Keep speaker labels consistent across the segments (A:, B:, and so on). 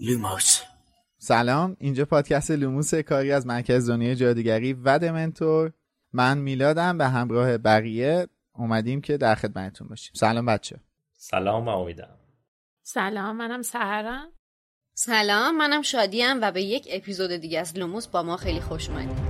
A: لوموس.
B: سلام اینجا پادکست لوموس کاری از مرکز دنیای جادوگری و دمنتور. من میلادم به همراه بقیه اومدیم که در خدمتتون باشیم. سلام بچه.
C: سلام منم امیدم.
D: سلام منم سهرم.
E: سلام منم شادیم و به یک اپیزود دیگه از لوموس با ما خیلی خوش اومدید.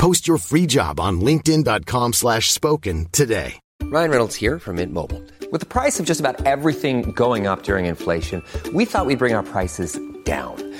F: Post your free job on linkedin.com slash spoken today.
G: Ryan Reynolds here from Mint Mobile. With the price of just about everything going up during inflation, we thought we'd bring our prices down.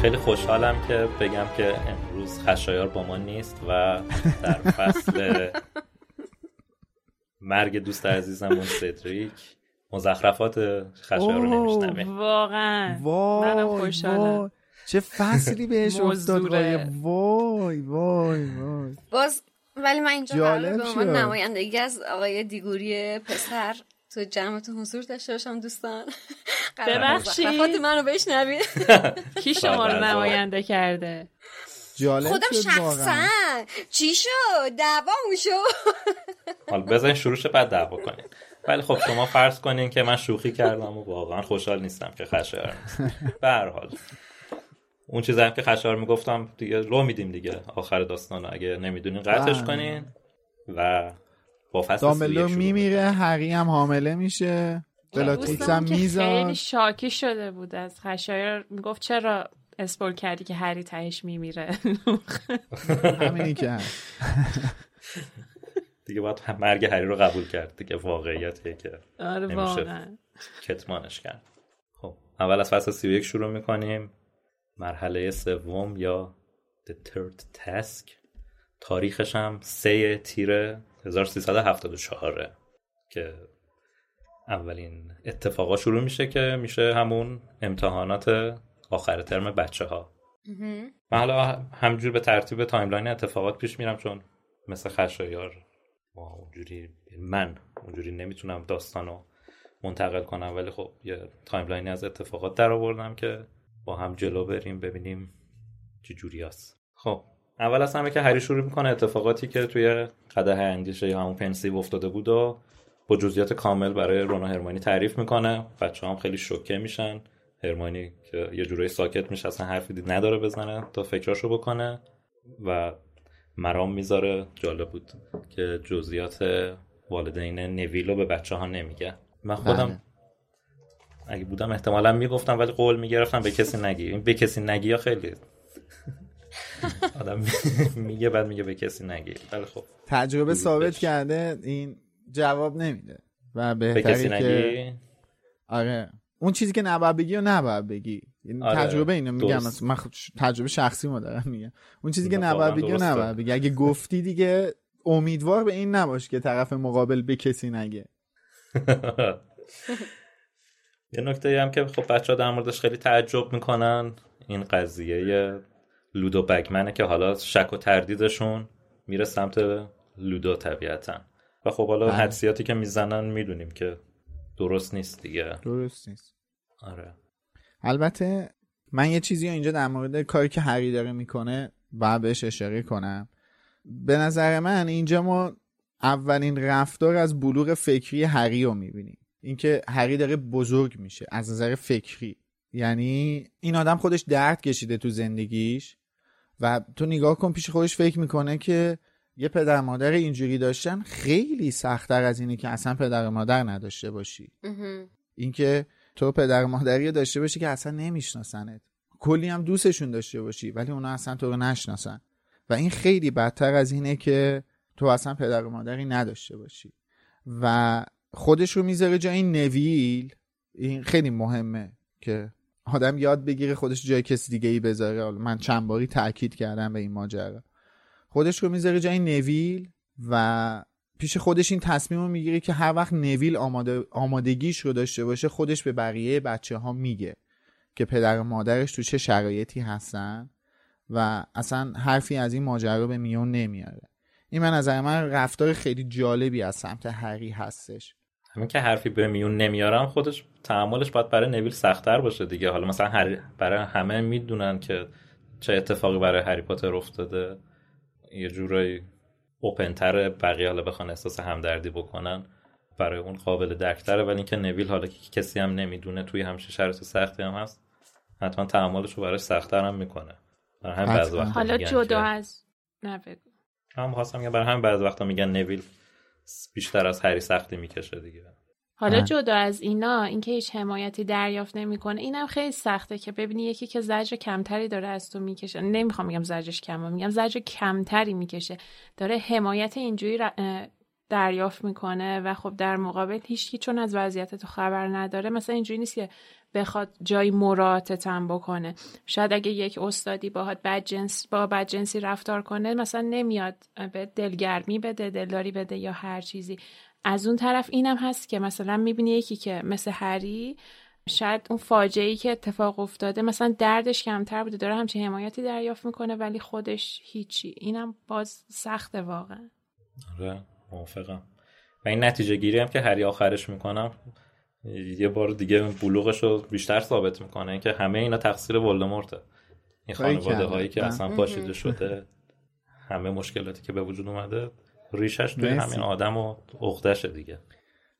C: خیلی خوشحالم که بگم که امروز خشایار با ما نیست و در فصل مرگ دوست عزیزمون سدریک مزخرفات خشایار رو نمیشنویم
D: واقعا منم خوشحالم.
B: چه فصلی بهش افتاد. وای وای وای
E: باز ولی من اینجا
B: جالب
E: به عنوان. نمایندگی از آقای دیگوری پسر تو جمعتون حضور داشته باشم دوستان.
D: ببخشید.
E: مزخرفات منو بشنوید.
D: کی شما رو. نماینده کرده؟
B: جالب
E: خودم شخصا. چی شد؟ دعوامون شد.
C: حالا بزنین شروعش بعد دعوا کنین ولی خب شما فرض کنین که من شوخی کردم و واقعا خوشحال نیستم که خشایار نیست به هر حال. اون چیزی هم که خشایار می‌گفتم دیگه رو میدیم دیگه آخر داستان اگه نمی‌دونین قطعش
B: بله.
C: کنین و با فصل
B: دامبلو
C: 31 شروع
B: میمیره هری هم حامله میشه. بلاتریکس هم میزاد
D: خیلی شاکی شده بود از خشایر می‌گفت چرا اسپول کردی که هری تهش میمیره؟
B: همینی که.
C: دیگه باید مرگ هری رو قبول کرد. دیگه واقعیتیه که
D: آره
C: نمیشه.
D: واقعا.
C: کتمانش کرد. خب اول از فصل 31 شروع می‌کنیم. مرحله سوم یا The Third Task. تاریخش هم سه تیر 1374 که اولین اتفاقا شروع میشه که میشه همون امتحانات آخر ترم بچه ها من حالا همجور به ترتیب timeline اتفاقات پیش میرم چون مثل خشایار ما اونجوری من اونجوری نمی‌تونم داستانو منتقل کنم ولی خب یه timeline ی از اتفاقات در آوردم که با هم جلو بریم ببینیم چه جوری هست. خب اول از همه که هری شروع می‌کنه اتفاقاتی که توی قده اندیشه یا همون پنسیو افتاده بود و با جزئیات کامل برای رونا هرمانی تعریف می‌کنه. بچه هم خیلی شوکه میشن. هرمانی که یه جورایی ساکت میشه اصلا حرفی دید نداره بزنه تا فکراشو بکنه و مرام می‌ذاره. جالب بود که جزئیات والدین نویل رو به بچه ها نمیگه. من خودم
B: بله.
C: اگه بودم احتمالا می‌گفتم ولی قول می‌گرفتم به کسی نگی. این به کسی نگی یا خیلی. آدم میگه بعد میگه به کسی نگی. ولی خب.
B: تجربه ثابت. کرده این جواب نمیده. و
C: به
B: بهتره
C: کسی
B: که
C: نگی؟
B: آره. اون چیزی که نباید بگی و نباید بگی. یعنی
C: آره،
B: تجربه اینو میگم. من خود تجربه شخصی ما دارم میگم. اون چیزی که
C: واقعا
B: نباید بگی و. نباید بگی. اگه گفتی دیگه امیدوار به این نباش که طرف مقابل به کسی نگه.
C: یه نکته هم که خب بچه ها در موردش خیلی تعجب می‌کنن. این قضیه لودو بگمنه که حالا شک و تردیدشون میره سمت لودو طبیعتا. و خب حالا
B: بله.
C: حدسیاتی که می‌زنن می‌دونیم که درست نیست دیگه.
B: درست نیست.
C: آره.
B: البته من یه چیزی اینجا در مورد کاری که هری داره می‌کنه باید بهش اشاره کنم. به نظر من اینجا ما اولین رفتار از بلوغ فکری هری رو می‌بینیم. اینکه هری داره بزرگ میشه از نظر فکری. یعنی این آدم خودش درد کشیده تو زندگیش. و تو نگاه کن پیش خودش فکر می‌کنه که یه پدر مادر اینجوری داشتن خیلی سختتر از اینه که اصلا پدر مادر نداشته باشی. اینکه تو پدر مادری داشته باشی که اصلا نمیشناسنت. کلی هم دوستشون داشته باشی ولی اونا اصلا تو رو نشناسن. و این خیلی بدتر از اینه که تو اصلا پدر و مادری نداشته باشی. و خودش رو می‌ذاره جای نویل. این خیلی مهمه که آدم یاد بگیره خودش جای کسی دیگه ای بذاره من چند باری تاکید کردم به این ماجرا. خودش رو می‌ذاره جای نویل و پیش خودش این تصمیم رو می‌گیره که هر وقت نویل آماده، آمادگیش رو داشته باشه خودش به بقیه بچه ها میگه که پدر و مادرش تو چه شرایطی هستن و اصلا حرفی از این ماجرا به میون نمیاره. این من نظر من رفتار خیلی جالبی از سمت هری هستش.
C: همین که حرفی به میون نمیارم خودش تحملش باید برای نویل سختتر باشه دیگه. حالا مثلا هری برای همه می‌دونن که چه اتفاقی برای هری پاتر افتاده. یه جورایی اوپنتر بقیه حالا بخوان احساس همدردی بکنن برای اون قابل درکتره. ولی اینکه نویل حالا که کسی هم نمی‌دونه توی همچین شرایط سختی هم هست حتما تحملش رو براش سختتر هم می‌کنه. برای همین بعض. وقتا
D: حالا
C: میگن
D: جدا
C: که-
D: از نه بگو.
C: هم خواستم میگم برای همین بعض وقتا میگن نویل بیشتر از هری سختی می‌کشه دیگه.
D: حالا. جدا از اینا اینکه هیچ حمایتی دریافت نمی‌کنه اینم خیلی سخته که ببینی یکی که زجر کمتری داره از تو می‌کشه. نمی‌خوام میگم زجرش کمه میگم زجر کمتری می‌کشه. داره حمایت اینجوری ر- دریافت می‌کنه و خب در مقابل هیچکی چون از وضعیت تو خبر نداره مثلا اینجوری نیست که بخواد جای مراعاتتم بکنه. شاید اگه یک استادی باهات بد جنس با بد جنسی رفتار کنه مثلا نمیاد به دلگرمی بده دلداری بده یا هر چیزی. از اون طرف اینم هست که مثلا می‌بینی یکی که مثل هری شاید اون فاجعه ای که اتفاق افتاده مثلا دردش کمتر بوده داره همچین حمایتی دریافت می‌کنه ولی خودش هیچی. اینم باز سخته واقعا.
C: آره موافقم. و این نتیجه گیری هم که هری آخرش می‌کنم یه بار دیگه بلوغش رو بیشتر ثابت می‌کنه که همه اینا تقصیر ولدمورته این خانواده. هایی که. اصلا پاشیده شده همه مشکلاتی که به وجود اومده ریشش توی
B: مرسی.
C: همین آدم و عقدشه دیگه.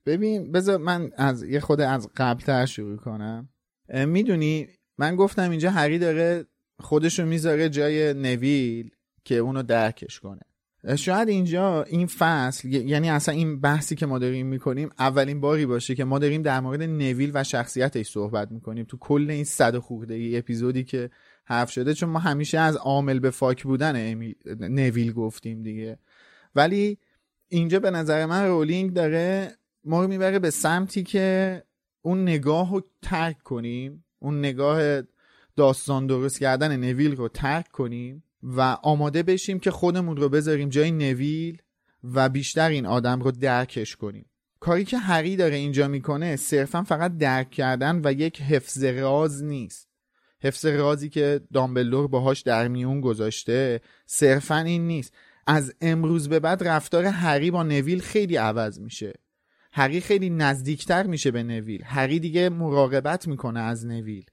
B: ببین بذار من از یه خود از قبلتر شروع کنم. می‌دونی من گفتم اینجا هری داره خودشو می‌ذاره جای نویل که اونو درکش کنه. شاید اینجا این فصل یعنی اصلا این بحثی که ما داریم می‌کنیم اولین باری باشه که ما داریم در مورد نویل و شخصیتش صحبت می‌کنیم تو کل این صد و خورده ای اپیزودی که حرف شده چون ما همیشه از عامل به فاک بودن امی- نویل گفتیم دیگه. ولی اینجا به نظر من رولینگ داره ما رو می‌بره به سمتی که اون نگاه رو ترک کنیم اون نگاه داستان درست کردن نویل رو ترک کنیم و آماده بشیم که خودمون رو بذاریم جای نویل و بیشتر این آدم رو درکش کنیم. کاری که هری داره اینجا می‌کنه صرفا فقط درک کردن و یک حفظ راز نیست. حفظ رازی که دامبلدور باهاش در میون گذاشته صرفا این نیست. از امروز به بعد رفتار هری با نویل خیلی عوض میشه. هری خیلی نزدیکتر میشه به نویل. هری دیگه مراقبت می‌کنه از نویل.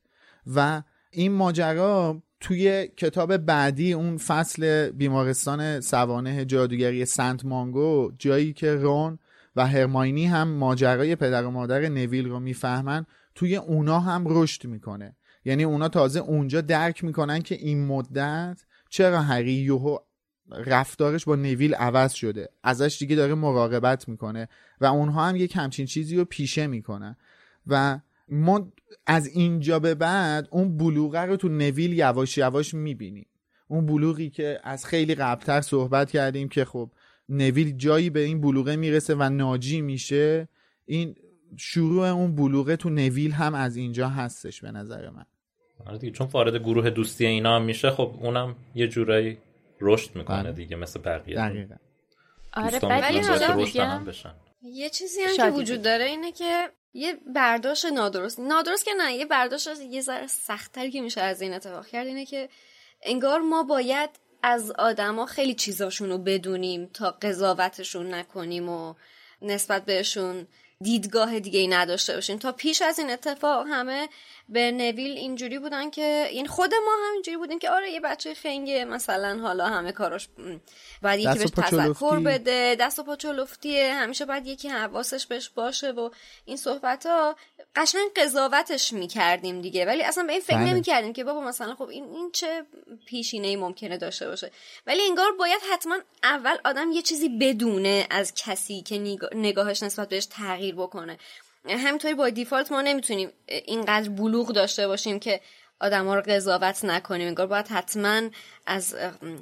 B: و این ماجرا توی کتاب بعدی اون فصل بیمارستان سوانه جادوگری سنت مانگو جایی که رون و هرماینی هم ماجرای پدر و مادر نویل رو می‌فهمن توی اونا هم رشد می‌کنه. یعنی اونا تازه اونجا درک می‌کنن که این مدت چرا هری یوهو رفتارش با نویل عوض شده. ازش دیگه داره مراقبت می‌کنه و اونها هم یک همچین چیزی رو پیشه می‌کنن. و ما از اینجا به بعد اون بلوغه رو تو نویل یواش یواش می‌بینیم. اون بلوغی که از خیلی قبلتر صحبت کردیم که خب نویل جایی به این بلوغه می‌رسه و ناجی میشه این شروع اون بلوغه تو نویل هم از اینجا هستش به نظر من.
C: آره دیگه چون وارد گروه دوستی اینا هم میشه خب اونم یه جورایی رشد می‌کنه
B: بله.
C: دیگه مثل بقیه
B: دقیقا
D: آره
E: ولی حالا
C: بشن
E: یه چیزی هم که وجود. داره اینه که یه برداشت نادرست نادرست که نه یه برداشت یه ذره سختتری که میشه از این اتفاق کرد اینه که انگار ما باید از آدما خیلی چیزاشون رو بدونیم تا قضاوتشون نکنیم و نسبت بهشون دیدگاه دیگه ای نداشته باشیم تا پیش از این اتفاق همه به نویل اینجوری بودن که این خود ما هم اینجوری بودیم که آره یه بچه خنگه مثلا حالا همه کاراش باید یکی بهش تذکر. بده دست و پا چلفتیه همیشه باید یکی حواسش بهش باشه و این صحبت ها قشنگ قضاوتش می‌کردیم دیگه ولی اصلا به این فکر
B: بله.
E: نمی‌کردیم که بابا مثلا خب این این چه پیشینه ای ممکنه داشته باشه ولی انگار باید حتما اول آدم یه چیزی بدونه از کسی که نگاه- نگاهش نسبت بهش تغییر بکنه. همینطوری با دیفالت ما نمی‌تونیم اینقدر بلوغ داشته باشیم که آدم ها رو قضاوت نکنیم. انگار باید حتما از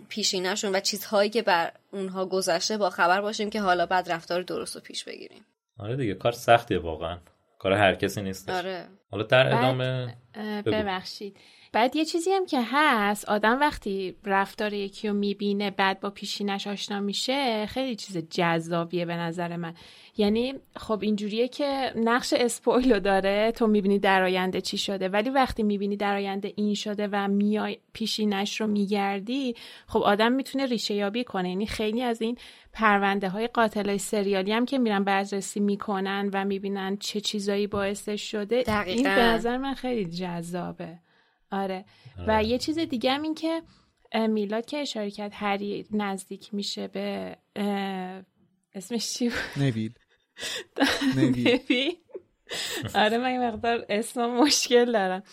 E: پیشینهشون و چیزهایی که بر اونها گذشته با خبر باشیم که حالا بعد رفتار درست رو پیش بگیریم.
C: آره دیگه کار سختیه واقعا. کار هر کسی نیستش.
E: آره.
C: حالا در ادامه.
D: ببخشید. بعد یه چیزی هم که هست آدم وقتی رفتار یکی رو می‌بینه بعد با پیشینش آشنا میشه خیلی چیز جذابیه به نظر من. یعنی خب اینجوریه که نقش اسپویلو داره تو می‌بینی در آینده چی شده. ولی وقتی می‌بینی در آینده این شده و میای پیشینش رو میگردی خب آدم می‌تونه ریشه یابی کنه. یعنی خیلی از این پرونده های قاتل های سریالی هم که میرن بررسی می‌کنن و می‌بینن چه چیزایی باعثش شده این
E: دقیقاً.
D: به نظر من خیلی جذابه. آره. و یه چیز دیگه هم این که میلاد که اشاره کرد هری نزدیک میشه به اسمش چی بود؟
B: نویل. نویل.
D: نویل. آره من این مقدار اسم مشکل دارم.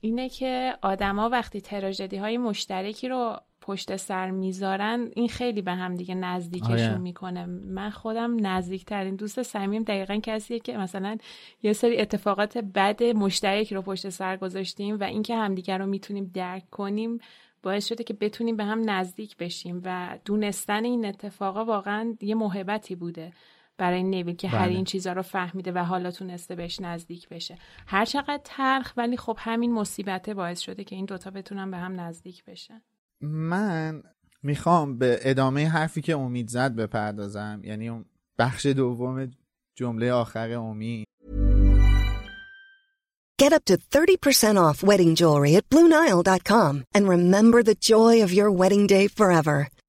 D: اینه که آدما وقتی تراژدی های مشترکی رو پشت سر می‌ذارن این خیلی به هم دیگه نزدیکشون
B: آره.
D: می‌کنه من خودم نزدیکترین دوست صمیم دقیقا کسیه که مثلا یه سری اتفاقات بد مشترک رو پشت سر گذاشتیم و اینکه همدیگه رو می‌تونیم درک کنیم باعث شده که بتونیم به هم نزدیک بشیم و دونستن این اتفاقا واقعا یه محبتی بوده برای نویل که هر
B: بله.
D: این چیزا رو فهمیده و حالا تونسته بهش نزدیک بشه هر چقدر تلخ ولی خب همین مصیبته باعث شده که این دوتا بتونن به هم نزدیک بشن
B: من می‌خوام به ادامه حرفی که امید زد بپردازم یعنی بخش دوم جمله آخر امید
H: Get up to 30% off wedding jewelry at BlueNile.com and remember the joy of your wedding day forever.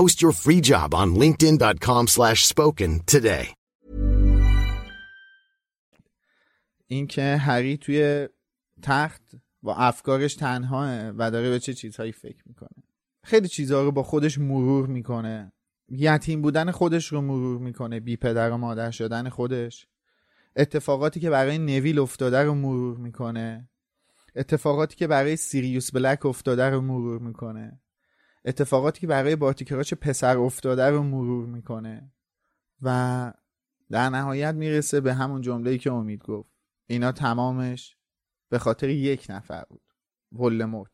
F: Post your free job on linkedin.com slash spoken today.
B: اینکه هری توی تخت با افکارش تنهاه و داره به چه چیزهایی فکر می‌کنه. خیلی چیزها رو با خودش مرور می‌کنه. یتیم بودن خودش رو مرور می‌کنه. بی پدر و مادر شدن خودش. اتفاقاتی که برای نویل افتاده رو مرور می‌کنه. اتفاقاتی که برای سیریوس بلک افتاده رو مرور می‌کنه. اتفاقاتی که برای بارتیکراچ پسر افتاده رو مرور می‌کنه. و در نهایت می‌رسه به همون جمله‌ای که امید گفت. اینا تمامش به خاطر یک نفر بود. ولدمورت.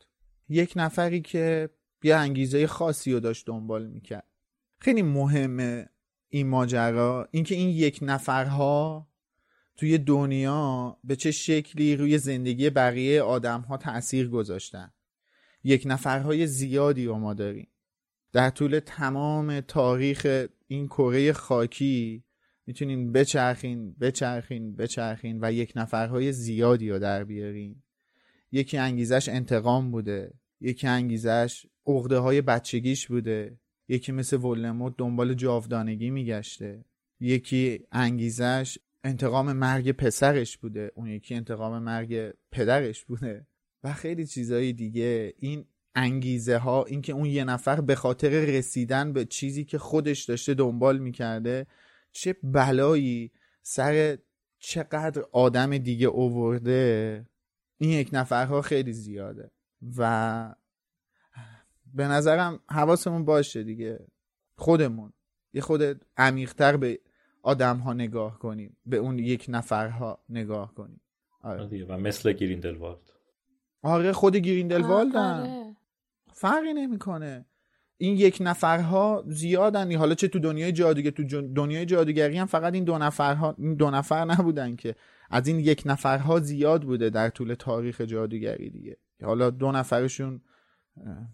B: یک نفری که یه انگیزه خاصی رو داشت دنبال می‌کرد. خیلی مهمه این ماجرا اینکه این یک نفرها توی دنیا به چه شکلی روی زندگی بقیه آدم ها تأثیر گذاشتن. یک نفرهای زیادی رو ما داریم. در طول تمام تاریخ این کره خاکی می‌تونین بچرخین بچرخین بچرخین و یک نفرهای زیادی رو در بیارین. یکی انگیزش انتقام بوده یکی انگیزش عقده های بچگیش بوده یکی مثل ولموت دنبال جاودانگی میگشته یکی انگیزش انتقام مرگ پسرش بوده اون یکی انتقام مرگ پدرش بوده. و خیلی چیزهای دیگه. این انگیزه ها اینکه اون یه نفر به خاطر رسیدن به چیزی که خودش داشته دنبال می‌کرده چه بلایی سر چقدر آدم دیگه اوورده این یک نفرها خیلی زیاده. و به نظرم حواسمون باشه دیگه. خودمون. یه خود عمیقتر به آدم ها نگاه کنیم. به اون یک نفرها نگاه کنیم.
C: آره. و مثل گریندلوالد
B: آره خود گریندلوالد آره. فرقی نمی‌کنه. این یک نفرها زیادن. حالا چه تو دنیای جادوگری تو دنیای جادوگری هم فقط این دو نفرها این دو نفر نبودن که. از این یک نفرها زیاد بوده در طول تاریخ جادوگری دیگه. حالا دو نفرشون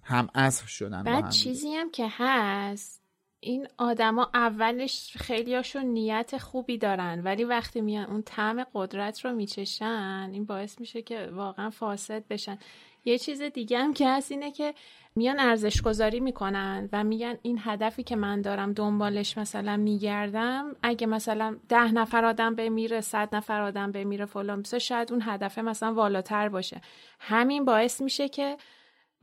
B: هم اصر شدن
D: بعد چیزی هم که هست این آدما اولش خیلیاشون نیت خوبی دارن ولی وقتی میان اون طعم قدرت رو میچشن این باعث میشه که واقعا فاسد بشن. یه چیز دیگه هم که هست اینه که میان ارزش گذاری می‌کنن و میگن این هدفی که من دارم دنبالش مثلا میگردم اگه مثلا ده نفر آدم بمیره صد نفر آدم بمیره فلان شاید اون هدف مثلا والاتر باشه. همین باعث میشه که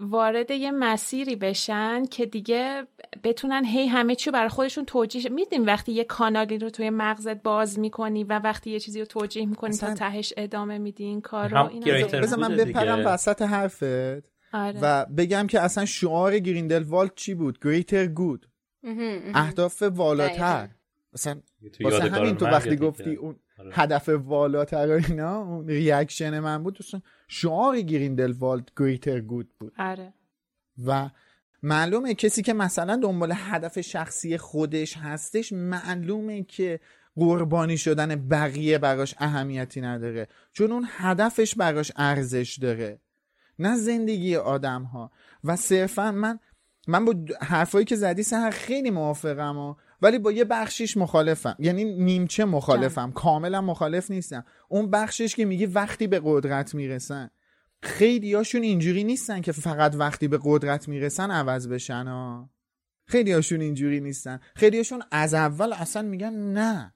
D: وارد یه مسیری بشن که دیگه بتونن هی همه چی برای خودشون توجیه میدیم وقتی یه کانالی رو توی مغزت باز می‌کنی و وقتی یه چیزی رو توجیه می‌کنی تا تهش ادامه میدی این کار رو
B: بذار من بپرم وسط حرفت آره. و بگم که اصلا شعار گریندلوالد چی بود؟ greater good اهداف والاتر. مثلا واسه همین تو وقتی گفتی اون آره. هدف والاتر و اینا اون reaction من بود دوستان شعار گریندلوالد گریتر گود بود.
D: آره.
B: و معلومه کسی که مثلا دنبال هدف شخصی خودش هستش معلومه که قربانی شدن بقیه براش اهمیتی نداره. چون اون هدفش براش ارزش داره. نه زندگی آدم ها و صرفا من من با حرفایی که زدی سهر خیلی موافقم و ولی با یه بخشیش مخالفم. یعنی نیمچه مخالفم. کاملا مخالف نیستم. اون بخشش که میگی وقتی به قدرت می‌رسن. خیلی هاشون اینجوری نیستن که فقط وقتی به قدرت می‌رسن عوض بشن ها خیلی هاشون اینجوری نیستن. خیلی هاشون از اول اصلا میگن نه.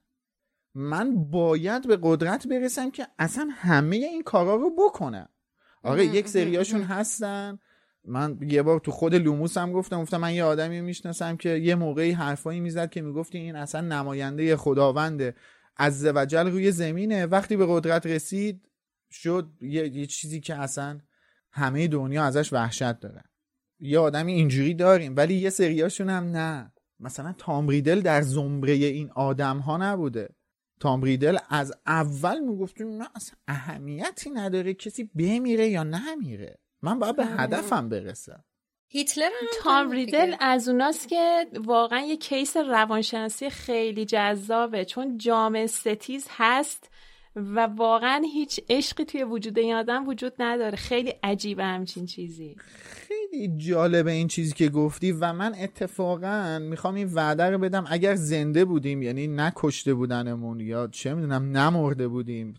B: من باید به قدرت برسم که اصلا همه این کارا رو بکنم. آره یک سریاشون هستن. من یه بار تو خود لوموس هم گفتم گفتم من یه آدمی می‌شناسم که یه موقعی حرفایی می‌زد که می‌گفتی این اصلا نماینده خداونده. از وجل روی زمینه. وقتی به قدرت رسید شد یه, یه چیزی که اصلا همه دنیا ازش وحشت دارن یه آدمی اینجوری داریم ولی یه سریاشون هم نه. مثلا تامریدل در زمره این آدم ها نبوده تامریدل از اول می‌گفتیم نه اصلا اهمیتی نداره. کسی بمیره یا نمیره. من باید به آره. هدفم برسم.
E: هیتلر
D: تام ریدل از اوناست که واقعا یه کیس روانشناسی خیلی جذابه چون جامعه ستیز هست و واقعا هیچ عشقی توی وجود این آدم وجود نداره. خیلی عجیبه همچین چیزی.
B: خیلی جالبه این چیزی که گفتی و من اتفاقا می‌خوام این وعده رو بدم. اگر زنده بودیم یعنی نکشته بودنمون یا چه می‌دونم نمرده بودیم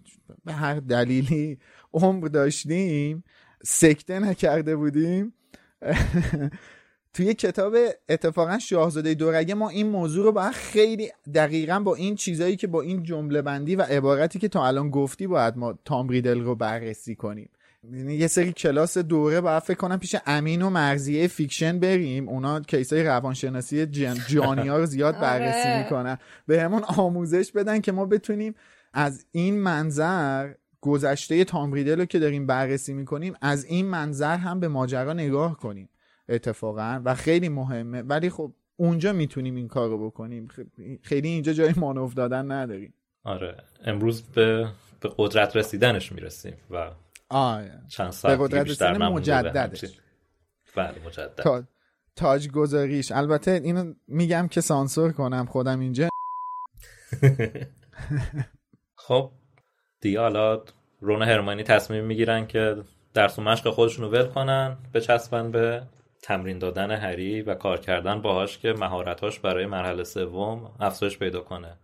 B: به هر دلیلی عمر داشتیم سکته نکرده بودیم. توی کتاب اتفاقا شاهزاده دورگه ما این موضوع رو باید خیلی دقیقا با این چیزایی که با این جمله بندی و عبارتی که تا الان گفتی باید ما تام ریدل رو بررسی کنیم. یعنی یه سری کلاس دوره باید فکر کنم پیش امین و مرضیه fiction بریم. اونا case ای روانشناسی جن جانی ها رو زیاد بررسی آره. می‌کنن. به همون آموزش بدن که ما بتونیم از این منظر گذشته تام ریدل رو که داریم بررسی می‌کنیم از این منظر هم به ماجرا نگاه کنیم اتفاقا و خیلی مهمه. ولی خب اونجا می‌تونیم این کار رو بکنیم خیلی اینجا جای مانور دادن نداریم.
C: آره. امروز به, به قدرت رسیدنش می‌رسیم و
B: آره.
C: چند ساعت
B: به قدرت رسیدن مجددش.
C: بله مجدد.
B: تاج گذاریش البته اینو میگم که سانسور کنم خودم اینجا.
C: خب دیگه حالا رون هرمانی تصمیم می‌گیرن که درس و مشق خودشون رو ول کنن بچسبن به تمرین دادن هری و کار کردن باهاش که مهارتاش برای مرحله سوم افزایش پیدا کنه.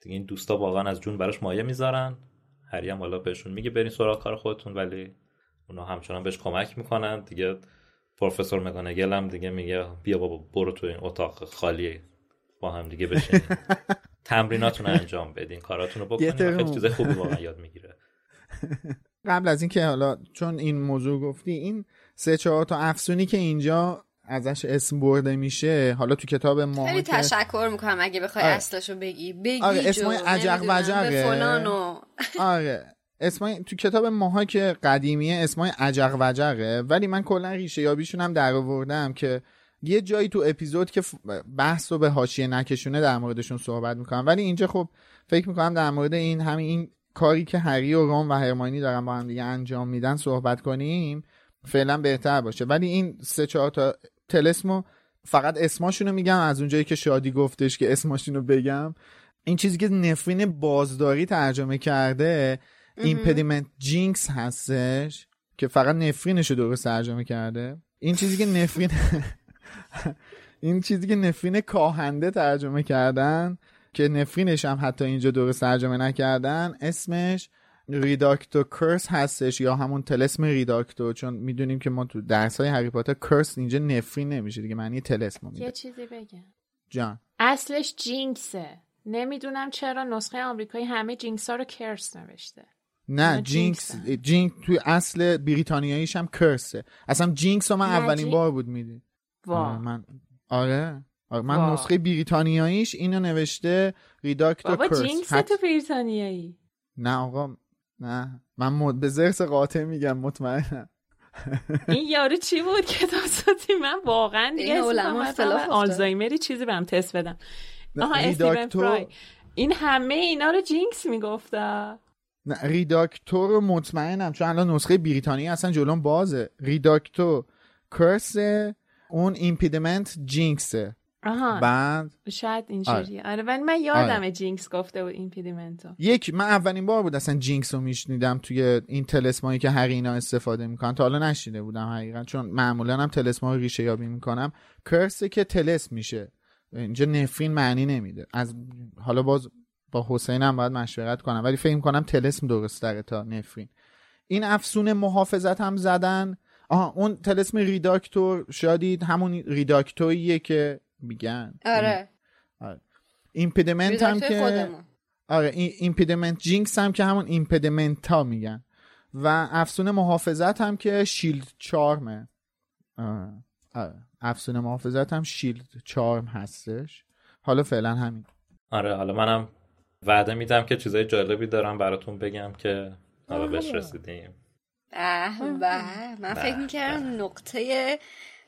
C: دیگه این دوستا واقعا از جون براش مایه می‌ذارن. هری هم حالا بهشون میگه برین سراغ کار خودتون ولی اونا همچنان بهش کمک می‌کنن. دیگه پروفسور مگانگل هم دیگه میگه بیا بابا برو تو این اتاق خالی با هم دیگه بشین تمریناتون رو انجام بدین کاراتون رو بکنین. خیلی چیزای خوبی واقعا یاد می‌گیره.
B: قبل از اینکه حالا چون این موضوع گفتی این سه چهار تا افسونی که اینجا ازش اسم برده میشه حالا تو کتاب ما
E: خیلی تشکر می‌کنم اگه بخوای
B: آره.
E: اصلشو بگی بگی
B: آره، اسمای عجق وجقه.
E: فلان و
B: آره اسمای تو کتاب ماها که قدیمیه اسمای عجق وجقه ولی من کلا ریشه یابیشون هم در آوردم که یه جایی تو اپیزود که بحث رو به حاشیه نکشونه در موردشون صحبت می‌کنم ولی اینجا خب فکر می‌کنم در مورد این همین این کاری که هری و رون و هرماینی دارن با هم دیگه انجام میدن صحبت کنیم فعلا بهتر باشه. ولی این سه چهار تا تلسمو فقط اسماشونو میگم از اونجایی که شادی گفتش که اسماشونو بگم. این چیزی که نفرین بازداری ترجمه کرده Impediment Jinx هستش که فقط نفرینش رو درست ترجمه کرده. این چیزی که نفرین این چیزی که نفرین کاهنده ترجمه کردن که نفرینش هم حتی اینجا درست ترجمه نکردن اسمش Reductor Curse هستش یا همون تلسم Reducto چون می‌دونیم که ما تو درس های هری پاتر curse اینجا نفرین نمیشه دیگه معنی تلسم رو
D: یه
B: میده
D: چیزی بگم.
B: جان.
D: اصلش jinx ه. نمی‌دونم چرا نسخه آمریکایی همه jinx ها رو curse نوشته.
B: نه
D: jinx.
B: jinx توی اصل بریتانیاییش هم curse ه. اصلا jinx رو من اولین
D: جین-
B: بار بود میدی
D: وا.
B: آره من آره. من
D: وا.
B: نسخه بریتانیاییش اینو نوشته Reducto
D: بابا
B: curse
D: jinx
B: حت-
D: تو بریتانیایی.
B: نه آقا نه. من مد... به ضرس قاطع میگم مطمئنم.
D: این یارو چی بود؟ که داستاتی من واقعا دیگه. آلزایمری چیزی برم تست بدم آها استیون
B: Reductor-
D: فرای. این همه اینا رو jinx میگفتا
B: نه Reducto رو مطمئنم چون الان نسخه بریتانیایی اصلا جلوم بازه. Reducto curse ه اون Impediment Jinx ه
D: آها.
B: بعد؟
D: شاید اینجوریه آره. ولی من یادم
B: آره.
D: jinx گفته بود Impedimento
B: یک من اولین بار بود اصلا jinx رو میشنیدم توی این تلسمایی که هری اینا استفاده می‌کنن. تا حالا نشنیده بودم حقیقتا چون معمولا هم تلسما رو ریشه یابی می‌کنم. curse ه که تلسم میشه. اینجا نفرین معنی نمیده. از حالا باز با حسین هم باید مشورت کنم. ولی فکر کنم تلسم درست داره تا نفرین. این افسون محافظت هم زدن. آها اون تلسم Reductor شادی همون Reductor یه که میگن.
E: آره.
B: Impediment هم که
E: خودمون.
B: آره این Impediment Jinx هم که همون Impedimenta میگن. و افسون محافظت هم که Shield Charm ه آره. آره. افسون محافظت هم شیلد چارم هستش. حالا فعلا همین.
C: آره حالا منم وعده میدم که چیزای جالبی دارم براتون بگم که حالا بهش رسیدیم.
E: به به من فکر می‌کردم نقطه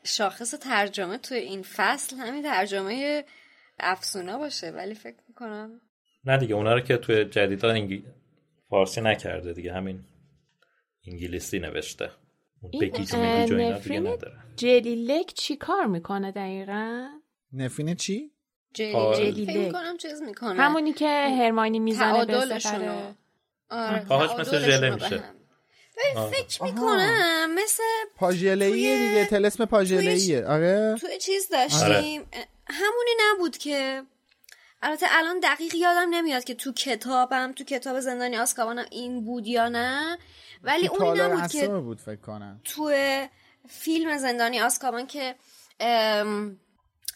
E: شاخص ترجمه توی این فصل همین ترجمه افسونا باشه ولی فکر می‌کنم
C: نه دیگه اونا رو که توی جدیدا انگلی... فارسی نکرده دیگه همین انگلیسی نوشته. اون
D: این نفرین
C: نداره.
D: جلی لک چی کار می‌کنه دقیقا؟
B: نفین چی؟
E: جلی. جلی فکر می‌کنم چیز می‌کنه.
D: همونی که هرماینی می‌زنه به
E: آره
C: پاهاش مثل ژله میشه.
E: فکر می‌کنم مثل
B: پاژله‌ایه
E: توی-
B: دیگه تلسم پاژله‌ایه. آره.
E: توی چیز داشتیم. همونی نبود که البته الان دقیق یادم نمیاد که تو کتابم تو کتاب زندانی آسکابانم این بود یا نه. ولی
B: تو
E: اونی نبود که
B: بود فکر کنم.
E: تو فیلم زندانی آسکابان که ام،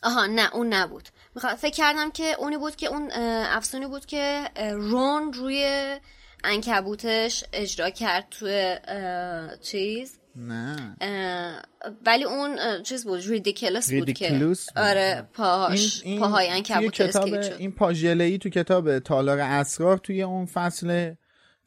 E: آها نه اون نبود. می‌خواد فکر کردم که اونی بود که اون افسونی بود که رون روی انکبوتش اجرا کرد توی چیز؟
B: نه.
E: ولی اون چیز بود ریدیکلس بود که. آره پاهاش پاهای
B: توی
E: انکبوت
B: کتاب این پاژله‌ای تو کتاب تالار اسرار توی اون فصل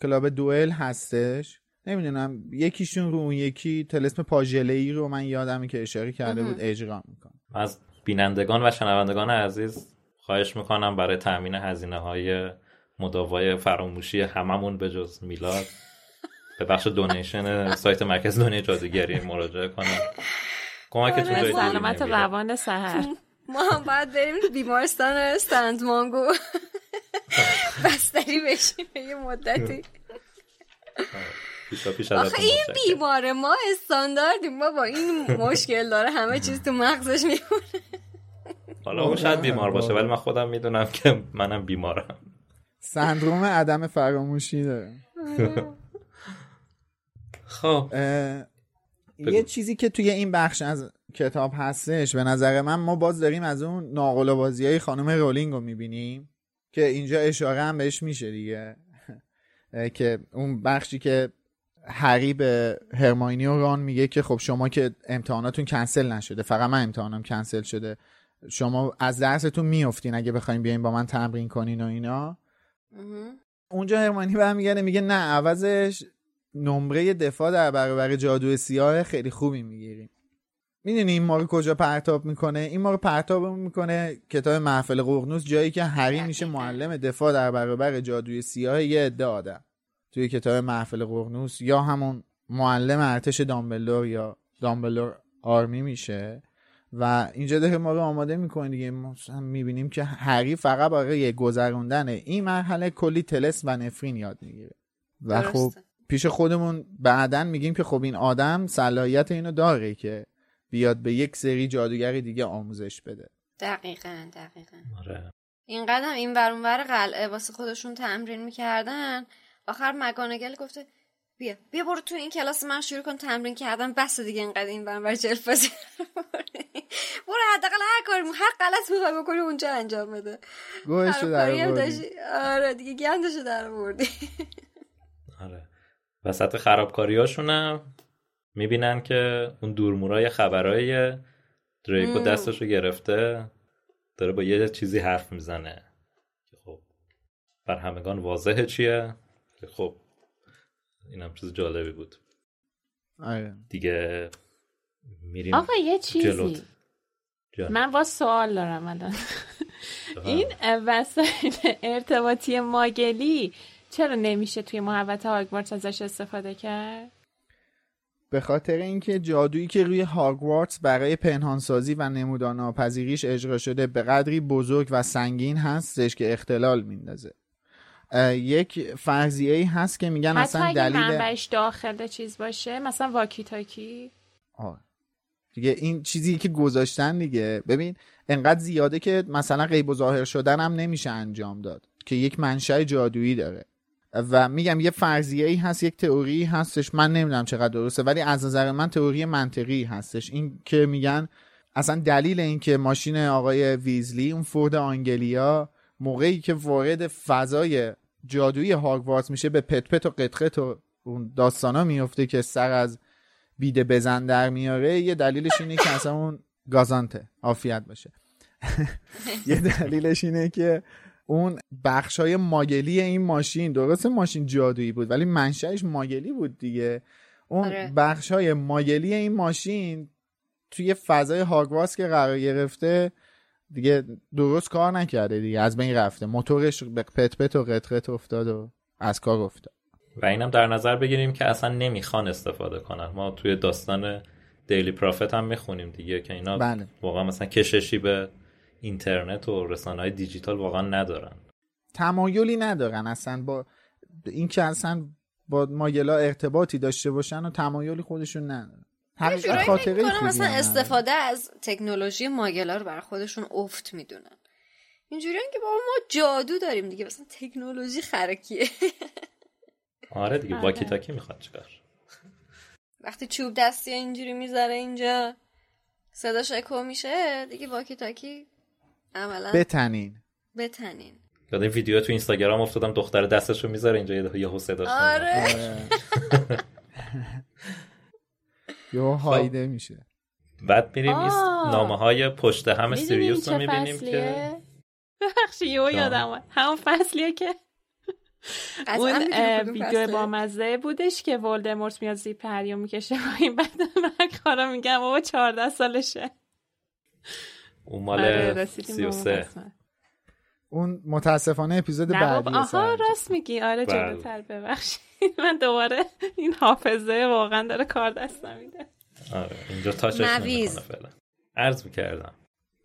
B: کلاب دوئل هستش. نمی‌دونم یکیشون رو اون یکی تلسم پاژله‌ای رو من یادمه که اشاره کرده بود اجرا می‌کنه.
C: از بینندگان و شنوندگان عزیز خواهش می‌کنم برای تأمین هزینه های مداوای فراموشی هممون به جز میلاد. به بخش دونیشن سایت مرکز دنیای جادوگری مراجعه کنم. کمکتون جای دیگه
D: سلامت. روان سهر
E: ما هم باید بریم بیمارستان سندمانگو بستری بشیم یه مدتی.
C: پیشا
E: آخه این. بیماره ما استانداردیم ما با این مشکل داره همه چیز تو مغزش میمونه.
C: حالا اون شاید بیمار باشه ولی من خودم می‌دونم که منم بیمارم.
B: سندروم عدم فراموشی داره.
C: خب.
B: یه چیزی که توی این بخش از کتاب هستش به نظر من ما باز داریم از اون ناقل بازی های خانم رولینگ رو می‌بینیم که اینجا اشاره هم بهش میشه دیگه. که اون بخشی که هری به هرماینی و ران میگه که خب شما که امتحاناتون کنسل نشده فقط من امتحانم کنسل شده شما از درستون میافتین اگه بخواین بیاین با من تمرین کنین و اینا. اونجا هرمانی برمیگرده میگه نه عوضش نمره دفاع در برابر جادو سیاه خیلی خوبی می‌گیریم. می‌دونی این ما رو کجا پرتاب می‌کنه؟ این ما رو پرتاب می‌کنه کتاب محفل قرنوس جایی که هری میشه معلم دفاع در برابر جادوی سیاه یه عده آدم. توی کتاب محفل قرنوس یا همون معلم ارتش دامبلور یا دامبلور آرمی میشه. و اینجا داره ما رو آماده می‌کنه دیگه. ما می‌بینیم که هری فقط برای گذروندن این مرحله کلی تلس و نفرین یاد می‌گیره. و خب پیش خودمون بعدا میگیم که خب این آدم صلاحیت اینو داره که بیاد به یک سری جادوگر دیگه آموزش بده.
E: دقیقا دقیقا.
C: آره.
E: این قدم این ور قلعه واسه خودشون تمرین می‌کردن. آخر مگانگل گفته بیا. بیا برو تو این کلاس من شروع کن تمرین کردن. بس دیگه اینقدر این برنامه جلف بازی برو حداقل هر کاری هر غلط می‌خوای بکنی اونجا انجام بده.
B: گوهشو در
E: آره دیگه گندشو در بردی
C: آره. وسط خرابکاریاشونم می‌بینن که اون دورمورای خبرای دریکو دستشو گرفته داره با یه چیزی حرف می‌زنه. که خب بر همگان واضحه چیه؟ خب اینم چیز جالبی بود.
B: آره.
C: دیگه میریم
D: آقا یه چیزی. من با سوال دارم الان. این وسایل ارتباطی ماگلی چرا نمیشه توی محوت هاگوارتس ازش استفاده کرد؟
B: به خاطر اینکه جادویی که روی هاگوارتس برای پنهانسازی و ناپذیریش اجرا شده به قدری بزرگ و سنگین هستش که اختلال میندازه. یک فرضیه ای هست که میگن اصلا دلیل
D: منبعش داخل چیز باشه مثلا واکی تاکی
B: آه. دیگه این چیزی که گذاشتن دیگه. ببین انقدر زیاده که مثلا غیب و ظاهر شدن هم نمیشه انجام داد که یک منشأ جادویی داره. و میگم یه فرضیه ای هست یک تئوری هستش. من نمی‌دونم چقدر درسته ولی از نظر من تئوری منطقی هستش. این که میگن اصلا دلیل این که ماشین آقای ویزلی اون فورد آنگلیا موقعی که وارد فضای جادویی هاگوارتس میشه به پت پت و قطقت و اون داستانا میفته که سر از بیده بزن در میاره یه دلیلش اینه که اصلا اون گازانته. عافیت باشه. یه دلیلش اینه که اون بخش های ماگلی این ماشین درست ماشین جادویی بود ولی منشأش ماگلی بود دیگه. اون آره. بخش های ماگلی این ماشین توی فضای هاگواس که قرار گرفته دیگه درست کار نکرده دیگه از بین رفته. موتورش به پت پت و قطقت افتاد و از کار افتاد.
C: و اینم در نظر بگیریم که اصلا نمی‌خوان استفاده کنن. ما توی داستان دیلی پرافت هم می‌خونیم دیگه که اینا بله. واقعا مثلا کششی به اینترنت و رسانه های دیجیتال واقعا ندارن.
B: تمایلی ندارن. اصلا با این که اصلا با ماگلا ارتباطی داشته باشن و تمایلی خودشون ندارن.
E: حقیقت خاطره مثلا استفاده از تکنولوژی ماگلا رو برای خودشون افت می‌دونن. اینجوری که بابا ما جادو داریم دیگه مثلا تکنولوژی خرکیه.
C: آره دیگه واکی آره. تاکی می‌خواد چیکار؟
E: وقتی چوب دستی اینجوری می‌ذاره اینجا صداش اکو میشه دیگه واکی تاکی عملا
B: بتنین.
E: بتنین.
C: یاد این ویدیو تو اینستاگرام افتادم دختر دستش رو می‌ذاره اینجا یه حسه داشت
E: آره.
B: یه هایده میشه.
C: بعد میریم این نامه های پشت هم سیریوس رو می‌بینیم که
D: بخشی یه یادم همون فصلیه که اون ویدیو با مزه بودش که ولدمورت میاد زیپ هریو می‌کشه و این بعد من کارا میگم بابا 14 سالشه.
C: اون مال آره، سی و سه.
B: اون متاسفانه اپیزود بعدی
D: آها راست میگی. آره بله. جلوتر ببخشید. من دوباره این حافظه واقعا داره کار دست نمیده.
C: آره اینجا تاچش نمی‌کنه فعلا. عرض می‌کردم.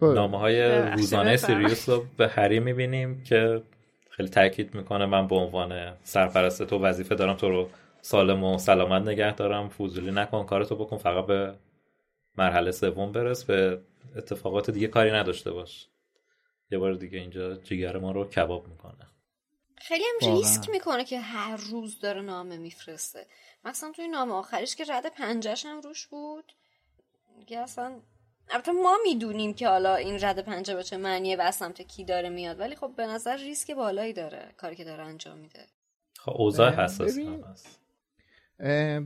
C: نامه های روزانه سیریوس رو به هری می‌بینیم که خیلی تاکید می‌کنه من به عنوان سرپرست تو وظیفه دارم تو رو سالم و سلامت نگه دارم. فوزولی نکن کارتو بکن فقط به مرحله سوم برس به اتفاقات دیگه کاری نداشته باش. یه بار دیگه اینجا جگر ما رو کباب می‌کنه.
E: خیلی هم. ریسک می‌کنه که هر روز داره نامه میفرسته. مثلا توی نامه آخریش که رد پنجش هم روش بود دیگه اصلا البته ما می‌دونیم که حالا این رد پنجه به چه معنیه و از سمت کی داره میاد ولی خب به نظر ریسک بالایی داره کاری که داره انجام میده.
C: خب اوضاع حساس هست.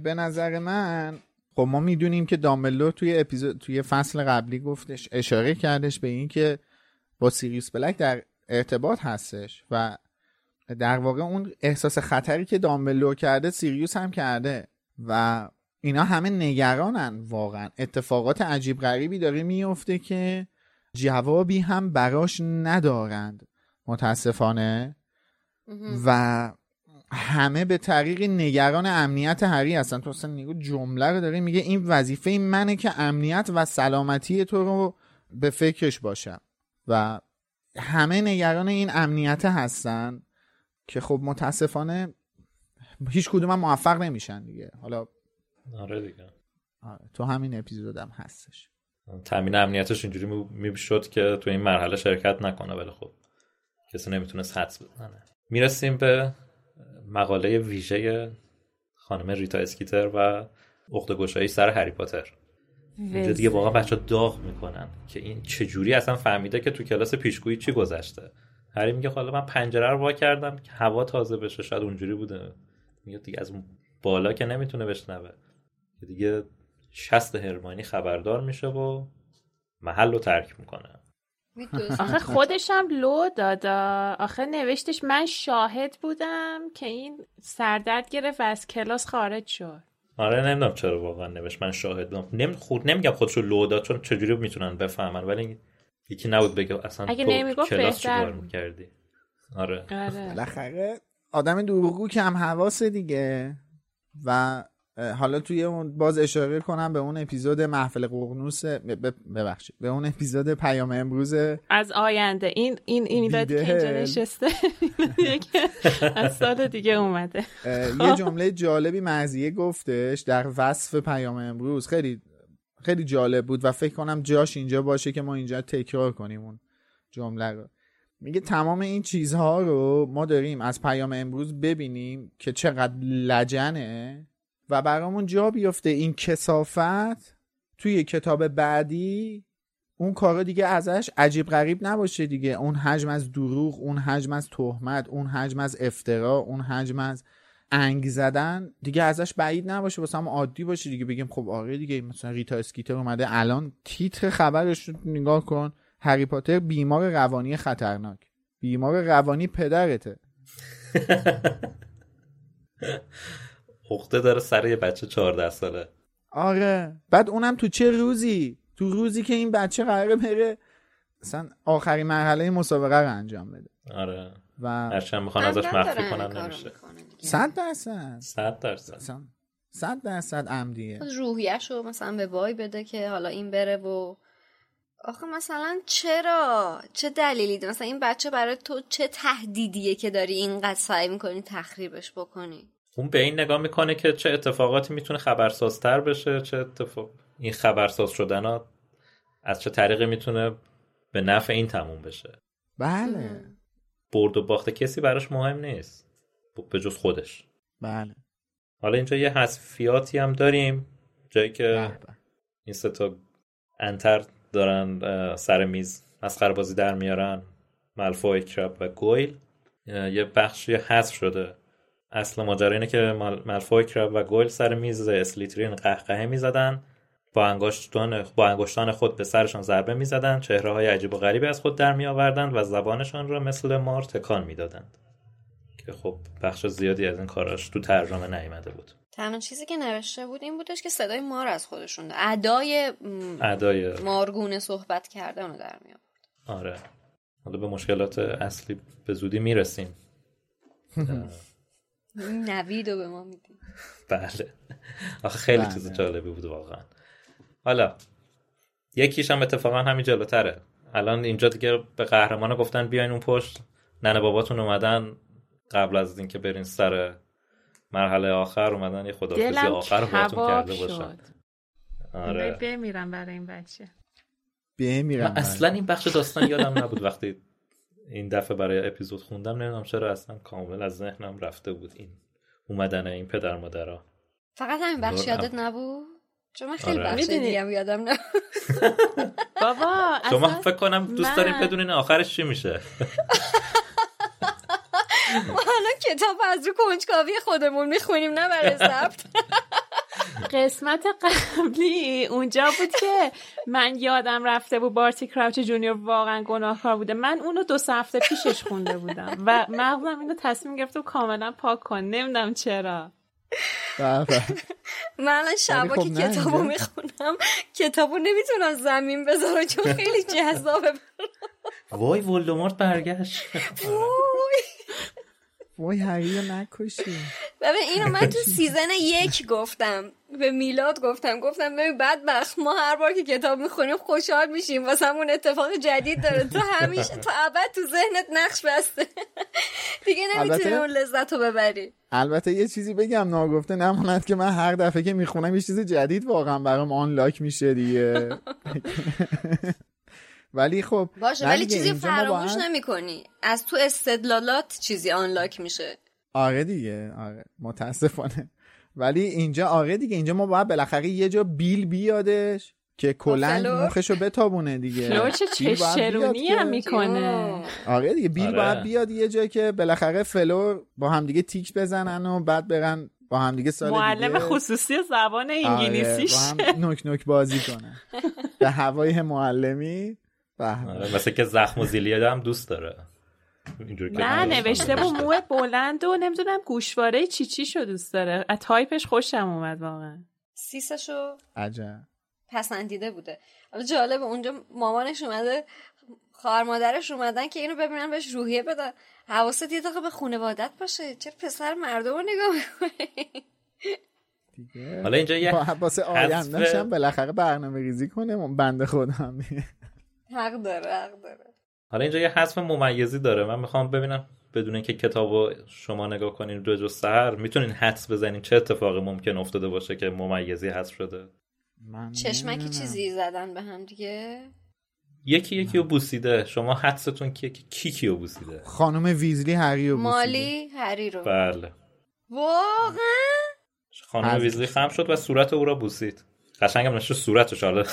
B: به نظر من خب ما می‌دونیم که دامبلدور توی اپیزود توی فصل قبلی گفتش اشاره کردش به این که با سیریوس بلک در ارتباط هستش و در واقع اون احساس خطری که دامبلدور کرده سیریوس هم کرده و اینا همه نگرانن واقعا. اتفاقات عجیب غریبی داره میفته که جوابی هم براش ندارند متاسفانه. و همه به طریق نگران امنیت هری هستن. تو اصلا نگو جمله رو داره میگه این وظیفه منه که امنیت و سلامتی تو رو به فکرش باشم. و همه نگران این امنیت هستن که خب متاسفانه هیچ کدوم هم موفق نمیشن دیگه. حالا
C: آره دیگه.
B: آره، تو همین اپیزودم هستش.
C: تامین امنیتش اینجوری می‌شد که تو این مرحله شرکت نکنه ولی خب کسی نمی‌تونست حدس بزنه. می‌رسیم به مقاله ویژه خانم ریتا اسکیتر و اخت گشایی سر هری پاتر. اینجا دیگه واقعا بچه داغ می‌کنن که این چجوری اصلا فهمیده که تو کلاس پیشگویی چی گذشته. هری میگه حالا من پنجره رو وا کردم که هوا تازه بشه شاید اونجوری بوده. میگه دیگه از اون بالا که نمی‌تونه بشنوه. که دیگه شست هرمانی خبردار میشه و محل رو ترک می‌کنه.
D: آخه خودش هم لو دادا. آخه نوشتش من شاهد بودم که این سردرد گرفت و از کلاس خارج شد.
C: آره نمی‌دونم چرا واقعا نوشت. من شاهد بودم. نمی خود نمیگم خودشو لو داد چون چجوری می‌تونن بفهمن ولی یکی نبود بگه اصلا
D: اگه
C: تو
D: نمی‌گفت
C: کلاس
D: بهتر.
C: چیکار. می‌کردی؟ آره.
D: آره.
B: بالاخره آدم دروغگو کم حواسه دیگه و حالا توی اون باز اشاره کنم به اون اپیزود محفل قرنوس ببخشید. به اون اپیزود پیام امروز
D: از آینده. این این این که اینجا. نشسته. از سال دیگه اومده.
B: یه جمله جالبی مزیه گفتش در وصف پیام امروز. خیلی خیلی جالب بود و فکر کنم جاش اینجا باشه که ما اینجا تکرار کنیم اون جمله رو. میگه تمام این چیزها رو ما داریم از پیام امروز ببینیم که چقدر لجنه. و برامون جا بیفته. این کسافت توی کتاب بعدی اون کارا دیگه ازش عجیب غریب نباشه دیگه. اون حجم از دروغ اون حجم از تهمت اون حجم از افترا اون حجم از انگ زدن دیگه ازش بعید نباشه. واسه هم عادی باشه دیگه. بگیم خب آره دیگه مثلا ریتا اسکیتر اومده. الان تیتر خبرش رو نگاه کن. هری پاتر بیمار روانی خطرناک. بیمار روانی پدرته.
C: عقده داره سر یه بچه 14 ساله.
B: آره. بعد اونم تو چه روزی؟ تو روزی که این بچه قراره بره مثلا آخرین مرحله مسابقه رو انجام بده.
C: آره.
B: و
C: هرچند می‌خوان ازش مخفی کنن نمیشه.
B: صد درصد.
C: صد درصد.
B: مثلا صد درصد عمدیه.
E: روحیش رو مثلا به وای بده که حالا این بره و آخه مثلا چرا؟ چه دلیلی ده؟ مثلا این بچه برای تو چه تهدیدیه که داری اینقدر سعی می‌کنی تخریبش بکنی؟
C: اون به این نگاه می‌کنه که چه اتفاقاتی می‌تونه خبرسازتر بشه چه اتفاق این خبرساز شدن ها از چه طریقی می‌تونه به نفع این تموم بشه.
B: بله.
C: برد و باخت کسی براش مهم نیست. به جز خودش.
B: بله.
C: حالا اینجا یه حذفیاتی هم داریم. جایی که
B: به.
C: این سه تا انتر دارن سر میز مسخره بازی در میارن. مالفوی کراب و گویل. یه بخشی حذف شده. اصل ماجرا اینه که مال- مالفوی کراب و گویل سر میز اسلیترین قهقهه می‌زدن. با انگشتان با انگشتان خود به سرشان ضربه می‌زدند چهره های عجیب و غریبی از خود در می آوردند و زبانشان را مثل مار تکان می‌دادند. که خب بخش زیادی از این کاراش تو ترجمه نیامده بود.
E: تنها چیزی که نوشته بود این بودش که صدای مار از خودشون. ادای م،
C: ادای.
E: مارگونه صحبت کردن رو در میاد
C: آره. حالا به مشکلات اصلی به زودی می‌رسیم.
E: نوید رو به ما میدی.
C: بله. آخه خیلی
B: بله.
C: چیز جالبی بود واقعا. حالا یکیش هم اتفاقا همین جلوتره. الان اینجا دیگه به قهرمان گفتن بیاین اون پشت. ننه باباتون اومدن. قبل از اینکه برین سر مرحله آخر اومدن یه خدافزی آخر رو
D: کباب
C: کرده باشن. آره.
D: بمیرم برای این بچه.
B: بمیرم
C: من اصلا این بخش داستان یادم نبود وقتی این دفعه برای اپیزود خوندم نمی‌دونم چرا اصلا کامل از ذهنم رفته بود این اومدن این پدر مادرها
E: فقط همین بخش یادت
C: هم.
E: نبود؟ چون من خیلی
C: آره.
E: بخش دیگه هم یادم نه
D: بابا
C: شما
D: اصلا
C: فکر کنم دوست
D: من-
C: دارین بدونین آخرش چی میشه.
E: ما الان کتاب از رو کنجکاوی خودمون می‌خونیم نه برای ضبط.
D: قسمت قبلی اونجا بود که من یادم رفته بود بارتی کراوچ جونیور واقعا گناهکار بوده. من اونو دو سه هفته پیشش خونده بودم و مغزم اینو تصمیم گرفت و کاملا پاک کن. نمی‌دونم چرا.
B: به.
E: من الان شبا
B: خب
E: که کتابو می‌خونم کتابو نمی‌تونم زمین بذارم چون خیلی جذابه
C: وای ولدمورت برگشت.
B: وای. هری رو نکشی.
E: ببین اینو من تو سیزن یک گفتم. به میلاد گفتم گفتم ببین بدبخت ما هر بار که کتاب می‌خونیم خوشحال میشیم. واسه همون اتفاق جدید داره. تو همیشه تو ابد تو ذهنت نقش بسته. دیگه نمی‌تونی اون لذت رو ببری.
B: البته یه چیزی بگم ناگفته نماند که من هر دفعه که می‌خونم یه چیز جدید واقعا برام unlock میشه دیگه. ولی خب
E: باشه ولی چیزی فراموش
B: باید-
E: نمی کنی از تو استدلالات چیزی unlock میشه.
B: آره دیگه آره. متاسفانه. ولی اینجا آره دیگه اینجا ما باید بالاخره یه جا بیل بیادش که کلنگ
E: فلور؟
B: مخشو بتابونه دیگه
D: فلور چه
B: بیل باید
D: چشم‌چرونی
B: بیاد
D: هم می‌کنه
B: آره دیگه بیل
C: آره.
B: باید بیاد یه جا که بالاخره فلور با همدیگه تیک بزنن و بعد برن با همدیگه سال
D: معلم
B: دیگه
D: خصوصی زبان
B: آره،
D: انگلیسیش
B: با هم نوک نوک بازی کنن به هوای معلمی.
C: آره، مثل که زخم و زیلیادا هم دوست داره
D: نه نوشته با موه بلند و نمی‌دونم گوشواره چی چی شو دوست داره. از تایپش خوشم اومد واقعا.
E: سیسشو
B: عجب.
E: پسندیده بوده. حالا جالبه اونجا مامانش اومده خواهر مادرش اومدن که اینو ببینن بهش روحیه بدن حواست یه دقیقه به خانوادت باشه. چرا پسر مردم رو نگاه می‌کنی؟
C: حالا اینجا یه
B: با- واسه
C: حذف-
B: آیندهش هم بالاخره برنامه ریزی کنه بنده هم
E: حق داره حق داره.
C: حالا اینجا یه حذف ممیزی داره. من می‌خوام ببینم بدون اینکه کتابو شما نگاه کنین دو جز سهر می‌تونین حدس بزنین چه اتفاقی ممکن افتاده باشه که ممیزی حذف شده.
B: من
E: چشمکی. چیزی زدن به هم دیگه؟
C: یکی یکی رو بوسیده. شما حدستون کیه که کی کیو بوسیده؟
B: خانم ویزلی هری و
E: مالی هری رو.
C: بله.
E: واقعا؟
C: خانم ویزلی خم شد و صورت او را بوسید. قشنگم نشه صورتش حالا.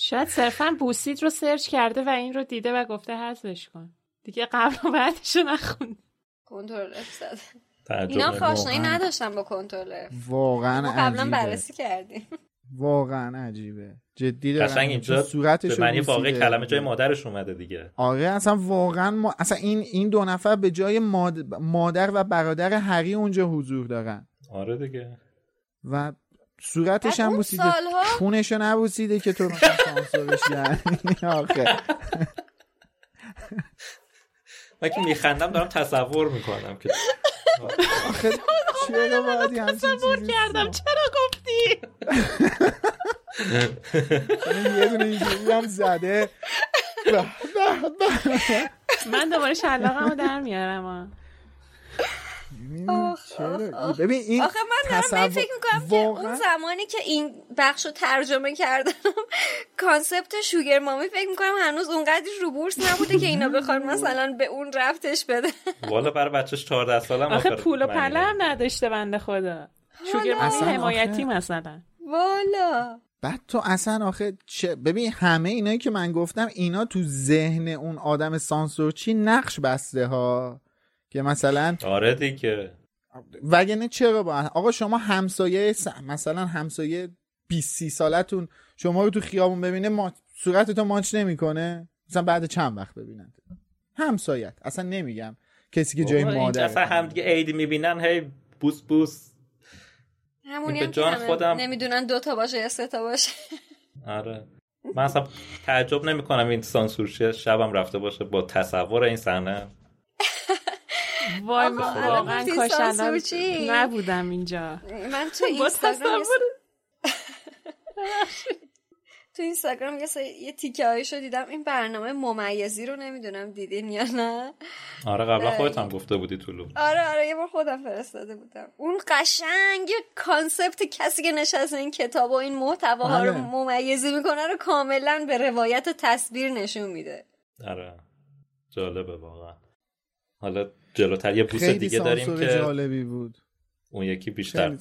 D: شاید صرفا بوسید رو سرچ کرده و این رو دیده و گفته حذفش کن. دیگه قبل و بعدش رو نخوند.
E: Ctrl
C: F
E: اینا. آشنایی
B: واقعا.
E: نداشتن با کنترل اف
B: واقعا
E: قبلا بررسی کردیم.
B: واقعا عجیبه. جدی دارم
C: قشنگ اینجا
B: صورتش
C: به معنی واقعی
B: بوسیده.
C: کلمه جای مادرش اومده دیگه.
B: آره اصلا واقعا ما... اصلا این این دو نفر به جای ماد... مادر و برادر هری اونجا حضور دارن.
C: آره دیگه.
B: و صورتش هم بوسیده.
E: سالها-
B: خونشو نبوسیده که تو سانسورش یعنی آخه.
C: من که میخندم دارم تصور می‌کنم که
B: آخه چرا باید چیزی
D: کردم. چرا گفتی؟
B: یه دونه اینجوری هم زده.
D: من دوباره شلاقمو در میارم.
B: چرا؟ ببین این
E: آخه من دارم
B: تصور-
E: فکر می‌کنم که اون زمانی که این بخش رو ترجمه کردم کانسپت شوگر مامی فکر می‌کنم هنوز اونقدر رو بورس نبوده که اینا بخوان مثلا به اون رفتش بده.
C: والا برای بچهش 14 سالم
D: آخه پول و پله هم. نداشته بنده خدا. شوگر مامی حمایتی مثلا.
E: والا.
B: بعد تو اصلا آخه چه ببین همه اینایی که من گفتم اینا تو ذهن اون آدم سانسورچی نقش بسته ها؟ که مثلا
C: آره دیگه.
B: وگرنه چرا با آقا شما همسایه س- مثلا همسایه 20 30 سالتون شما رو تو خیابون ببینه ما صورتتو ماچ نمی‌کنه؟ مثلا بعد چند وقت ببینن؟ همسایت. اصلا نمیگم کسی که جای مادر
C: اصلا هم دیگه عیدی می‌بینن هی بوس بوس.
E: همونی
C: به
E: هم که
C: جان خودم-
E: نمی‌دونن دو تا باشه یا سه تا باشه.
C: آره. من اصلا تعجب نمی کنم این سانسورشی شبم رفته باشه با تصور این صحنه.
D: وای من
E: آقا،
D: واقعا کاش الان. نبودم اینجا.
E: من تو اینستاگرام تو اینستاگرام یه, سری- یه تیکه هایشو دیدم. این برنامه ممیزی رو نمی‌دونم دیدین یا نه.
C: آره قبلا. خودت هم گفته بودی طولو
E: آره آره یه بار خودم فرستاده بودم. اون قشنگ کانسپت کسی که نشسته این کتاب و این محتواها رو
B: بله.
E: ممیزی می‌کنه رو کاملا به روایت و تصویر نشون میده.
C: آره. جالبه واقعا. حالا جلوتر. یه بوس
B: خیلی
C: دیگه داریم
B: سانسور
C: که
B: جالبی بود.
C: اون یکی بیشتر.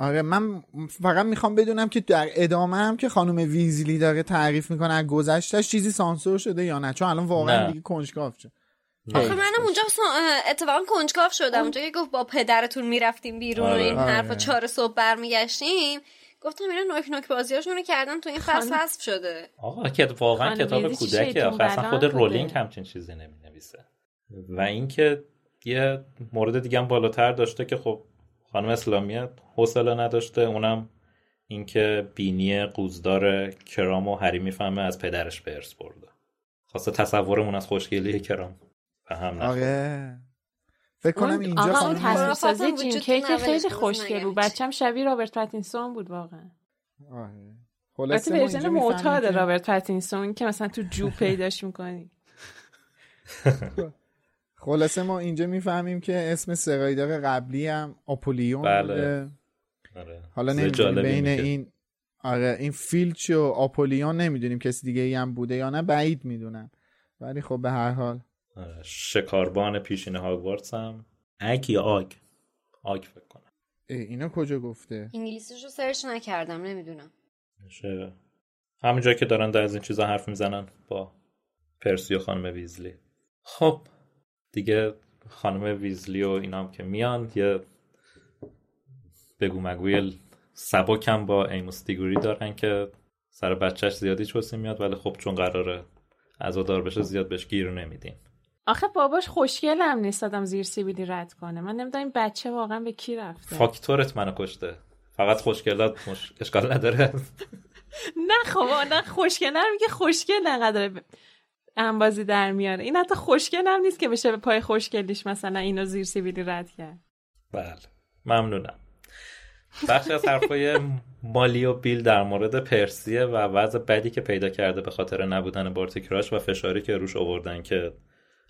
B: آره من فقط می‌خوام بدونم که در ادامه هم که خانم ویزلی داره تعریف می‌کنه از گذشتهش چیزی سانسور شده یا نه؟ چون الان واقعا
C: نه.
B: دیگه کنجکاو شد.
E: آخه منم اونجا اتفاقا کنجکاو شدم. اونجا که گفت با پدرتون می‌رفتیم بیرون و
C: آره.
E: این
B: آره.
E: حرفا چهار صبح برمیگشتیم. گفتم اینا نوک نوک بازیاشونو کردن تو این فصل حذف شده.
C: آقا که واقعا کتاب کودکه
D: شیطون
C: آخه اصلا خود. رولینگ همچین چیزی نمی نویسه و اینکه یه مورد دیگه هم بالاتر داشته که خب خانم اسلامی حوصله نداشته اونم اینکه بینی قوزدار کرام و هری می‌فهمه از پدرش به ارث برده خواسته تصورمون از خوشگلی کرام به هم.
B: آره فکر کنم اینجا
D: آقا اون
B: خانم
D: تصویر
E: خرافات
D: سازی
E: هم
D: جیم
E: وجود
D: کیک خیلی خوشگل بود. بچم شبیه رابرت پاتینسون بود واقعا
B: آره.
D: البته
B: خلاصه version
D: معتاد رابرت پاتینسون که مثلا تو جو پیداش می‌کنی
B: خلاصه ما اینجا می‌فهمیم که اسم سرایدار قبلی هم آپولیون
C: بله.
B: بوده.
C: آره.
B: حالا نمی‌دونیم بین. این آره این فیلچ و آپولیون نمی‌دونیم کسی دیگه ای هم بوده یا نه بعید می‌دونم. ولی خب به هر حال.
C: آره. شکاربان پیشین هاگوارتس هم. اگ یا آگ. آگ فکر کنم.
B: اه، اینا کجا گفته؟
E: انگلیسیش رو سرچ نکردم نمی‌دونم.
C: همینجا که دارن در از این چیزا حرف می‌زنن با پرسی و خانم ویزلی. خب دیگه خانم ویزلی و اینا هم که میان یه بگو مگوی سبکم با ایموس دیگوری دارن که سر بچهش زیادی چوسی میاد ولی خب چون قراره عزادار بشه زیاد بهش گیر نمیدین
D: آخه باباش خوشگل هم نیست آدم زیر سیبیلی رد کنه. من نمی‌دونم این بچه واقعا به کی رفته.
C: فاکتورت منو کشته. فقط خوشگلات مش... اشکال نداره.
D: نه خب نه خوشگل هم میگه خوشگل انقدر ب- انبازی در میاره. این حتی خوشگل هم نیست که بشه به پای خوشگلیش مثلا اینو زیر سیبیلی رد کرد.
C: بله. ممنونم. بخشی از حرفای مالی و بیل در مورد پرسیه و وضع بدی که پیدا کرده به خاطر نبودن بارتی کراش و فشاری که روش آوردن که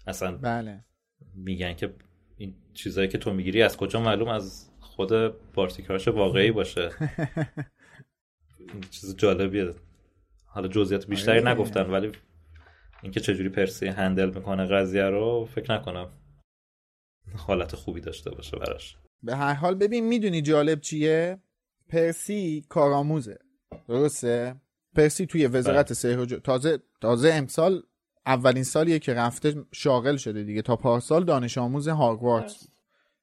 C: اصلا
B: بله.
C: میگن که این چیزایی که تو می‌گیری از کجا معلوم؟ از خود بارتی کراش واقعی باشه. این چیز جالبیه. حالا جزئیات بیشتری
B: آره.
C: نگفتن ولی اینکه چجوری پرسی هندل می‌کنه قضیه رو فکر نکنم. حالت خوبی داشته باشه براش.
B: به هر حال ببین می‌دونی جالب چیه؟ پرسی کارآموزه. درسته؟ پرسی توی وزارت سحر و ج- تازه تازه امسال اولین سالیه که رفته شاغل شده دیگه. تا پارسال دانش آموز هاگوارتس بود.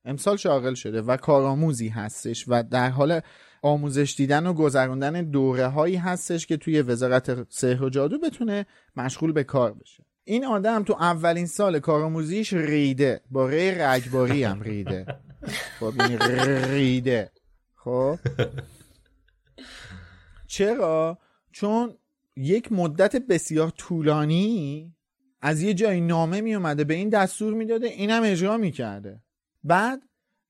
B: امسال شاغل شده و کارآموزی هستش و در حال آموزش دیدن و گذراندن دوره هایی هستش که توی وزارت سحر و جادو بتونه مشغول به کار بشه. این آدم تو اولین سال کارآموزیش ریده. با ری رگباری هم ریده. خب ریده. خب؟ چرا؟ چون یک مدت بسیار طولانی از یه جایی نامه می اومده به این دستور می‌داده اینم اجرا می‌کرده. بعد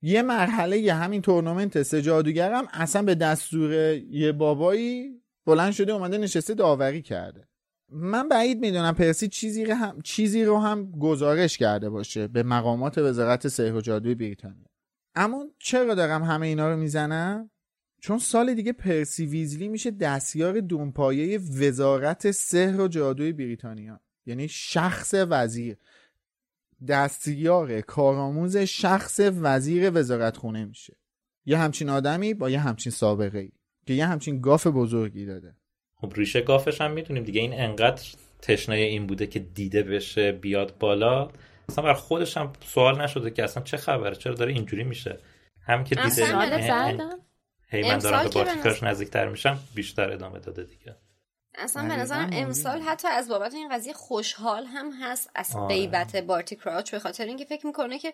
B: یه مرحله یه همین تورنمنت سه جادوگر هم اصلا به دستور یه بابایی بلند شده اومده نشسته داوری کرده. من بعید می‌دونم پرسی چیزی رو هم, چیزی رو هم گزارش کرده باشه به مقامات وزارت سحر و جادوی بریتانیا. اما چرا دارم همه اینا رو می‌زنم؟ چون سال دیگه پرسی ویزلی میشه دستیار دونپایه وزارت سحر و جادوی بریتانیا. یعنی شخص وزیر. دستیار کارآموز شخص وزیر وزارت خونه میشه. یه همچین آدمی با یه همچین سابقه ای که یه همچین گاف بزرگی داده.
C: خب ریشه گافش هم می‌دونیم دیگه. این انقدر تشنه این بوده که دیده بشه بیاد بالا. اصلا بر خودش هم سوال نشده که اصلا چه خبره چرا داره اینجوری میشه؟ هم که دیده هی من دارم به
E: که به
C: بارتیکاش نزدیکتر میشم بیشتر ادامه داده دیگه.
E: اصلا به نظرم امسال حتی از بابت این قضیه خوشحال هم هست از
C: آره.
E: غیبت بارتی کراچ به خاطر اینکه فکر می‌کنه که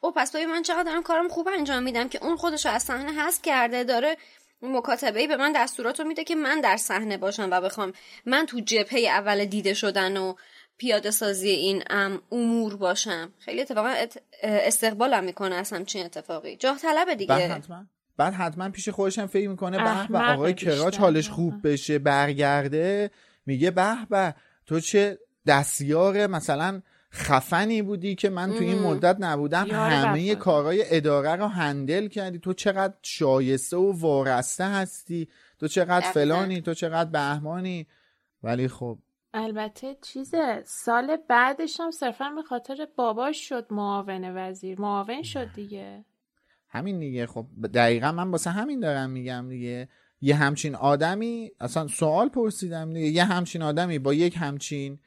E: او پس ببین من چقدر دارم کارم خوب انجام میدم که اون خودش رو از صحنه حذف کرده داره مکاتبه به من دستورات رو میده که من در صحنه باشم و بخوام من تو جبهه اول دیده شدن و پیاده سازی این ام امور باشم. خیلی اتفاقا ات- استقبالم می‌کنه از همچین اتفاقی. جاه طلبه
B: بعد
E: دیگه
B: حتما. بعد حتما پیش خودش هم فکر می‌کنه به به آقای. کراچ حالش خوب بشه برگرده میگه به به تو چه دستیار مثلا خفنی بودی که من تو این. مدت نبودم همه. کارهای اداره رو هندل کردی تو چقدر شایسته و وارسته هستی تو چقدر. فلانی تو چقدر بهمانی ولی خب
D: البته چیزه سال بعدش هم صرفا به خاطر باباش شد معاون وزیر معاون شد دیگه
B: همین دیگه. خب دقیقا من واسه همین دارم میگم دیگه. یه همچین آدمی اصلا سوال پرسیدم دیگه. یه همچین آدمی با یک همچین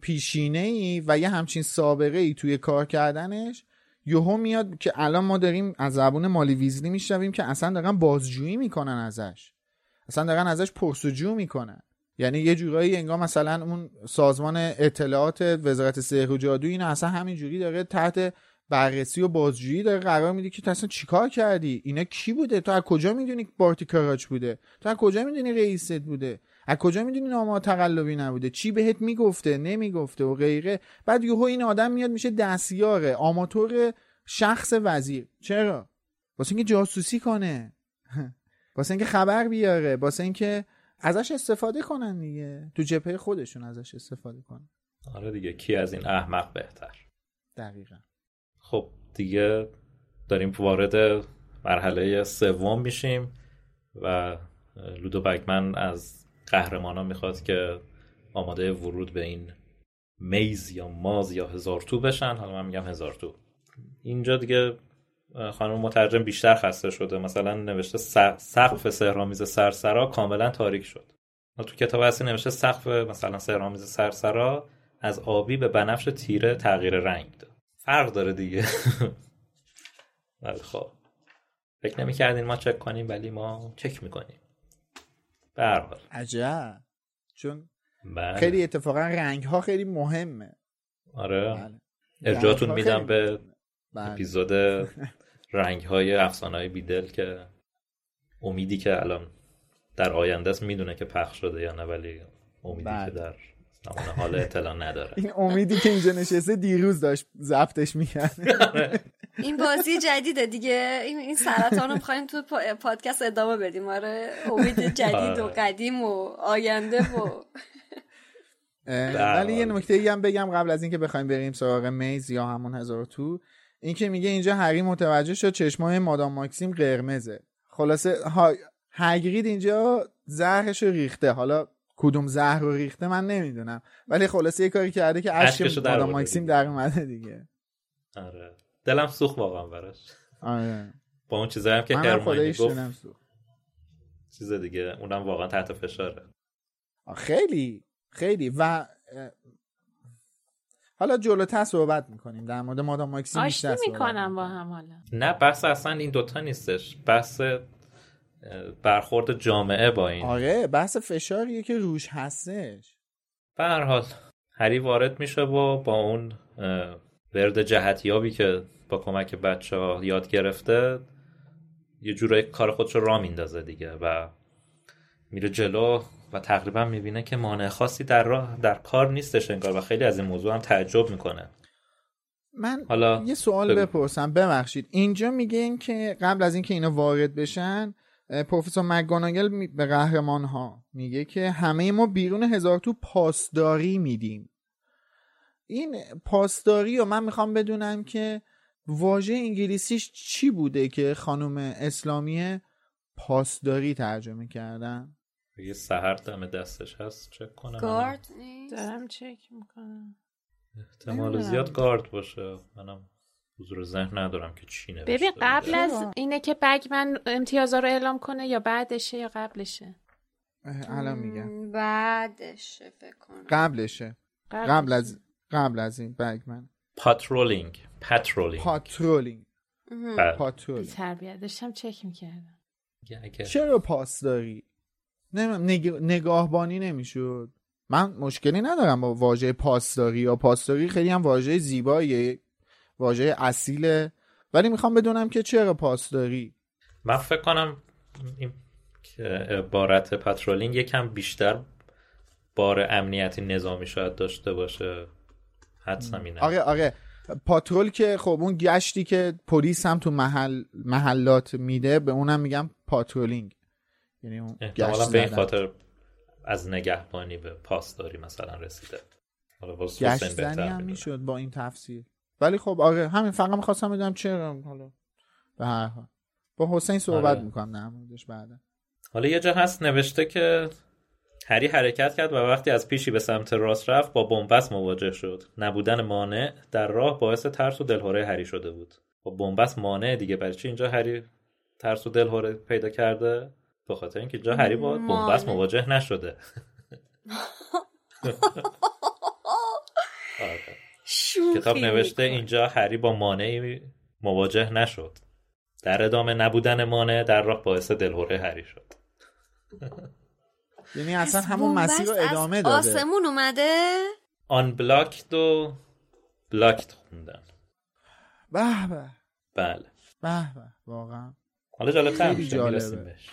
B: پیشینه ای و یه همچین سابقه ای توی کار کردنش یهو میاد که الان ما داریم از زبون مالی ویزلی میشنویم که اصلا دارن بازجویی می‌کنن ازش. اصلا دارن ازش پرسجو می‌کنن. یعنی یه جورایی انگار مثلا اون سازمان اطلاعات وزارت سحر و جادو اینو اصلا همینجوری داره تحت بررسی و بازجویی داره قرار میده که تو اصلا چیکار کردی؟ اینا کی بوده؟ تو از کجا می‌دونی بارتی کاراچ بوده؟ تو از کجا می‌دونی رئیست بوده؟ از کجا می‌دونی نامه تقلبی نبوده؟ چی بهت می‌گفته؟ نمی‌گفته و غیره. بعد یهو این آدم میاد میشه دستیار آماتور شخص وزیر. چرا؟ واسه اینکه جاسوسی کنه. واسه اینکه خبر بیاره. واسه اینکه ازش استفاده کنن دیگه. تو جبهه خودشون ازش استفاده کنن.
C: آره دیگه کی از این احمق بهتر؟
B: دقیقا.
C: خب دیگه داریم وارد مرحله سوم میشیم و لودو بکمن از قهرمانا می‌خواد که آماده ورود به این میز یا ماز یا هزار تو بشن. حالا من میگم هزار تو. اینجا دیگه خانم مترجم بیشتر خسته شده. مثلا نوشته سقف سهرامیز سرسرا کاملا تاریک شد. تو کتاب اصلی نوشته سقف مثلا سهرامیز سرسرا از آبی به بنفش تیره تغییر رنگ داد. فرق داره دیگه ولی خب فکر نمی کردین ما چک کنیم ولی ما چک می‌کنیم به
B: عجب چون بله. خیلی اتفاقا رنگ ها خیلی مهمه
C: آره بله. ارجاعتون میدم به بله. اپیزود رنگ های افسانه های بیدل که امیدی که الان در آینده است می‌دونه که پخش شده یا نه ولی امیدی که بله. در زمان حال اطلاع نداره.
B: این امیدی که اینجا نشسته دیروز داشت زفتش می‌کرد.
E: این بازی جدیده دیگه. این این سرطان رو می‌خوایم تو پادکست ادامه بدیم. آره امید جدید و آره. قدیم و آینده و
B: ولی یه نکته ای هم بگم قبل از اینکه بخوایم بریم سراغ میز یا همون هزار تو این که میگه اینجا هری متوجه شد چشمای مادام ماکسیم قرمزه. خلاصه ها هگرید اینجا زهرش ریخته. حالا کدوم زهر رو ریخته من نمی‌دونم. ولی خلاصه یه کاری کرده که اشک مادام ماکسیم در اومده دیگه.
C: آره. دلم سوخت واقعا براش.
B: آره.
C: با اون چیزایی هم که هرماینی گفت چیز دیگه اونم واقعا تحت فشاره.
B: خیلی خیلی. و حالا جلوتر صحبت می‌کنیم. در مورد مادام ماکسیم
D: بیشتر می‌کنم با هم حالا.
C: نه بحث اصلا این دوتا نیستش. بحث برخورد جامعه با این.
B: آره بحث فشاریه که روش هستش.
C: به هر حال هری وارد میشه و با اون ورد جهتیابی که با کمک بچه ها یاد گرفته یه جورایی کار خودش رو را میندازه دیگه و میره جلو و تقریبا می‌بینه که مانع خاصی در راه در کار نیستش انگار و خیلی از این موضوع هم تعجب می‌کنه.
B: من حالا یه سوال بپرسم ببخشید. اینجا میگه این که قبل از اینکه اینا وارد بشن پروفسور مگاناگل به قهرمان ها میگه که همه ما بیرون هزار تو پاسداری میدیم. این پاسداری و من می‌خوام بدونم که واژه انگلیسیش چی بوده که خانم اسلامی پاسداری ترجمه کردن
C: یه سهر دم دستش هست چک کنم.
E: گارد
D: دارم چک می‌کنم.
C: احتمال زیاد گارد باشه. منم حضور ذهن ندارم که چی نوشته.
D: ببین قبل از اینه که من امتیازا رو اعلام کنه یا بعدشه یا قبلشه؟
B: الان میگم.
E: بعدشه فکر کنم.
B: قبلشه. قبل از قبل از این من.
C: patrolling
B: patrolling
C: patrolling.
B: patrolling
D: تربیت داشتم چک می‌کردم
B: چرا پاس داری؟ نگ... نگاهبانی نمی‌شد. من مشکلی ندارم با واژه پاسداری یا پاسداری خیلی هم واژه زیباییه. واژه اصیله. ولی می‌خوام بدونم که چرا پاسداری
C: من فکر کنم این که عبارت patrolling یکم بیشتر بار امنیتی نظامی شاید داشته باشه. حدسم اینه.
B: آره آره. پاترول که خب اون گشتی که پلیس هم تو محل محلات میده به اونم میگم پاترولینگ. یعنی اون
C: گشت به این خاطر از نگهبانی به پاسداری مثلا رسیده.
B: حالا گشت زنی هم می‌شد با این تفسیر. ولی خب آره همین فقط می‌خواستم بدونم چرا حالا. به هر حال. با حسین صحبت آره. می‌کنم در موردش بعدا.
C: حالا یه جا هست نوشته که هری حرکت کرد و وقتی از پیشی به سمت راست رفت با بنبست مواجه شد. نبودن مانع در راه باعث ترس و دلهوره هری شده بود. با بنبست مانع دیگه برای چی اینجا هری ترس و دلهوره پیدا کرده؟ به خاطر اینکه اینجا هری با بنبست. مواجه نشده. آره. کتاب نوشته. اینجا هری با مانعی مواجه نشد. در ادامه نبودن مانع در راه باعث دلهوره هری شد.
B: یعنی اصلا همون مسیر رو ادامه داده.
E: آسمون اومده؟
C: آن بلاکت و بلاکت خوندن.
B: به به.
C: بله.
B: به به. واقعا.
C: حالا جالبتر
B: خیلی
C: میشه
B: جالبه.
C: می‌رسیم بهش.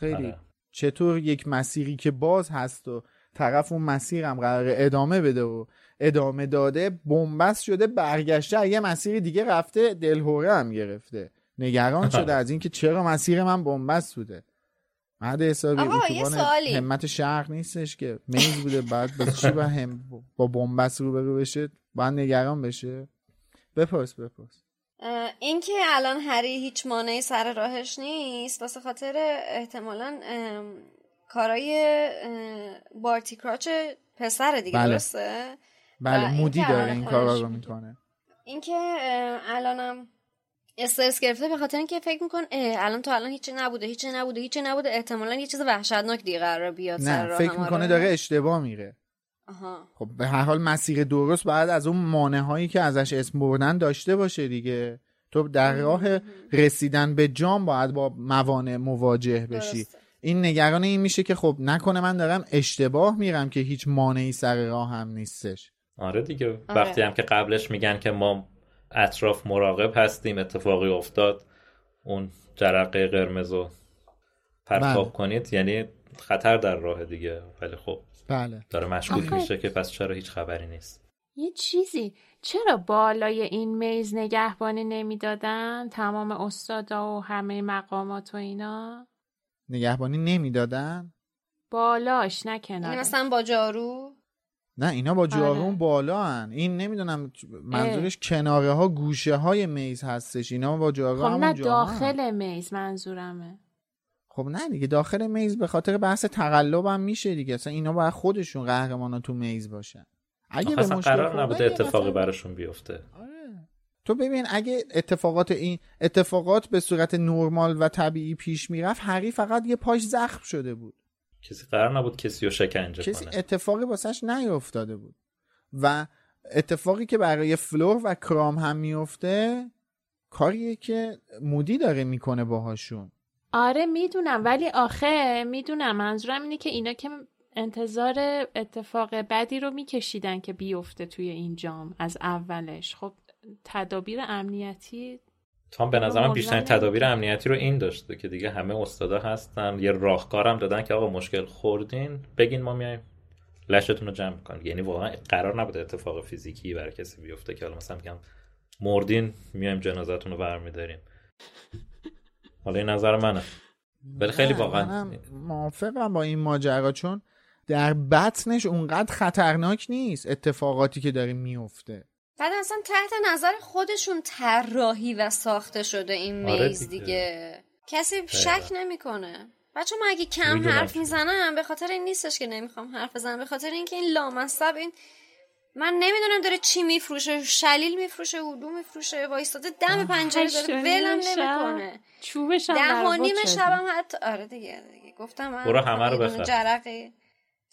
B: خیلی.
C: آره.
B: چطور یک مسیری که باز هست و طرف اون مسیر هم قرار ادامه بده و ادامه داده بنبست شده برگشته یه مسیر دیگه رفته دلهوره هم گرفته. نگران شده از اینکه چرا مسیر من بنبست بوده. مرد حسابی اتوبان. همت شرق نیستش که. میز بوده بعد بس چی با هم با بنبست روبرو بشه؟ باید نگران بشه؟ بپرس بپرس.
E: اه، این که الان هری هیچ مانعی سر راهش نیست واسه خاطر احتمالا کارای بارتی کراچ پسر دیگه
B: بله.
E: درسته؟
B: بله مودی داره این کارا رو. می‌کنه
E: اینکه الانم استرس گرفته به خاطر اینکه فکر میکن الان تو الان هیچی نبوده هیچی نبوده هیچی نبوده احتمالا یه چیز وحشتناک دیگه قرار بیاد سر
B: نه
E: راه
B: فکر می‌کنه؟ داره اشتباه میره
E: آها
B: خب به هر حال مسیر درست باید از اون مانع هایی که ازش اسم بردن داشته باشه دیگه تو در راه رسیدن به جام باید با موانع مواجه بشی
E: درسته.
B: این نگران این میشه که خب نکنه من دارم اشتباه میرم که هیچ مانعی سر راه هم نیستش
C: آره دیگه.
E: آره.
C: وقتی هم که قبلش میگن که ما اطراف مراقب هستیم اتفاقی افتاد اون جرقه قرمز رو پرتاب
B: بله.
C: کنید یعنی خطر در راه دیگه. ولی خب
B: بله.
C: داره مشکوک
D: آخه-
C: میشه که پس چرا هیچ خبری نیست؟
D: یه چیزی چرا بالای این میز نگهبانی نمی‌دادن؟ تمام استادا و همه مقامات و اینا؟
B: نگهبانی نمی‌دادن؟
D: بالاش نه
E: یعنی
D: کنارش
E: مثلا با جارو؟
B: نه اینا با جارون
D: آره.
B: بالا هن. این نمی‌دونم منظورش کناره ها گوشه های میز هستش اینا با جارو
D: خب
B: همون
D: نه
B: جاها هن.
D: داخل میز منظورمه
B: خب نه دیگه داخل میز به خاطر بحث تقلب هم میشه دیگه اصلا اینا باید خودشون قهرمانا تو میز باشن اگه به مشکل
C: قرار نبوده اتفاقی
B: مثلا-
C: براشون بیفته
B: آره. تو ببین اگه اتفاقات این اتفاقات به صورت نرمال و طبیعی پیش می‌رفت هری فقط یه پاش زخم شده بود
C: کسی قرار نبود کسی رو شکنجه
B: کسی
C: کنه.
B: اتفاقی واسش نیفتاده بود. و اتفاقی که برای فلور و کرام هم میفته کاریه که مودی داره می‌کنه باهاشون.
D: آره می‌دونم. ولی آخه می‌دونم. منظورم اینه که اینا که انتظار اتفاق بدی رو میکشیدن که بیفته توی این جام از اولش. خب تدابیر امنیتی
C: تو هم به نظرم بیشترین. تدابیر امنیتی رو این داشته که دیگه همه استادا هستن. یه راهکارم دادن که آقا مشکل خوردین بگین ما میایم لشتون رو جمع کنیم. یعنی واقعا قرار نبوده اتفاق فیزیکی برای کسی بیفته که حالا مثلا میگم مردین میایم جنازتون رو برمیداریم. حالا این نظر منه. ولی خیلی واقعا
B: موافقم با این ماجرا چون در بطنش اونقدر خطرناک نیست اتفاقاتی که داره میفته
E: بعد اصلا تحت نظر خودشون طراحی و ساخته شده این
C: آره
E: میز
C: دیگه.
E: دیگه, کسی شک نمی‌کنه بچه من اگه کم
C: می‌دونم.
E: حرف می‌زنم به خاطر این نیستش که نمی‌خوام حرف بزنم به خاطر اینکه این لامصب این من نمی‌دونم داره چی میفروشه شلیل میفروشه هدو میفروشه وایستاده دم پنجره داره ولم نمی‌کنه
D: چوبش هم
E: ده و نیم. شبم حتی آره دیگه, دیگه. گفتم من
C: برو همه رو بخر.
E: جرقه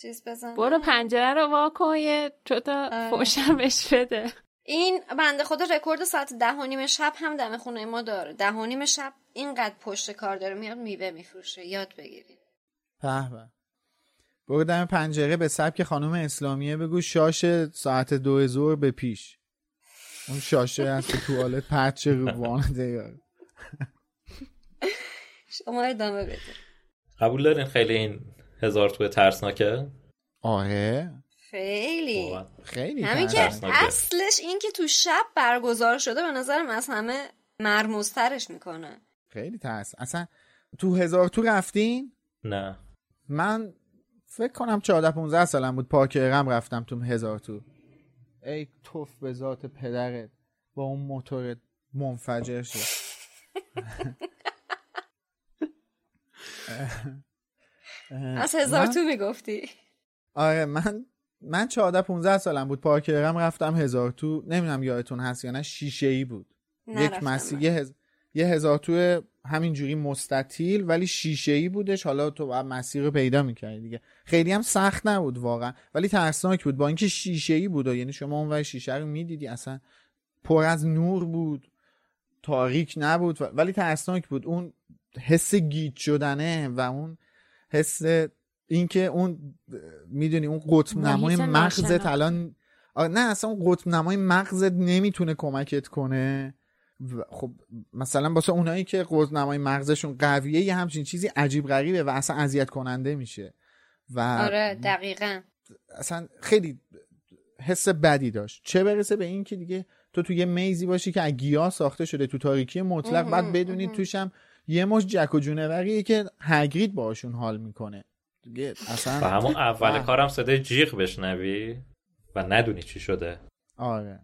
E: چیز بزن
D: برو پنجره رو وا کن یه چوتا
E: آره.
D: فوشم بهش بده
E: این بنده خدا رکورد ساعت ده و نیم شب هم دم خونه ما داره. ده و نیم شب اینقدر پشت کار داره میاد میوه میفروشه. یاد بگیرید.
B: به به برو دم پنجره به سبک خانم اسلامیه بگو شاش ساعت دو ظهر به پیش. اون شاشه از تو توالت پرچه رو وانده
E: شما ادامه بده.
C: قبول دارین خیلی این هزار توی ترسناکه؟
B: آره.
E: خیلی.
B: خیلی
E: همین که. اصلش این که تو شب برگزار شده به نظرم از همه مرموزترش می‌کنه.
B: خیلی ترس. اصلا تو هزار تو رفتین؟
C: نه.
B: من فکر کنم 14 15 سالم بود. پارک ارم رفتم تو هزار تو. ای توف به ذات پدرت. با اون موتور منفجر شد
E: از هزار تو می‌گفتی.
B: آره من من 14 15 سالم بود پارکرم رفتم هزار تو نمی‌دونم یادتون هست یا نه شیشه ای بود. یک. یه, هز... یه هزار تو همینجوری مستطیل ولی شیشه ای بودش. حالا تو مسیر رو پیدا می‌کردی دیگه. خیلی هم سخت نبود واقعا. ولی ترسناک بود. با اینکه شیشه ای بود و یعنی شما اون شیشه رو می‌دیدی اصلا پر از نور بود. تاریک نبود. ولی ترسناک بود. اون حس گیج شدنه و اون حس اینکه اون می‌دونی اون قطب نمای مغزت. الان نه اصلا اون قطب نمای مغزت نمی‌تونه کمکت کنه. خب مثلا واسه اونایی که قطب نمای مغزشون قویه یه همچین چیزی عجیب غریبه و اصلا اذیت کننده میشه. و
E: آره دقیقا.
B: اصلا خیلی حس بدی داشت. چه برسه به این که دیگه تو تو یه میزی باشی که از گیاه ساخته شده تو تاریکی مطلق بعد بدونی توشم یه مش جک و جونوریه که هگرید باشون حال می‌کنه. دیگه اصلا
C: و همون اول. کارم صدای جیغ بشنوی و ندونی چی شده.
B: آره.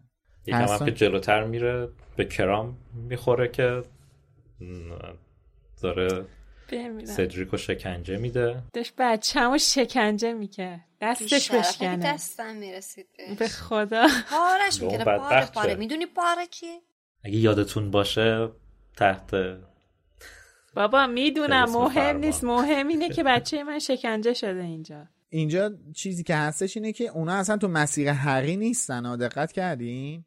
C: یکم هم که جلوتر میره به کرام می‌خوره که داره سدریکو شکنجه میده.
D: داشت بچه شکنجه می‌کرد. دستش بشکنه.
E: دستم می‌رسید
D: به خدا.
E: پارش می‌کنه پاره پاره. می‌دونی پاره چیه
C: اگه یادتون باشه تحت
D: بابا می‌دونم. مهم. نیست. مهم اینه که بچه من شکنجه شده اینجا.
B: اینجا چیزی که هستش اینه که اونا اصلا تو مسیر هری نیستن. ها دقت کردین؟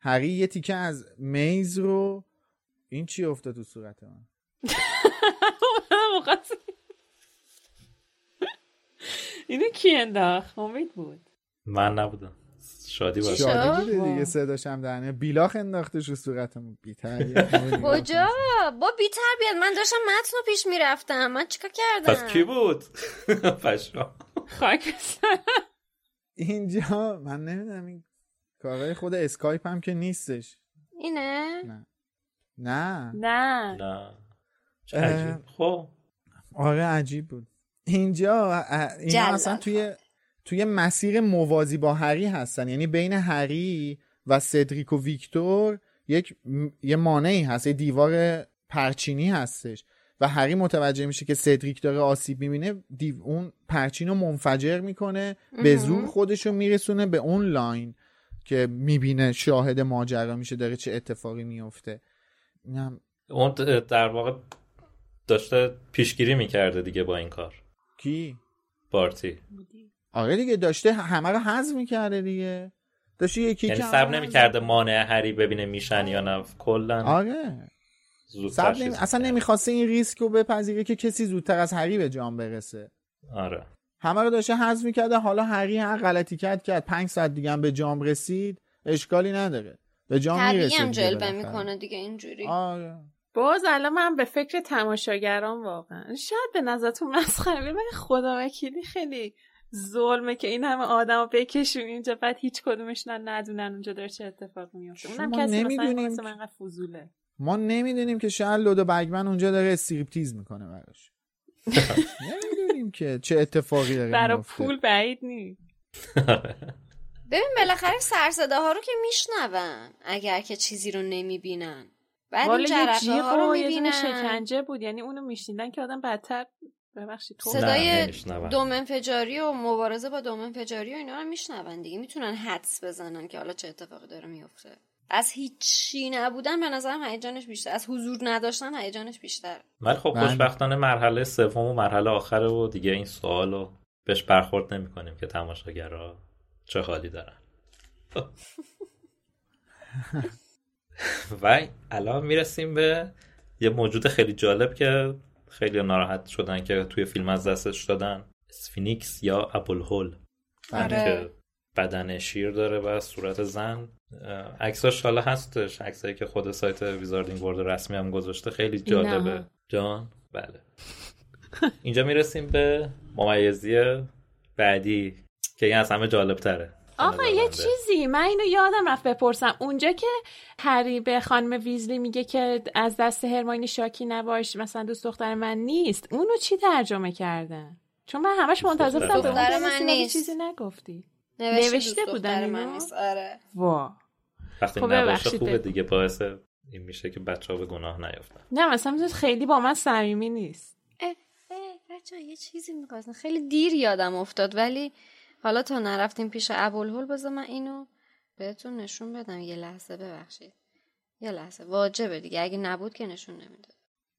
B: هری یه تیکه از میز رو این چی افتاد تو صورت من؟
D: اینو کی انداخت؟ امید بود.
C: من نبودم. شادی باشه.
B: شادی دیگه صداشم درنه بیلاخ انداختش رو صورتمون. بیتر
E: کجا؟ با بی تربیت من داشتم متن رو پیش می‌رفتم. من چیکار کردم؟
C: پس کی بود؟ پشمام.
D: خاک.
B: اینجا من نمی‌دونم این کارهای خود اسکایپ هم که نیستش.
E: اینه؟
B: نه. نه.
D: نه.
C: خب.
B: آره عجیب بود. اینجا اینا اصلا توی توی مسیر موازی با هری هستن. یعنی بین هری و سدریک و ویکتور یک م- یه مانعی هست یه دیوار پرچینی هستش. و هری متوجه میشه که سدریک داره آسیب می‌بینه دیو اون پرچین رو منفجر می‌کنه به زور خودش رو میرسونه به اون لاین که می‌بینه شاهد ماجرا میشه داره چه اتفاقی میفته اینم
C: اون در واقع داشته پیشگیری می‌کرده دیگه با این کار.
B: کی؟
C: بارتی.
B: آره دیگه داشته همه رو حذف می‌کرده دیگه. داشته یکی
C: یعنی
B: که
C: صبر نمی‌کرده مانع هری ببینه میشن یا نه؟ کلا
B: آره.
C: زودتر
B: نمی... اصلا. نمی‌خواسته این ریسک رو بپذیره که کسی زودتر از هری به جام برسه.
C: آره.
B: همه رو داشته حذف می‌کرده حالا هری هر غلطی کرد کرد پنج ساعت دیگه هم به جام رسید اشکالی نداره. به جام می‌رسه
E: هم
B: بالاخره.
E: می‌کنه دیگه اینجوری.
B: آره.
D: باز الان من به فکر تماشاگران واقعا شاید به نظرتون مسخره ولی خدا وکیلی خیلی ظلمه که این همه آدم رو بکشون اینجا بعد هیچ کدومش نه ندونن اونجا داره چه اتفاقی میفته. اونم کسی
B: نمی‌دونیم
D: مثلا
B: که-
D: من فضوله.
B: ما نمی‌دونیم که شاید لودو بگمن اونجا داره استریپتیز می‌کنه براش. نمی‌دونیم که چه اتفاقی داره
D: برای. پول بعید نیست.
E: ببین بالاخره سرصده ها رو که میشنون اگر که چیزی رو نمی‌بینن. بعد این جرقه ها رو می‌بینن.
D: شکنجه بود. یعنی اونو میشنیدن که آدم بدتر ببخشید تو
E: صدای. دوم انفجاری و مبارزه با دوم انفجاری و اینا رو میشنون دیگه می‌تونن حدس بزنن که حالا چه اتفاقی داره میفته از هیچی نبودن به نظرم هیجانش بیشتر از حضور نداشتن هیجانش بیشتر
C: ولی خب
B: بله.
C: خوشبختانه مرحله سوم و مرحله آخره و دیگه این سوال رو بهش برخورد نمی کنیم که تماشاگرها چه حالی دارن و الان می‌رسیم به یه موجود خیلی جالب که خیلی ناراحت شدن که توی فیلم از دستش دادن. Sphinx یا ابوالهول
E: آره.
C: که بدن شیر داره و صورت زن. عکساش حالا هستش. عکسایی که خود سایت Wizarding World رسمی هم گذاشته. خیلی جالبه.
D: نه.
C: جان؟ بله. اینجا می‌رسیم به ممیزی بعدی که این از همه جالب تره
D: آقا یه چیزی من اینو یادم رفت بپرسم. اونجا که هری به خانم ویزلی میگه که از دست هرماینی شاکی نباش مثلا دوست دختر من نیست اونو چی ترجمه کردن؟ چون من همش منتظر بودم به اون
E: دختر من نیست.
D: چیزی نگفتی.
E: نوشته,
D: بودن؟
E: من نیست. آره.
D: وا
C: وقتی
D: خب
C: نباشه خوبه. دیگه باعث این میشه که بچه ها به گناه نیفتن.
D: نه مثلا خیلی با من صمیمی نیست.
E: اه، اه، بچه یه چیزی می‌خواستم خیلی دیر یادم افتاد ولی حالا تا نرفتیم پیش ابوالهول بذار من اینو بهتون نشون بدم. یه لحظه ببخشید. یه لحظه. واجبه دیگه. اگه نبود که نشون نمی‌داد.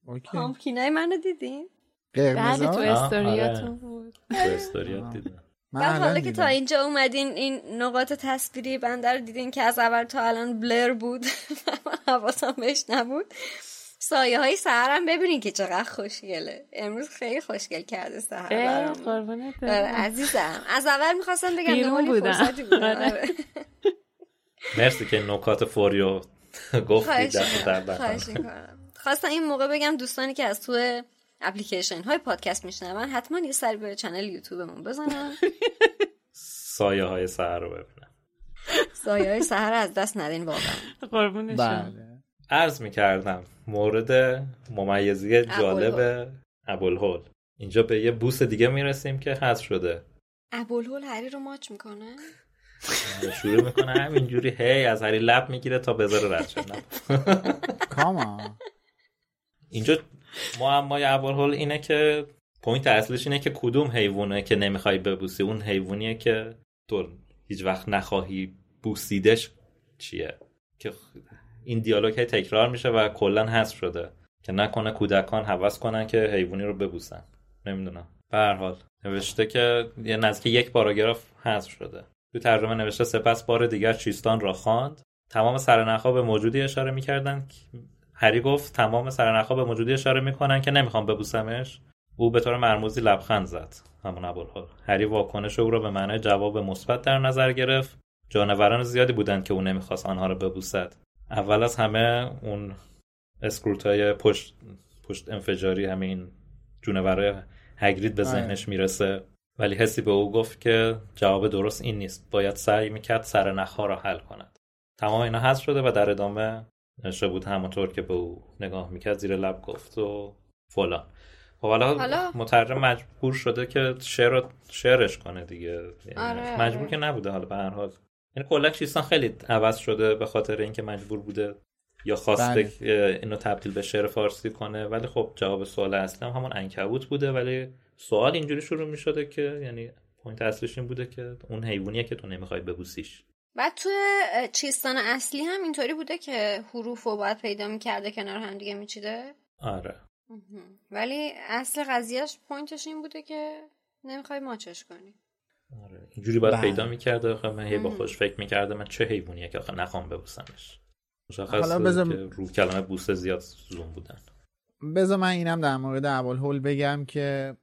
B: اوکی.
E: پامپکینای منو دیدین؟
B: قرمز
D: بله تو؟ استوریاتون
C: آره.
D: بود
C: تو استوریات دیدم.
B: من
E: بعد حالا که. تا اینجا اومدین این نقاط تصویری بنده رو دیدین که از اول تا الان بلر بود. من حواسم بهش نبود. سایه های سهرم ببینین که چقدر خوشگله. امروز خیلی خوشگل کرده سهر
D: قربونت
E: آره،
D: برم.
E: عزیزم. از اول می‌خواستم بگم
D: بیرون بودم.
E: فرصتی بودم
D: آره.
E: آره.
C: مرسی که نکات فوریو
E: می‌کنم. خواستم این موقع بگم دوستانی که از تو اپلیکیشن های پادکست میشنون حتما یه سری به چنل یوتیوبمون بزنن.
C: سایه های سهر رو ببینم
E: سایه های سهر از دست ندین واقعا.
D: قربونشون
C: عرض می‌کردم مورد ممیزی جالب ابوالهول. اینجا به یه بوس دیگه می‌رسیم که حذف شده.
E: ابوالهول هری رو ماچ می‌کنه؟
C: شروع می‌کنه همینجوری هی از هری لب می‌گیره تا بذاره رد. نه.
B: کاما.
C: اینجا معمای ابوالهول اینه که پوینت اصلیش اینه که کدوم حیوانه که نمی‌خوای ببوسی؟ اون حیوانیه که تو هیچ وقت نخواهی بوسیدش چیه؟ که این دیالوگ هی تکرار میشه و کلا حذف شده که نکنه کودکان حوض کنن که حیوانی رو ببوسن. نمی‌دونم. به هر حال نوشته که یه نزدیک یک پاراگراف حذف شده. تو ترجمه نوشته سپس بار دیگر چیستان را خواند. تمام سرنخها به موجودی اشاره می‌کردن. هری گفت تمام سرنخها به موجودی اشاره می‌کنن که نمی‌خوام ببوسمش. او به طور مرموزی لبخند زد. همون ابوالهول هری واکنش او را به معنای جواب مثبت در نظر گرفت. جانوران زیادی بودند که او نمی‌خواست آنها را ببوسد. اول از همه اون اسکروتای پشت پشت انفجاری همین جونورای هگرید به. ذهنش می‌رسه ولی حسی به او گفت که جواب درست این نیست باید سعی می‌کرد سرنخها را حل کند تمام اینا حذف شده و در ادامه نشه بود همونطور که به او نگاه می‌کرد زیر لب گفت و فلان خب حالا؟ مترجم مجبور شده که شعر شعرش کنه دیگه یعنی
E: آره،
C: مجبور
E: آره.
C: که نبوده حالا به هر حال یعنی کلا چیستان خیلی عوض شده به خاطر اینکه مجبور بوده یا خواسته
B: بله.
C: اینو تبدیل به شعر فارسی کنه. ولی خب جواب سوال اصلی هم همون عنکبوت بوده. ولی سوال اینجوری شروع می شده که یعنی point اصلیش این بوده که اون حیوانیه که تو نمی‌خوای ببوسیش.
E: بعد توی اه، چیستان اصلی هم اینطوری بوده که حروف رو باید پیدا می‌کرده کنار هم دیگه میچیده؟
C: آره.
E: ولی اصل قضیهش پوینتش این بوده که نمی‌خوای ماچش کنی.
C: آره اینجوری باید
B: بله.
C: پیدا می‌کرده آخه من هی با
E: مم.
C: خودش فکر می‌کرده من چه حیوانیه که آخه نخوام ببوسمش مشخص
B: حالا بذار-
C: که رو کلمه بوسه زیاد زوم بودن
B: بذار من اینم در مورد ابوالهول بگم که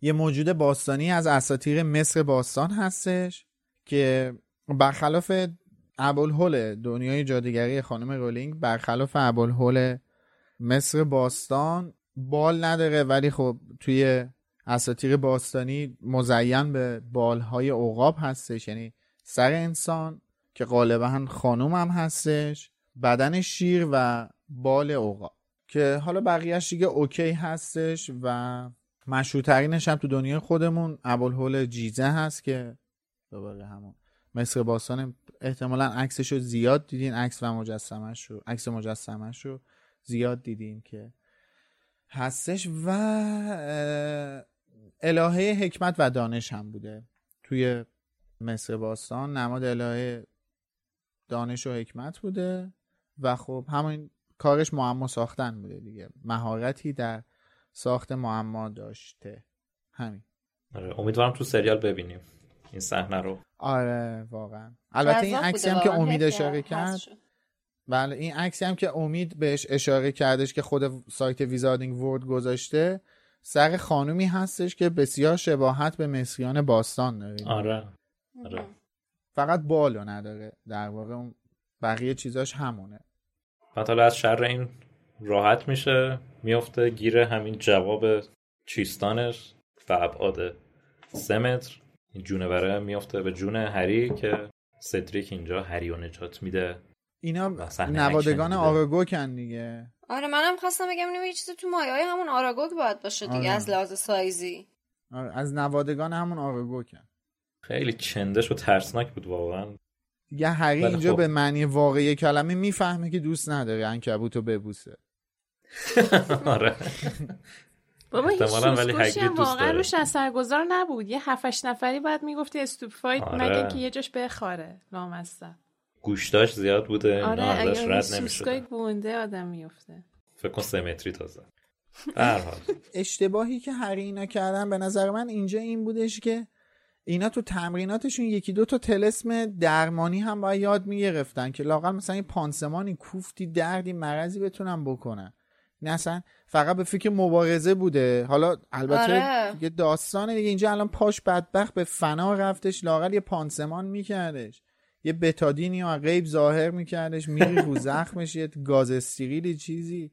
B: یه موجود باستانی از اساطیر مصر باستان هستش که برخلاف ابوالهول دنیای جادوگری خانم رولینگ برخلاف ابوالهول مصر باستان بال نداره ولی خب توی اساطیر باستانی مزین به بالهای عقاب هستش یعنی سر انسان که غالبا خانوم هم هستش بدن شیر و بال عقاب. که حالا بقیهش دیگه اوکی هستش و مشهورترینش هم تو دنیای خودمون ابوالهول جیزه هست که دوباره همون مصر باستان احتمالا عکسش رو زیاد دیدین عکس و مجسمش رو عکس مجسمش رو زیاد دیدین که هستش و الهه حکمت و دانش هم بوده توی مصر باستان. نماد الهه دانش و حکمت بوده و خب همین کارش معما ساختن بوده دیگه. مهارتی در ساخت معما داشته. همین.
C: آره امیدوارم تو سریال ببینیم این صحنه رو.
B: آره واقعا. البته این عکسی هم که. امید اشاره کرد. بله این عکسی هم که امید بهش اشاره کردش که خود سایت ویزاردینگ ورد گذاشته سر خانومی هستش که بسیار شباهت به مصریان باستان داره.
C: آره. آره.
B: فقط بالو نداره. در واقع اون بقیه چیزاش همونه.
C: بعد حالا از شر این راحت میشه میفته گیر همین جواب چیستانش و ابعاد سه متر. این جونوره میفته به جون هری که سدریک اینجا هری رو نجات میده.
B: اینا
C: و
B: نوادگان. آراگوکن دیگه.
E: آره منم خواستم بگم اینو یه چیزی تو مایه های همون آراگوگ باید باشه دیگه
B: آره.
E: از لحاظ سایزی
B: آره، از نوادگان همون آراگوکن
C: خیلی چندش و ترسناک بود واقعا
B: دیگه هری اینجا
C: خب.
B: به معنی واقعی کلمه می‌فهمه که دوست نداره انکبوتو ببوسه
C: آره
D: بابا هیچ هم واقعا. روش اثرگذار نبود یه هفتش نفری باید می‌گفتی استوپفاید
C: آره.
D: مگه که یه جاش بخاره لامصب
C: گوشتاش زیاد بوده
D: آره
C: ازش رد نمی‌شدن
D: گونده آدم میفته
C: فکر کن سه متری تازه. به هر حال.
B: اشتباهی که هر اینا کردن به نظر من اینجا این بودش که اینا تو تمریناتشون یکی دو تا تلسم درمانی هم باید یاد می‌گرفتن که لاقل مثلا یه پانسمانی کوفتی دردی مرضی بتونن بکنن. نه اصلا فقط به فکر مبارزه بوده. حالا البته
E: آره.
B: یه داستانه دیگه. اینجا الان پاش بدبخت به فنا رفتش لاقل یه پانسمان میکردش. یه بتادینی و غیب ظاهر میکردش میری رو زخمش یه گاز استریلی چیزی.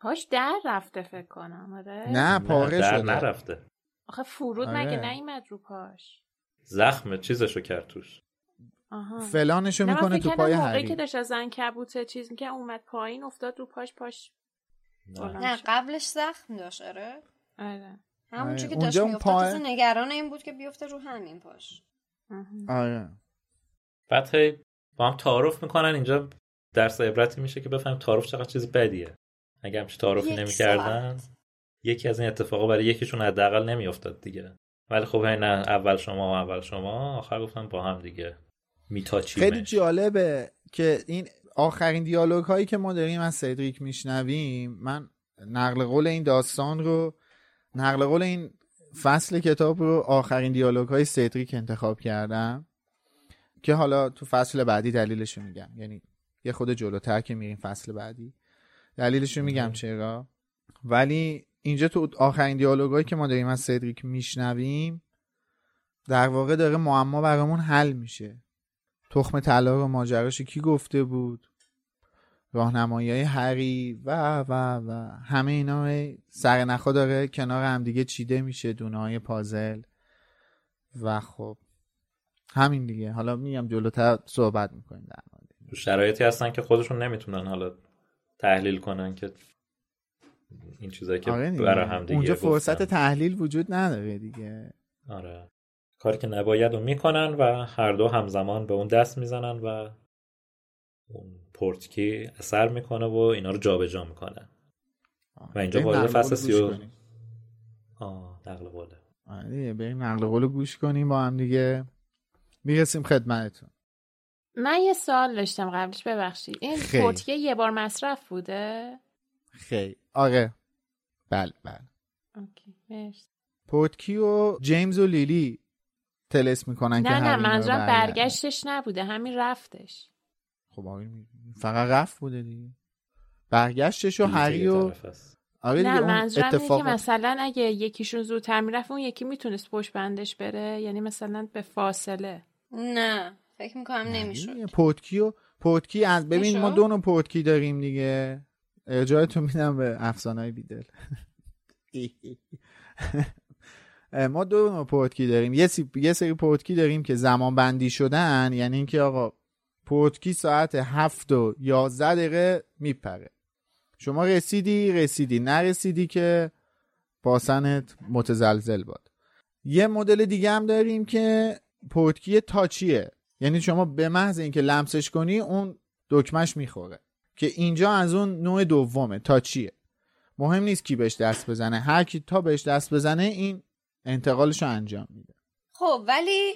D: پاش در رفته فکر کنم آره؟
B: نه پاره
C: در
B: شده.
C: نرفته.
D: آخه فرود
B: آره.
D: مگه نیومد رو پاش
C: زخم چیزشو کرد توش.
D: آها.
B: فلانشو می‌کنه تو پای
D: موقعی
B: هری
D: که داشت از کبوت چیز می‌کرد اومد پایین افتاد رو پاش پاش
E: نه. قبلش زخم داشت آره؟
D: آره.
E: همونجور
B: آره.
E: که داشت میافتاد نگران این بود که بیفته رو همین پاش.
B: آره.
C: بعد هی با هم تعارف می‌کنن اینجا درس عبرتی میشه که بفهمیم تعارف چقدر چیز بدیه. اگه همچین تعارفی
E: یک
C: نمی‌کردن. یکی از این اتفاقا برای یکیشون حداقل نمیافتاد دیگه. ولی خب هی نه اول شما و اول شما آخر گفتن با هم دیگه میتاچیمش.
B: خیلی جالبه که این آخرین دیالوگ هایی که ما داریم از سدریک میشنویم من نقل قول این داستان رو نقل قول این فصل کتاب رو آخرین دیالوگ های سدریک انتخاب کردم. که حالا تو فصل بعدی دلیلش رو میگم. یعنی یه خود جلوتر که میریم فصل بعدی. دلیلش رو میگم چرا؟ ولی اینجا تو آخرین دیالوگ هایی که ما داریم از سدریک میشنویم در واقع داره معما برامون حل میشه. تخم طلا رو ماجراش کی گفته بود؟ راهنمایی های هری و و و. همه اینا سر نخا داره کنار هم دیگه چیده میشه دونه های پازل. و خب همین دیگه. حالا میگم جلوتر صحبت می‌کنیم در مورد
C: شرایطی هستن که خودشون نمی‌تونن حالا تحلیل کنن که این چیزایی که
B: آره.
C: برای هم دیگه
B: اونجا فرصت
C: گفتن.
B: تحلیل وجود نداره دیگه.
C: آره. کاری که نباید رو می‌کنن و هر دو همزمان به اون دست می‌زنن و اون پورتکی اثر می‌کنه و اینا رو جابجا می‌کنه و اینجا وارد فصل سی و. آه نقل قوله.
B: آره بریم نقل قول گوش کنیم با هم دیگه. می‌رسیم خدمتتون.
D: من یه سوال داشتم قبلش ببخشید. این. پورتیه یه بار مصرف بوده؟
B: خیلی. آره. بله بله.
D: اوکی مرسی.
B: پورتکی و جیمز و لیلی تلس می‌کنن که
D: نه نه
B: اینا رو
D: منظورم. برگشتش نبوده همین رفتش.
B: خب آره فقط رفت بوده دیگه. برگشتش و هری و. آره
D: نه منظورم اینه
B: اتفاق
D: که مثلا اگه یکیشون زودتر می‌رفت اون یکی می‌تونست پشت بندش بره؟ یعنی مثلا به فاصله.
E: نه فکر می‌کنم نمی‌شد.
B: پورتکی و پورتکی از ببین؟ ما دو نوع پورتکی داریم دیگه. ارجاعتون میدم به افسانه های بیدل. ما دو نوع پورتکی داریم. یه, سی... یه سری پورتکی داریم که زمان بندی شدن یعنی اینکه آقا پورتکی ساعت هفت و یازده دقیقه میپره. شما رسیدی رسیدی. نرسیدی که باسنت متزلزل باد. یه مدل دیگه هم داریم که پورتکی تاچیه. یعنی شما به محض اینکه لمسش کنی اون دکمش می‌خوره. که اینجا از اون نوع دومه تاچیه. مهم نیست کی بهش دست بزنه. هر کی تا بهش دست بزنه این انتقالش رو انجام میده.
E: خب ولی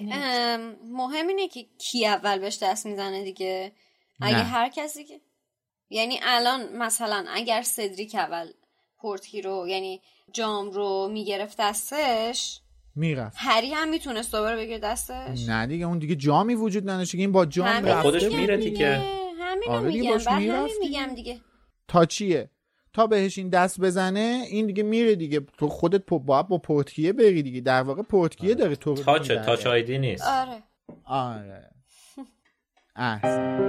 E: مهم اینه که کی اول بهش دست می‌زنه دیگه. اگه
B: نه.
E: هر کسی که یعنی الان مثلا اگر سدریک اول پورتکی رو یعنی جام رو می‌گرفت دستش
B: می‌رفت.
E: هری هم می‌تونست دوباره بگیره دستش؟
B: نه دیگه اون دیگه جامی وجود نداشته که این با جام
E: همین
B: رفته.
C: خودش. میره دیگه.
E: همین
B: آره دیگه
E: میگم همین
B: دیگه.
E: میگم دیگه.
B: تاچیه تا بهش این دست بزنه این دیگه میره دیگه. تو خودت پو- باید با پورتکیه بری دیگه. در واقع پورتکیه داره تو
C: تاچه. تاچ آیدی نیست.
E: آره.
B: آره. احسن.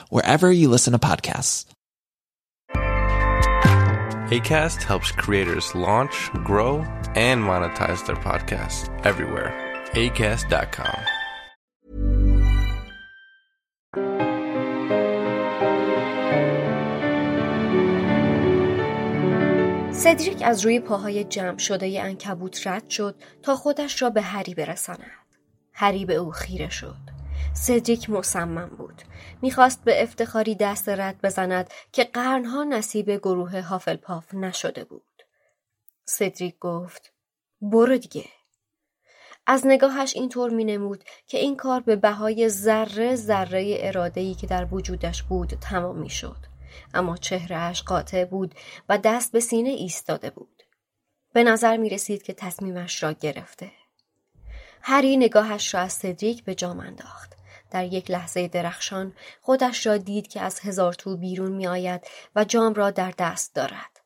I: wherever you listen to podcasts.
A: ACAST helps creators launch, grow, and monetize their podcasts everywhere. ACAST.com.
J: سدریک از روی پاهای جمع شده ی انکبوت رد شد تا خودش را به هری برساند. هری به او خیره شد. سدریک مصمم بود. می‌خواست به افتخاری دست رد بزند که قرنها نصیب گروه هافلپاف نشده بود. سدریک گفت برو دیگه. از نگاهش اینطور می نمود که این کار به بهای ذره ذره ارادهی که در وجودش بود تمام می شد. اما چهرهش قاطع بود و دست به سینه ایستاده بود. به نظر می رسید که تصمیمش را گرفته. هری نگاهش را از سدریک به جام انداخت. در یک لحظه درخشان خودش را دید که از هزار تو بیرون می آید و جام را در دست دارد.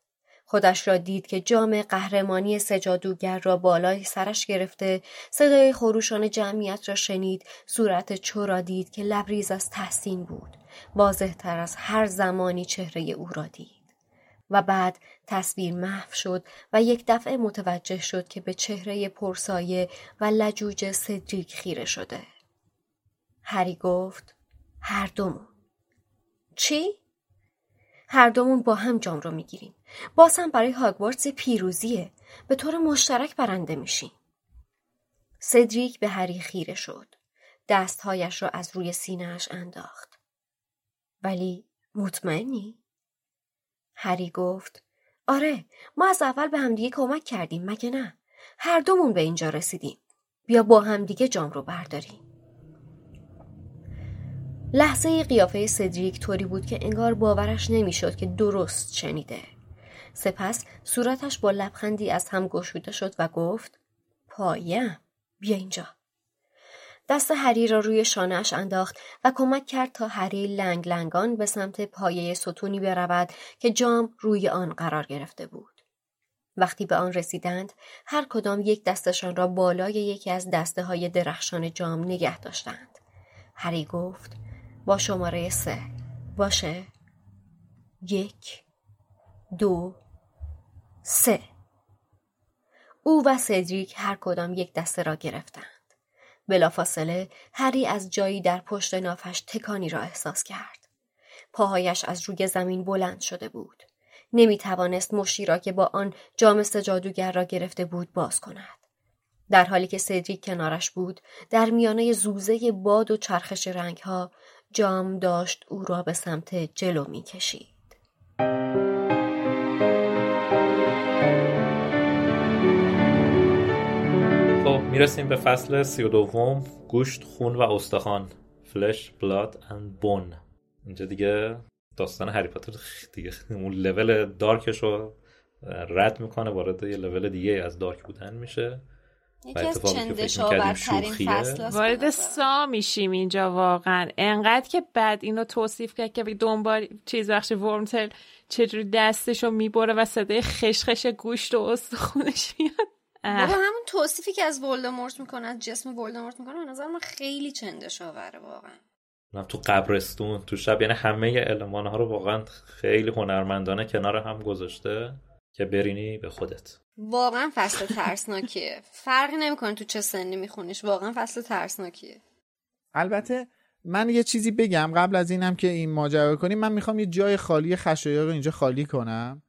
J: خودش را دید که جام قهرمانی سجادوگر را بالای سرش گرفته صدای خروشان جمعیت را شنید صورت چو را دید که لبریز از تحسین بود واضح تر از هر زمانی چهره او را دید و بعد تصویر محو شد و یک دفعه متوجه شد که به چهره پرسایه و لجوج سدریک خیره شده. هری گفت هر دومون. چی؟ هر دومون با هم جام رو می‌گیریم. باز هم برای هاگوارتس پیروزیه. به طور مشترک برنده میشیم. سدریک به هری خیره شد. دستهایش را از روی سینهاش انداخت. ولی مطمئنی؟ هری گفت آره ما از اول به همدیگه کمک کردیم مگه نه؟ هر دومون به اینجا رسیدیم بیا با همدیگه جام رو برداریم لحظه قیافه سدریک طوری بود که انگار باورش نمی‌شد که درست شنیده. سپس صورتش با لبخندی از هم گشوده شد و گفت پایم بیا اینجا. دست هری را روی شانهش انداخت و کمک کرد تا هری لنگ لنگان به سمت پایه ستونی برود که جام روی آن قرار گرفته بود. وقتی به آن رسیدند هر کدام یک دستشان را بالای یکی از دسته های درخشان جام نگه داشتند. هری گفت با شماره سه. باشه. یک. دو. سه. او و سدریک هر کدام یک دسته را گرفتند. بلافاصله هری از جایی در پشت نافش تکانی را احساس کرد. پاهایش از روی زمین بلند شده بود. نمی توانست مشتی را که با آن جام جادوگر را گرفته بود باز کند. در حالی که سدریک کنارش بود در میانه زوزه باد و چرخش رنگها جام داشت او را به سمت جلو می کشید.
C: می‌رسیم به فصل سی و دوم گوشت خون و استخوان. فلش بلاد اند بون اینجا دیگه داستان هری پاتر دیگه اون لول دارکش رو رد می‌کنه وارد یه لول دیگه از دارک بودن میشه.
E: یکی از چندش فصل
D: وارد سا میشیم اینجا واقعا. انقدر که بعد اینو توصیف کرد که دنبال چیز بخش ورمتل چجوری دستشو می‌بره و صدای خشخش گوشت و استخونش میاد.
E: بابا همون توصیفی که از ولدمورت می‌کنه از جسم ولدمورت می‌کنه به نظر من خیلی چندش آوره واقعا
C: تو قبرستون تو شب یعنی همه علمان ها رو واقعا خیلی هنرمندانه کنار هم گذاشته که برینی به خودت.
E: واقعا فصل ترسناکیه. فرقی نمی‌کنه تو چه سنی میخونیش واقعا فصل ترسناکیه.
B: البته من یه چیزی بگم قبل از اینم که این ماجرا کنیم. من می‌خوام یه جای خالی خشایار رو اینجا خالی کنم.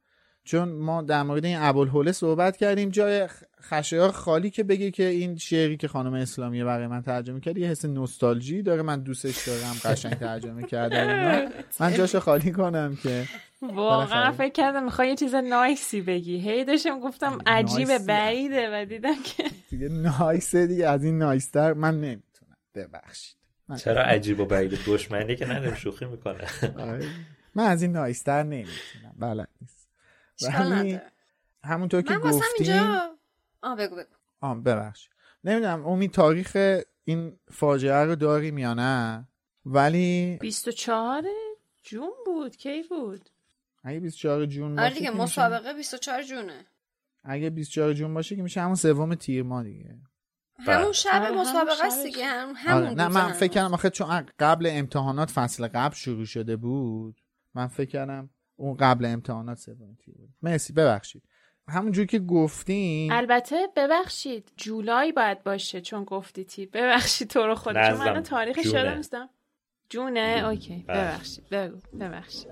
B: چون ما در مورد این ابوالحوله صحبت کردیم جای خشایار خالی که بگی که این شعری که خانم اسلامیه برای من ترجمه کرد یه حس نوستالژی داره من دوستش دارم قشنگ ترجمه کردم من جاشو خالی کنم که.
D: واقعا فکر کردم می‌خوای یه چیز نایسی بگی. هی داشتم گفتم عجیبه بعیده و دیدم که
B: دیگه نایسه دیگه از این نایستر من نمی‌تونم. ببخشید.
C: چرا عجیب و بعید دشمنی که نداریم شوخی می‌کنه.
B: آره. من از این نایستر نمی‌تونم. بلد نیست
E: اشکال
B: ولی
E: نداره.
B: همونطور که
E: من
B: گفتیم
E: اینجا آه بگو بگو
B: آم ببخش نمی‌دونم امید تاریخ این فاجعه رو داریم یا نه ولی
D: 24 جون بود کی بود
B: اگه 24 جون
E: آره
B: باشه
E: دیگه
B: که میشه-
E: مسابقه 24 جونه
B: اگه 24 جون باشه که میشه همون سوم تیر ماه دیگه
E: همون شب
D: آره، همون
E: مسابقه است. دیگه هم همون
B: آره. نه
E: روز
B: من. فکر کردم آخه چون قبل امتحانات فصل قبل شروع شده بود من فکر کردم اون قبل امتحانات سوم تیر بود؟ مرسی ببخشید. همونجور که گفتیم
D: البته ببخشید جولای باید باشه چون گفتی تیر ببخشید تو رو خود چون. من تاریخش
C: جونه.
D: یادم نیستم جونه؟ اوکی.
C: بله.
D: ببخشید بگو. ببخشید.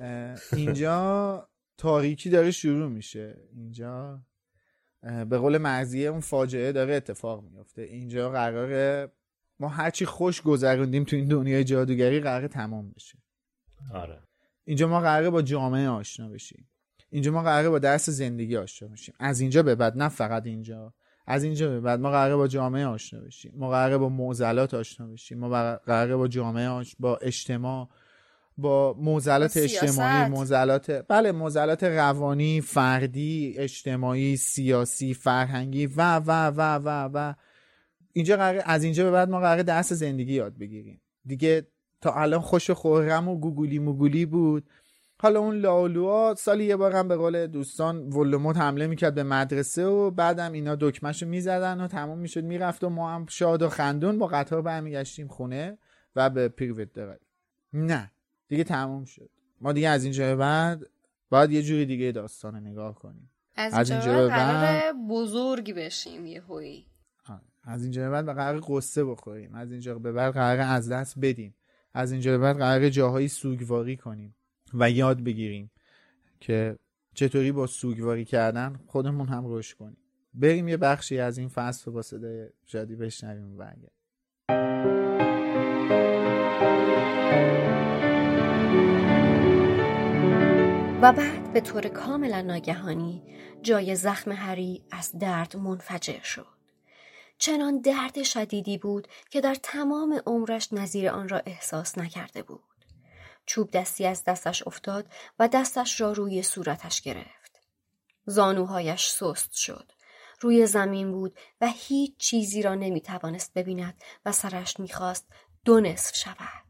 B: اینجا تاریکی داره شروع میشه. اینجا به قول مرزیه اون فاجعه داره اتفاق میفته. اینجا قراره ما هرچی خوش گذروندیم تو این دنیای جادوگری قراره تمام بشه.
C: آره.
B: اینجا ما قراره با جامعه آشنا بشیم. اینجا ما قراره با درس زندگی آشنا بشیم. از اینجا به بعد نه فقط اینجا. از اینجا به بعد ما قراره با جامعه آشنا بشیم. ما قراره با معضلات آشنا بشیم. ما قراره با جامعه آش... با اجتماع با معضلات اجتماعی. معضلات بله معضلات روانی فردی اجتماعی سیاسی فرهنگی و و و و و. اینجا قراره از اینجا به بعد ما قراره درس زندگی یاد بگیریم. دیگه تا الان خوش خورم و گوگولی موگولی بود. حالا اون لاولوها سالی یه بار هم به قول دوستان ولوموت حمله می‌کرد به مدرسه و بعدم اینا دکمهشو می‌زدن و تمام می‌شد. می‌رفت و ما هم شاد و خندون با قطار برمیگشتیم خونه و به پریوت داریم نه دیگه تمام شد. ما دیگه از اینجا به بعد باید یه جوری دیگه داستان رو نگاه کنیم.
E: از
B: از
E: اینجا به بعد بزرگی بشیم یه
B: آره. از اینجا به بعد قرار قصه بخوریم. از اینجا به بعد قرار از دست بدیم. از اینجا به بعد قرار جاهایی سوگواری کنیم و یاد بگیریم که چطوری با سوگواری کردن خودمون هم رشد کنیم بریم یه بخشی از این فصل رو با صدای شادی بشنویم و
J: و بعد به طور کاملا ناگهانی جای زخم هری از درد منفجر شد. چنان درد شدیدی بود که در تمام عمرش نظیر آن را احساس نکرده بود. چوب دستی از دستش افتاد و دستش را روی صورتش گرفت. زانوهایش سست شد. روی زمین بود و هیچ چیزی را نمی توانست ببیند و سرش می‌خواست دو نصف شود.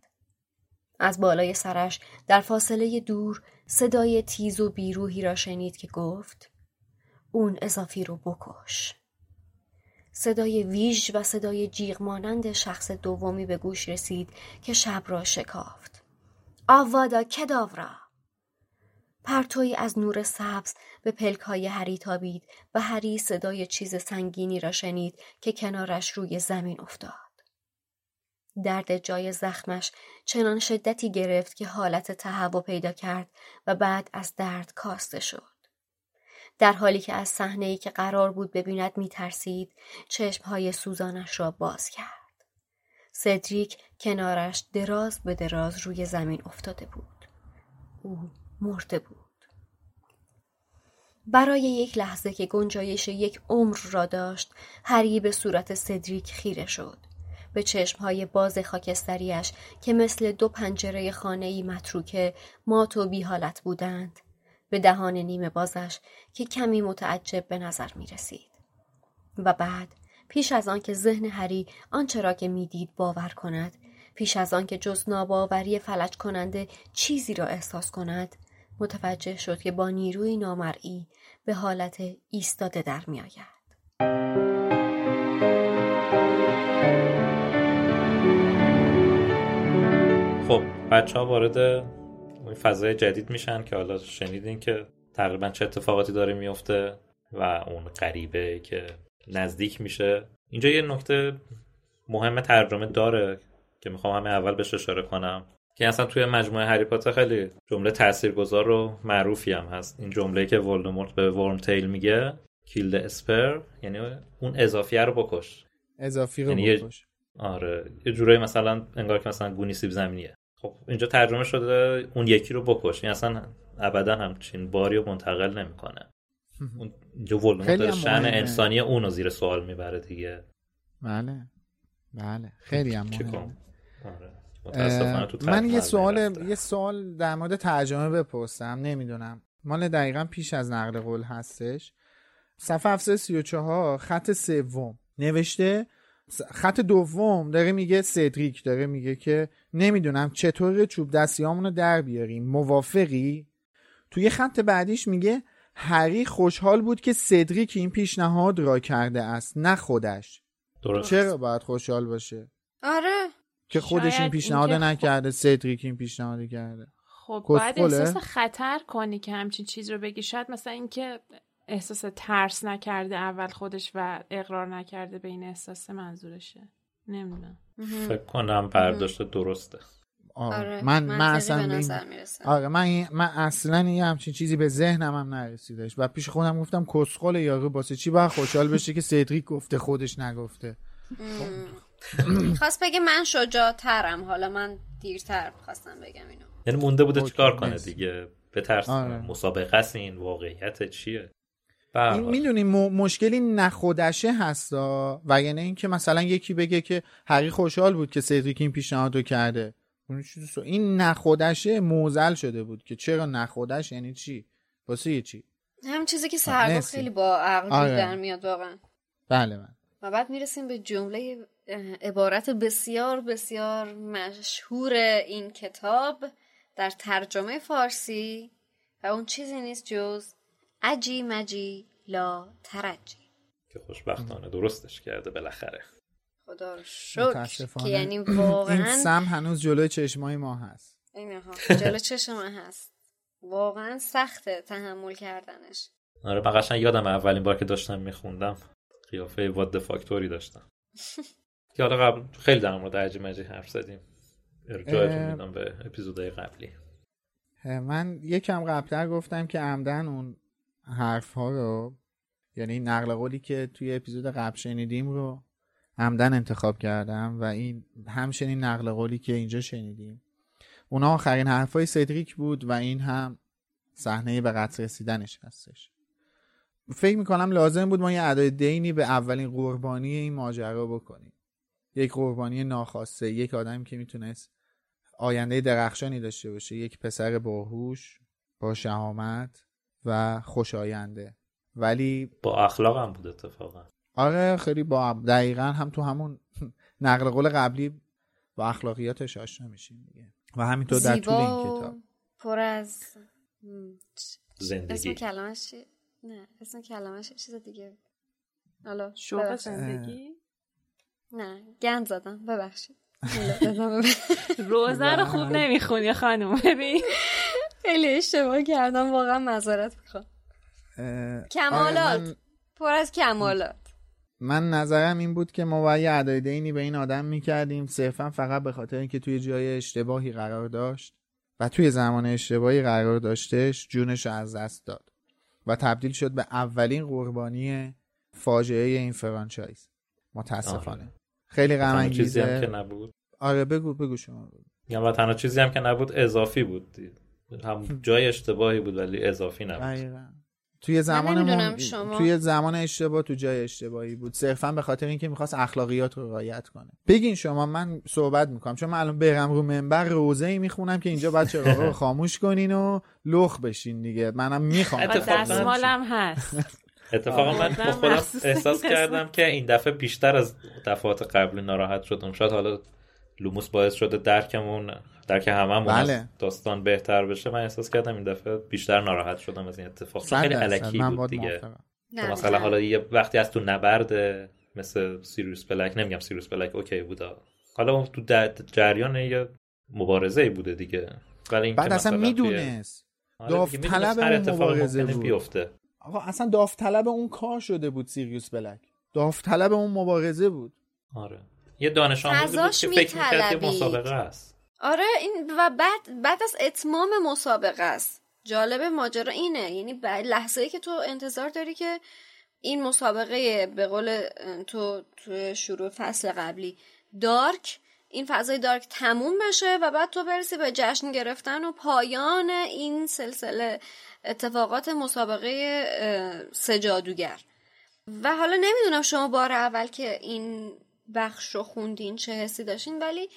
J: از بالای سرش در فاصله دور صدای تیز و بیروهی را شنید که گفت اون اضافی رو بکش. صدای ویژ و صدای جیغ مانند شخص دومی به گوش رسید که شب را شکافت. آوادا کداورا پرتوی از نور سبز به پلک های هری تابید و هری صدای چیز سنگینی را شنید که کنارش روی زمین افتاد. درد جای زخمش چنان شدتی گرفت که حالت تهوع پیدا کرد و بعد از درد کاسته شد. در حالی که از صحنه‌ای که قرار بود ببیند میترسید، چشمهای سوزانش را باز کرد. سدریک کنارش دراز به دراز روی زمین افتاده بود. او مرده بود. برای یک لحظه که گنجایش یک عمر را داشت، هری به صورت سدریک خیره شد. به چشمهای باز خاکستریش که مثل دو پنجره خانه‌ای متروکه مات و بی حالت بودند. به دهان نیمه بازش که کمی متعجب به نظر می رسید. و بعد پیش از آن که ذهن هری آنچه را که می‌دید باور کند پیش از آن که جز ناباوری فلج کننده چیزی را احساس کند متوجه شد که با نیروی نامرئی به حالت ایستاده در می آید.
C: خب بچه ها وارد فضای جدید میشن که حالا شنیدین که تقریبا چه اتفاقاتی داره میفته و اون غریبه که نزدیک میشه. اینجا یه نکته مهم ترجمه داره که می‌خوام همه اول بهش اشاره کنم که اصلا توی مجموعه هری پاتر خیلی جمله تاثیرگذار و معروفی هم هست. این جمله که ولدمورت به ورم تیل میگه کیلد اسپر یعنی اون اضافیه رو بکش.
B: اضافی رو
C: یعنی
B: بکش.
C: آره یه جورایی مثلا انگار که مثلا گونی سیب زمینیه. خب اینجا ترجمه شده اون یکی رو بکش. این اصلا ابدا همچین باری رو منتقل نمی‌کنه. اون اینجا ولدمورت
B: مهمه.
C: انسانی اون رو زیر سوال می‌بره دیگه.
B: بله. بله. خیلی هم
C: آره. تو
B: من یه سوال. یه سوال در مورد ترجمه بپرسم. نمی‌دونم. مال دقیقا پیش از نقل قول هستش. صفحه 734 خط سوم. نوشته خط دوم داره میگه سدریک داره میگه که نمی‌دونم چطور چوب دستیامونو در بیاریم. موافقی؟ توی خط بعدیش میگه هری خوشحال بود که سدریک این پیشنهاد را کرده است نه خودش.
C: درست.
B: چرا باید خوشحال باشه؟
E: آره.
B: که خودش این پیشنهاد
D: خب
B: نکرده سدریک این پیشنهاد کرده.
D: خب باید؟ احساس خطر کنی که همچین چیز رو بگی. شاید مثلا اینکه احساس ترس نکرده اول خودش و اقرار نکرده به این احساس منظورشه. نمی‌دونم.
C: فکر کنم برداشت درسته.
B: آره. من من اصلا
E: به
B: آره من من اصلا یه همچین چیزی به ذهنم هم نرسیدش. و پیش خودم گفتم کسخل یارو واسه چی باید خوشحال بشه که سدریک گفته خودش نگفته.
E: خواست بگه من شجاعترم. حالا من دیرتر خواستم بگم اینو.
C: یعنی مونده بوده چیکار کنه. دیگه؟ به ترس
B: آره.
C: مسابقه است این؟ واقعیت چیه؟
B: این. می‌دونی مشکلی نخودشه هستا و یعنی اینکه مثلا یکی بگه که هری خوشحال بود که سدریک این پیشنهاد رو کرده این نخودشه موزل شده بود که چرا نخودش؟ یعنی چی؟ واسه یه چی؟
E: هم چیزی که سرگو
B: مرسی.
E: خیلی با عقل
B: آره.
E: در میاد واقعا.
B: بله من
E: و بعد می‌رسیم به جمله عبارت بسیار بسیار مشهور این کتاب در ترجمه فارسی و اون چیزی نیست جز عجی مجی لا ترجی.
C: که خوشبختانه درستش کرده بالاخره.
E: خدا رو شکر که یعنی
B: این
E: واقعا
B: سم هنوز جلوی چشمای ما هست.
E: اینها جلو چشم من هست. واقعا سخته تحمل کردنش.
C: آره من قشنگ یادم اولین بار که داشتم میخوندم. قیافه واد فاکتوری داشتم. که حالا قبل خیلی در مورد عجی مجی حرف زدیم. ارجاعتون
B: اه.
C: میدم به اپیزودهای قبلی.
B: من یکم قبلتر گفتم که عمدن اون حرف ها رو یعنی نقل قولی که توی اپیزود قبل شنیدیم رو عمدن انتخاب کردم و این همچنین نقل قولی که اینجا شنیدیم. اونا آخرین حرفای سدریک بود و این هم صحنه به قتل رسیدنش هستش. فکر می‌کنم لازم بود ما یه ادای دینی به اولین قربانی این ماجرا بکنیم. یک قربانی ناخواسته یک آدمی که می‌تونست آینده درخشانی داشته باشه یک پسر باهوش با شهامت. و خوشاینده. ولی
C: با اخلاق هم بود اتفاقا.
B: آره خیلی با دقیقا هم تو همون نقل قول قبلی با اخلاقیاتش آشنا میشیم دیگه. و همینطور در طول این کتاب.
E: پر از چ- اسم
C: زندگی
E: کلمش؟ نه اسم کلمش چیز دیگه. حالا
D: شوق. زندگی؟
E: نه گند زدم ببخشید.
D: روزه رو خوب نمی‌خونی خانم ببین.
E: خیلی اشتباه کردم واقعا معذرت می‌خوام. کمالات.
B: آره، من,
E: پر از کمالات.
B: من نظرم این بود که ما باید یه ادای دینی به این آدم می‌کردیم. صرفا فقط به خاطر اینکه توی جای اشتباهی قرار داشت و توی زمان اشتباهی قرار داشتش جونش رو از دست داد و تبدیل شد به اولین قربانی فاجعه این فرانچایز. متاسفانه.
C: آره.
B: خیلی غم
C: چیزی هم که
B: انگیزه
C: نبود.
B: آره بگو بگو شما. بگو.
C: یا و تنها چیزی هم که نبود اضافی بود. هم جای اشتباهی بود ولی اضافی نبود.
B: توی زمان
E: شما.
B: توی زمان اشتباه تو جای اشتباهی بود. صرفا به خاطر اینکه می‌خواست اخلاقیات رو رعایت کنه. بگین شما من صحبت می‌کنم. چون من الان برم رو منبر روزه ای می‌خونم که اینجا چراغا رو خاموش کنین و لخ بشین دیگه. منم می‌خوام.
D: دستمالم هست.
C: اتفاقا من خودم احساس کردم که این دفعه بیشتر از دفعات قبلی ناراحت شدم. شاید حالا لوموس باعث شده درکمون درک هممون
B: بله.
C: از داستان بهتر بشه من احساس کردم این دفعه بیشتر ناراحت شدم از این اتفاق خیلی. علکی بود دیگه.
E: نه،
C: که مثلا
E: نه.
C: حالا یه وقتی از تو نبرد مثل سیریوس بلک نمیگم سیریوس بلک اوکی بوده حالا اون تو در- جریان یه مبارزه ای بوده دیگه ولی
B: بعد
C: که
B: اصلا می‌دونست
C: آره
B: داوطلب اون مبارزه بود.
C: بیفته
B: آقا اصلا داوطلب اون کار شده بود سیریوس بلک داوطلب اون مبارزه بود
C: آره یه دانش آموزی بود که فکر می‌کرد. مسابقه است
E: آره این و بعد بعد از اتمام مسابقه است. جالب ماجرا اینه. یعنی بعد لحظه ای که تو انتظار داری که این مسابقه به قول تو تو شروع فصل قبلی دارک این فضای دارک تموم بشه و بعد تو برسی به جشن گرفتن و پایان این سلسله اتفاقات مسابقه اه، سه جادوگر. و حالا نمی‌دونم شما بار اول که این بخش رو خوندین چه حسی داشتین ولی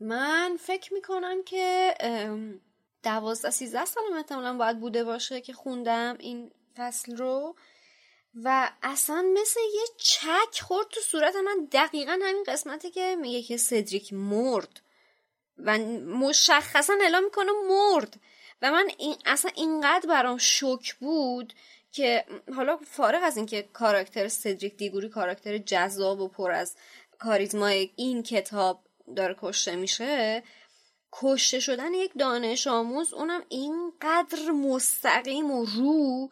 E: من فکر می‌کنم که دوازده سیزده سالم احتمالا باید بوده باشه که خوندم این فصل رو و اصلا مثل یه چک خورد تو صورت من. دقیقا همین قسمتی که میگه که سدریک مرد و مشخصا اعلام می‌کنه مرد. و من این اصلا اینقدر برام شک بود که حالا فارغ از اینکه کاراکتر سدریک دیگوری کاراکتر جذاب و پر از کاریزمای این کتاب داره کشته میشه کشته شدن یک دانش آموز اونم اینقدر مستقیم و رو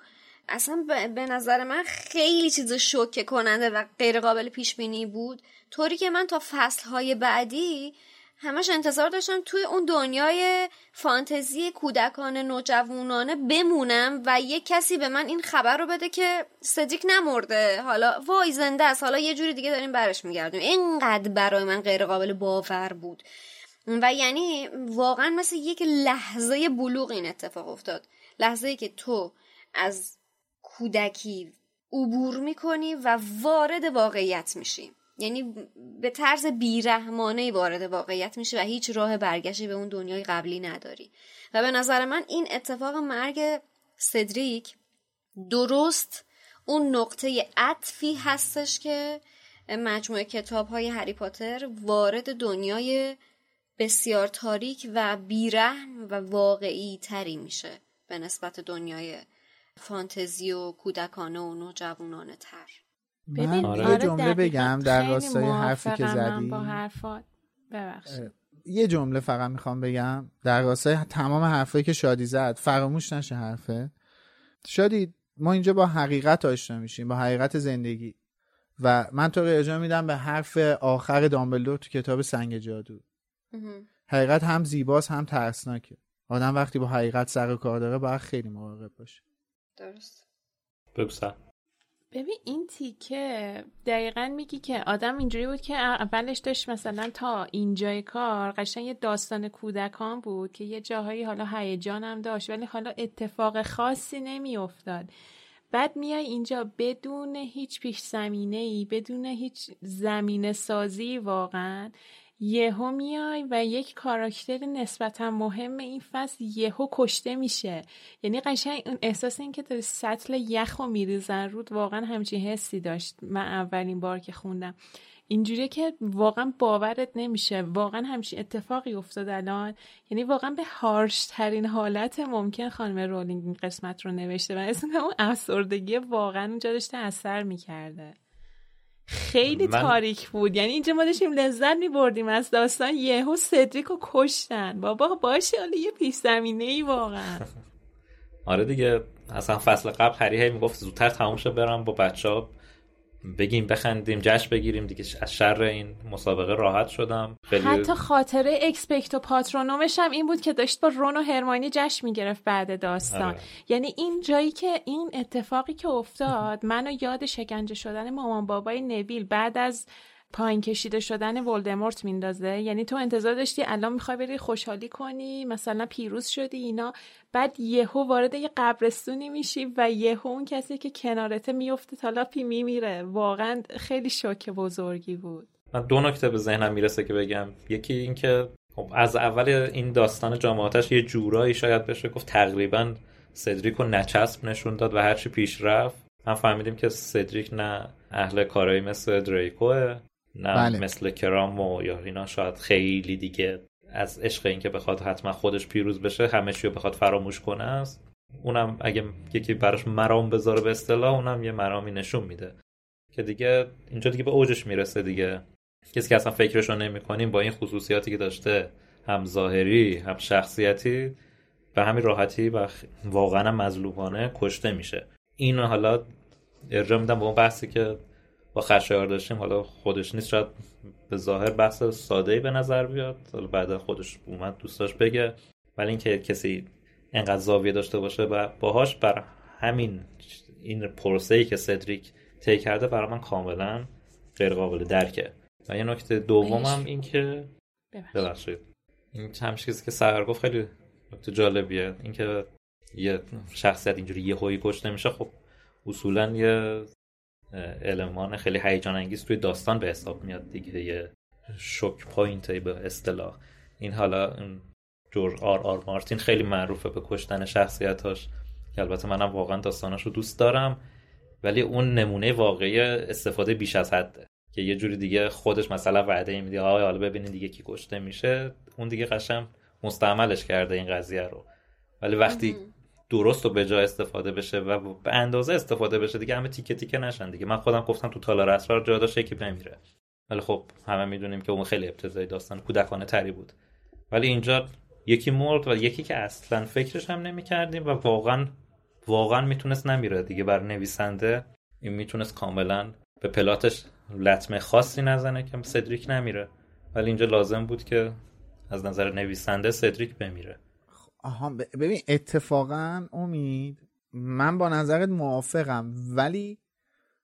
E: اصلا به نظر من خیلی چیز شوکه کننده و غیر قابل پیش بینی بود. طوری که من تا فصل های بعدی همش انتظار داشتم توی اون دنیای فانتزی کودکان نوجوانانه بمونم و یک کسی به من این خبر رو بده که سدریک نمرده. حالا وای زنده است. حالا یه جوری دیگه داریم برش میگردیم. اینقدر برای من غیر قابل باور بود. و یعنی واقعا مثل یک لحظه بلوغ این اتفاق افتاد. لحظه ای که تو از کودکی عبور می‌کنی و وارد واقعیت میشی. یعنی به طرز بیرحمانه وارد واقعیت میشه و هیچ راه برگشتی به اون دنیای قبلی نداری. و به نظر من این اتفاق مرگ سدریک درست اون نقطه عطفی هستش که مجموعه کتاب های هری پاتر وارد دنیای بسیار تاریک و بیرحم و واقعی تری میشه به نسبت دنیای فانتزی و کودکانه و نوجوانانه تر
B: من آره. یه جمله بگم در راستای حرفی که زدی.
D: با حرفات. ببخشید.
B: یه جمله فقط می‌خوام بگم. در راستای تمام حرفایی که شادی زد فراموش نشه حرفه. شادی ما اینجا با حقیقت آشنا میشیم با حقیقت زندگی. و من تو ارجاع میدم به حرف آخر دامبلدور تو کتاب سنگ جادو. حقیقت هم زیباست هم ترسناکه. آدم وقتی با حقیقت سر و کار داره باید خیلی مراقب باشه.
E: درست.
C: بگو
D: ببین این تیکه دقیقا میگی که آدم اینجوری بود که اولش داشت مثلا تا اینجای کار قشنگ یه داستان کودکان بود که یه جاهایی حالا هیجانم داشت ولی حالا اتفاق خاصی نمیافتاد. بعد میای اینجا بدون هیچ پیش زمینه ای بدون هیچ زمینه سازی واقعا یهو میای و یک کاراکتر نسبتا مهم این فصل یهو کشته میشه. یعنی قشنگ اون احساس این که داری سطل یخ و میریزن رود واقعا همچین حسی داشت. من اولین بار که خوندم. اینجوریه که واقعا باورت نمیشه. واقعا همچین اتفاقی افتاد الان. یعنی واقعا به هارش ترین حالت ممکن خانم رولینگ این قسمت رو نوشته و اسم اون افسردگی واقعا اونجا داشته اثر می‌کرده. خیلی من... تاریک بود. یعنی اینجا ما داشتیم لذت میبردیم از داستان یهو سدریک رو کشتن. بابا باشه حالا یه پیش زمینه ای واقعا.
C: آره دیگه اصلا فصل قبل هری هی می‌گفت زودتر تموم شه برم با بچه ها بگیم بخندیم جشن بگیریم دیگه از شر این مسابقه راحت شدم
D: خیلی... حتی خاطره اکسپکت و پاترونومش هم این بود که داشت با رون و هرمانی جشن می‌گرفت بعد داستان آره. یعنی این جایی که این اتفاقی که افتاد منو یاد شکنجه شدن مامان بابای نویل بعد از پایین کشیده شدن ولدمورت میندازه؟ یعنی تو انتظار داشتی الان می‌خوای بری خوشحالی کنی؟ مثلا پیروز شدی اینا؟ بعد یهو وارد یه قبرستونی میشی و یهو اون کسی که کنارته میفته تالاپی میمیره. واقعا خیلی شوک بزرگی بود.
C: من دو نکته به ذهنم می‌رسه که بگم. یکی اینکه خب از اول این داستان جامعاتش یه جورایی شاید بشه گفت تقریبا سدریک رو نچسب نشون داد و هرچی پیش رفت. هم فهمیدیم که سدریک نه اهل کارایی مثل دریکوه. نه بله. مثل کرامو یا اینا شاید خیلی دیگه از عشق این که بخواد حتما خودش پیروز بشه همه رو بخواد فراموش کنه است. اونم اگه یکی براش مرام بذاره به اصطلاح اونم یه مرامی نشون میده. که دیگه اینجا دیگه به اوجش می‌رسه دیگه. کسی که اصلا فکرشو نمی‌کنیم با این خصوصیاتی که داشته هم ظاهری هم شخصیتی به همین راحتی و واقعا مظلومانه کشته میشه. اینو حالا ارجاع میدم به اون بحثی که با خشایار داشتیم حالا خودش نیست شاید به ظاهر بحث ساده ای به نظر بیاد. حالا بعد خودش اومد دوستاش بگه. ولی اینکه کسی انقدر زاویه داشته باشه و باهاش بر همین این پروسه ای که سدریک طی کرده برای من کاملا غیر قابل درکه. و یه نکته دومم این که ببخشید. این همش چیزی که سر گفت خیلی نکته جالبیه. اینکه یه شخصیت اینجوری یه هوی کشته میشه خب اصولا یه المان خیلی هیجان انگیز توی داستان به حساب میاد دیگه یه shock point به اصطلاح. این حالا جورج آر آر مارتین خیلی معروفه به کشتن شخصیتاش. که البته منم واقعا داستاناش رو دوست دارم ولی اون نمونه واقعی استفاده بیش از حده. که یه جوری دیگه خودش مثلا وعده میده آقا حالا ببینید دیگه کی کشته میشه. اون دیگه قشم مستعملش کرده این قضیه رو. ولی وقتی درست و به جای استفاده بشه و به اندازه استفاده بشه دیگه همه تیکه تیکه نشن دیگه. من خودم گفتم تو تالار اسرار جا داشت یکی نمیره. ولی خب همه می‌دونیم که اون خیلی ابتدایی داستان کودکانه تری بود. ولی اینجا یکی مرد و یکی که اصلا فکرش هم نمی‌کردیم و واقعا واقعا می‌تونست نمیره دیگه بر نویسنده. این می‌تونست کاملا به پلاتش لطمه خاصی نزنه که سدریک نمیره. ولی اینجا لازم بود که از نظر نویسنده سدریک بمیره.
B: آها ببین اتفاقا امید من با نظرت موافقم ولی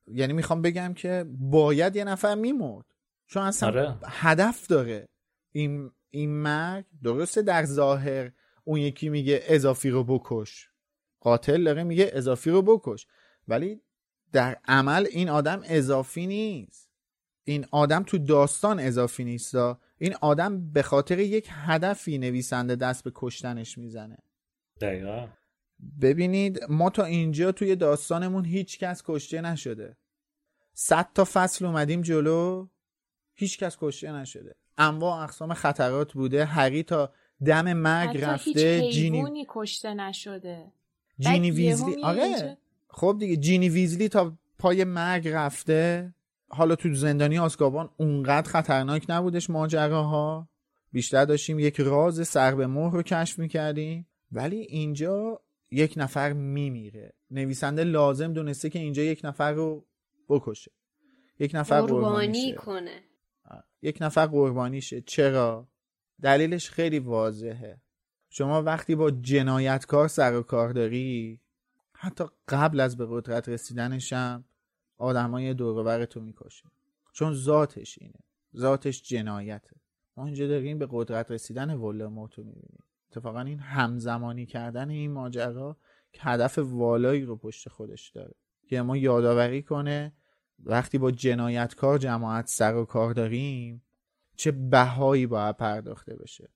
B: یعنی می‌خوام بگم که باید یه نفر میمرد. چون اصلا
C: آره.
B: هدف داره. این این مرگ درسته در ظاهر اون یکی میگه اضافی رو بکش. قاتل داره میگه اضافی رو بکش. ولی در عمل این آدم اضافی نیست. این آدم تو داستان اضافی نیست. این آدم به خاطر یک هدفی نویسنده دست به کشتنش می‌زنه.
C: دقیقا.
B: ببینید ما تا اینجا توی داستانمون هیچ کس کشته نشده. صد تا فصل اومدیم جلو هیچ کس کشته نشده. انواع اقسام خطرات بوده. هری تا دم مرگ رفته
D: هیچ جینی کشته نشده.
B: جینی ویزلی آره. خب دیگه جینی ویزلی تا پای مرگ رفته. حالا تو زندانی آسکابان اونقدر خطرناک نبودش ماجراها. بیشتر داشتیم یک راز سر به مهر رو کشف می‌کردیم. ولی اینجا یک نفر میمیره. نویسنده لازم دونسته که اینجا یک نفر رو بکشه. یک نفر قربانی
E: کنه.
B: یک نفر قربانی شه. چرا؟ دلیلش خیلی واضحه. شما وقتی با جنایتکار سر و کار داری حتی قبل از به قدرت رسیدنشم آدمای دور تو می‌کشه. چون ذاتش اینه. ذاتش جنایته. ما اینجا داریم به قدرت رسیدن ولدمورت رو می‌بینیم. اتفاقا این همزمانی کردن این ماجرا که هدف والایی رو پشت خودش داره. که ما یادآوری کنه وقتی با جنایتکار جماعت سر و کار داریم چه بهایی باید پرداخته بشه.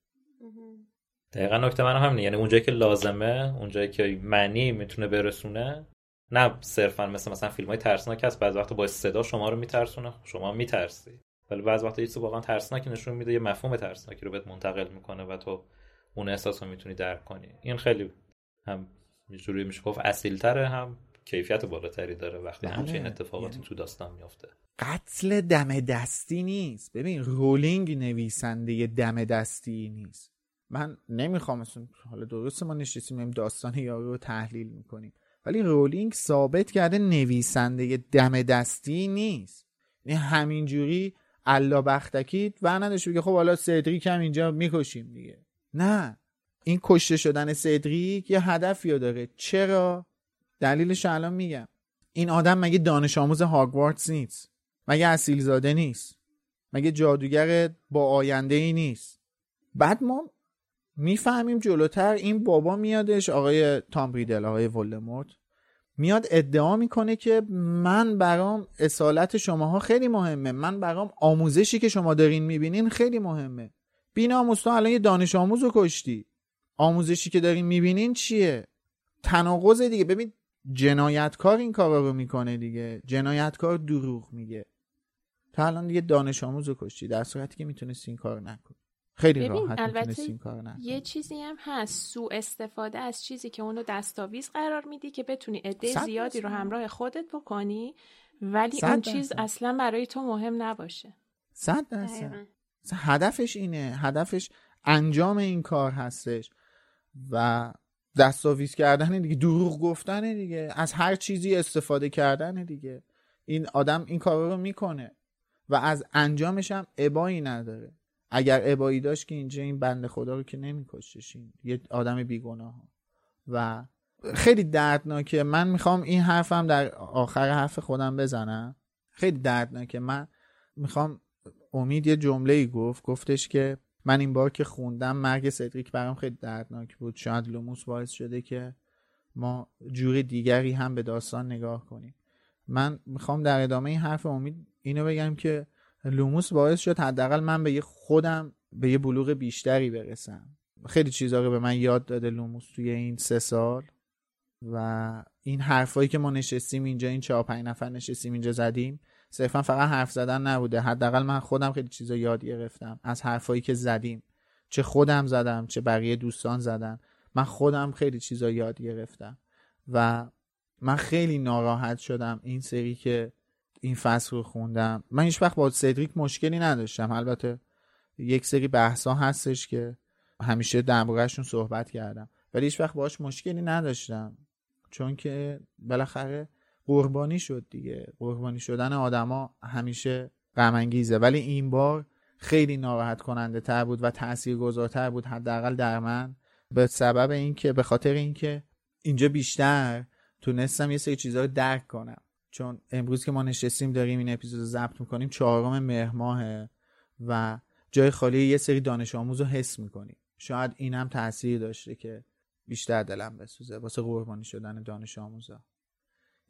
C: دقیقا نکته من همینه. یعنی اونجایی که لازمه اونجایی که معنی می‌تونه برسونه نه صرفا مثل مثلا فیلم های ترسناک هست بعض وقت با صدا شما رو میترسونه. شما میترسی. ولی بعض وقت یه واقعا ترسناکی نشون میده یه مفهوم ترسناکی رو بهت منتقل می‌کنه و تو اون احساس رو می‌تونی درک کنی. این خیلی هم جوری میشه گفت اصیلتره هم کیفیت بالاتری داره وقتی بله. همچین اتفاقاتی یعنی تو داستان میافته.
B: قتل دم دستی نیست. ببین رولینگ نویسنده دم دستی نیست. من نمی‌خوام حالا درست ما نشستیم داستان یارو رو تحلیل می‌کنیم. ولی رولینگ ثابت کرده نویسنده دم دستی نیست. یعنی همینجوری الا بختکی و نداشت بگه خب حالا سدریک هم اینجا می‌کشیم دیگه. نه. این کشته شدن سدریک یه هدفی داره. چرا؟ دلیلش الان میگم. این آدم مگه دانش آموز هاگوارتس نیست؟ مگه اصیل زاده نیست؟ مگه جادوگر با آینده ای نیست؟ بعد ما می‌فهمیم جلوتر این بابا میادش آقای تام ریدل آقای ولدمورت. میاد ادعا می‌کنه که من برام اصالت شماها خیلی مهمه. من برام آموزشی که شما دارین می‌بینین خیلی مهمه. بیناموس تو الان یه دانش آموز رو کشتی. آموزشی که دارین می‌بینین چیه؟ تناقض دیگه. ببین جنایتکار این کار رو می‌کنه دیگه. جنایتکار دروغ میگه. تا الان دیگه دانش آموز رو کشتی. در صورتی که می‌تونستی این کار نکنی. خیلی راحت البته این کار
D: یه چیزی هم هست. سو استفاده از چیزی که اونو دستاویز قرار میدی که بتونی عده زیادی رو همراه خودت بکنی ولی اون چیز اصلا برای تو مهم نباشه.
B: صد درصد. هدفش اینه. هدفش انجام این کار هستش و دستاویز کردن دیگه دروغ گفتن دیگه از هر چیزی استفاده کردن دیگه. این آدم این کار رو می‌کنه و از انجامش هم ابایی نداره. اگر ابایی داشت که اینجا این بند خدا رو که نمیکشش یه آدم بیگناه و خیلی دردناکه. من می‌خوام این حرفم در آخر حرف خودم بزنم. خیلی دردناکه. من می‌خوام امید یه جمله ای گفت. گفتش که من این بار که خوندم مرگ سدریک برام خیلی دردناک بود. شاید لوموس باعث شده که ما جور دیگری هم به داستان نگاه کنیم. من می‌خوام در ادامه این حرف امید اینو بگم که لوموس باعث شد حداقل من به خودم به یه بلوغ بیشتری برسم. خیلی چیزا رو به من یاد داده لوموس توی این سه سال و این حرفایی که ما نشستیم اینجا این چهار پنج نفر نشستیم اینجا زدیم صرفا فقط حرف زدن نبوده. حداقل من خودم خیلی چیزا یاد گرفتم از حرفایی که زدیم. چه خودم زدم چه بقیه دوستان زدن. من خودم خیلی چیزا یاد گرفتم و من خیلی ناراحت شدم این سری که این فصل رو خوندم. من هیچ وقت با سدریک مشکلی نداشتم. البته یک سری بحثا هستش که همیشه دربارهشون صحبت کردم. ولی هیچ وقت باش مشکلی نداشتم. چون که بالاخره قربانی شد دیگه. قربانی شدن آدما همیشه غم ولی این بار خیلی ناراحت کننده تر بود و تاثیرگذارتر بود حداقل در من. به سبب اینکه به خاطر اینکه اینجا بیشتر تونستم یه سری چیزها رو درک کنم. چون امروز که ما نشستیم داریم این اپیزود رو ضبط می‌کنیم چهارم مهر و جای خالی یه سری دانش آموز رو حس می‌کنیم. شاید اینم تاثیر داشته که بیشتر دلم بسوزه واسه قربانی شدن دانش آموزا.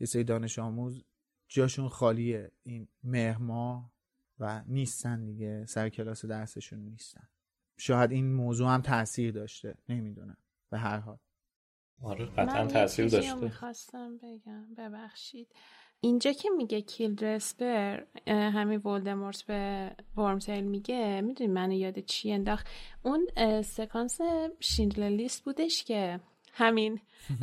B: یه سری دانش آموز جاشون خالیه. این مهما و نیستن دیگه. سر کلاس درسشون نیستن. شاید این موضوع هم تاثیر داشته. نمی‌دونم. به هر حال.
C: آره قطعا تاثیر داشته.
D: می‌خواستم بگم. ببخشید. اینجا که میگه کیل رسپر همین ولدمورت به ورمتیل میگه می‌دونی منو یاد چی انداخت؟ اون سکانس شیندلر لیست بودش که همین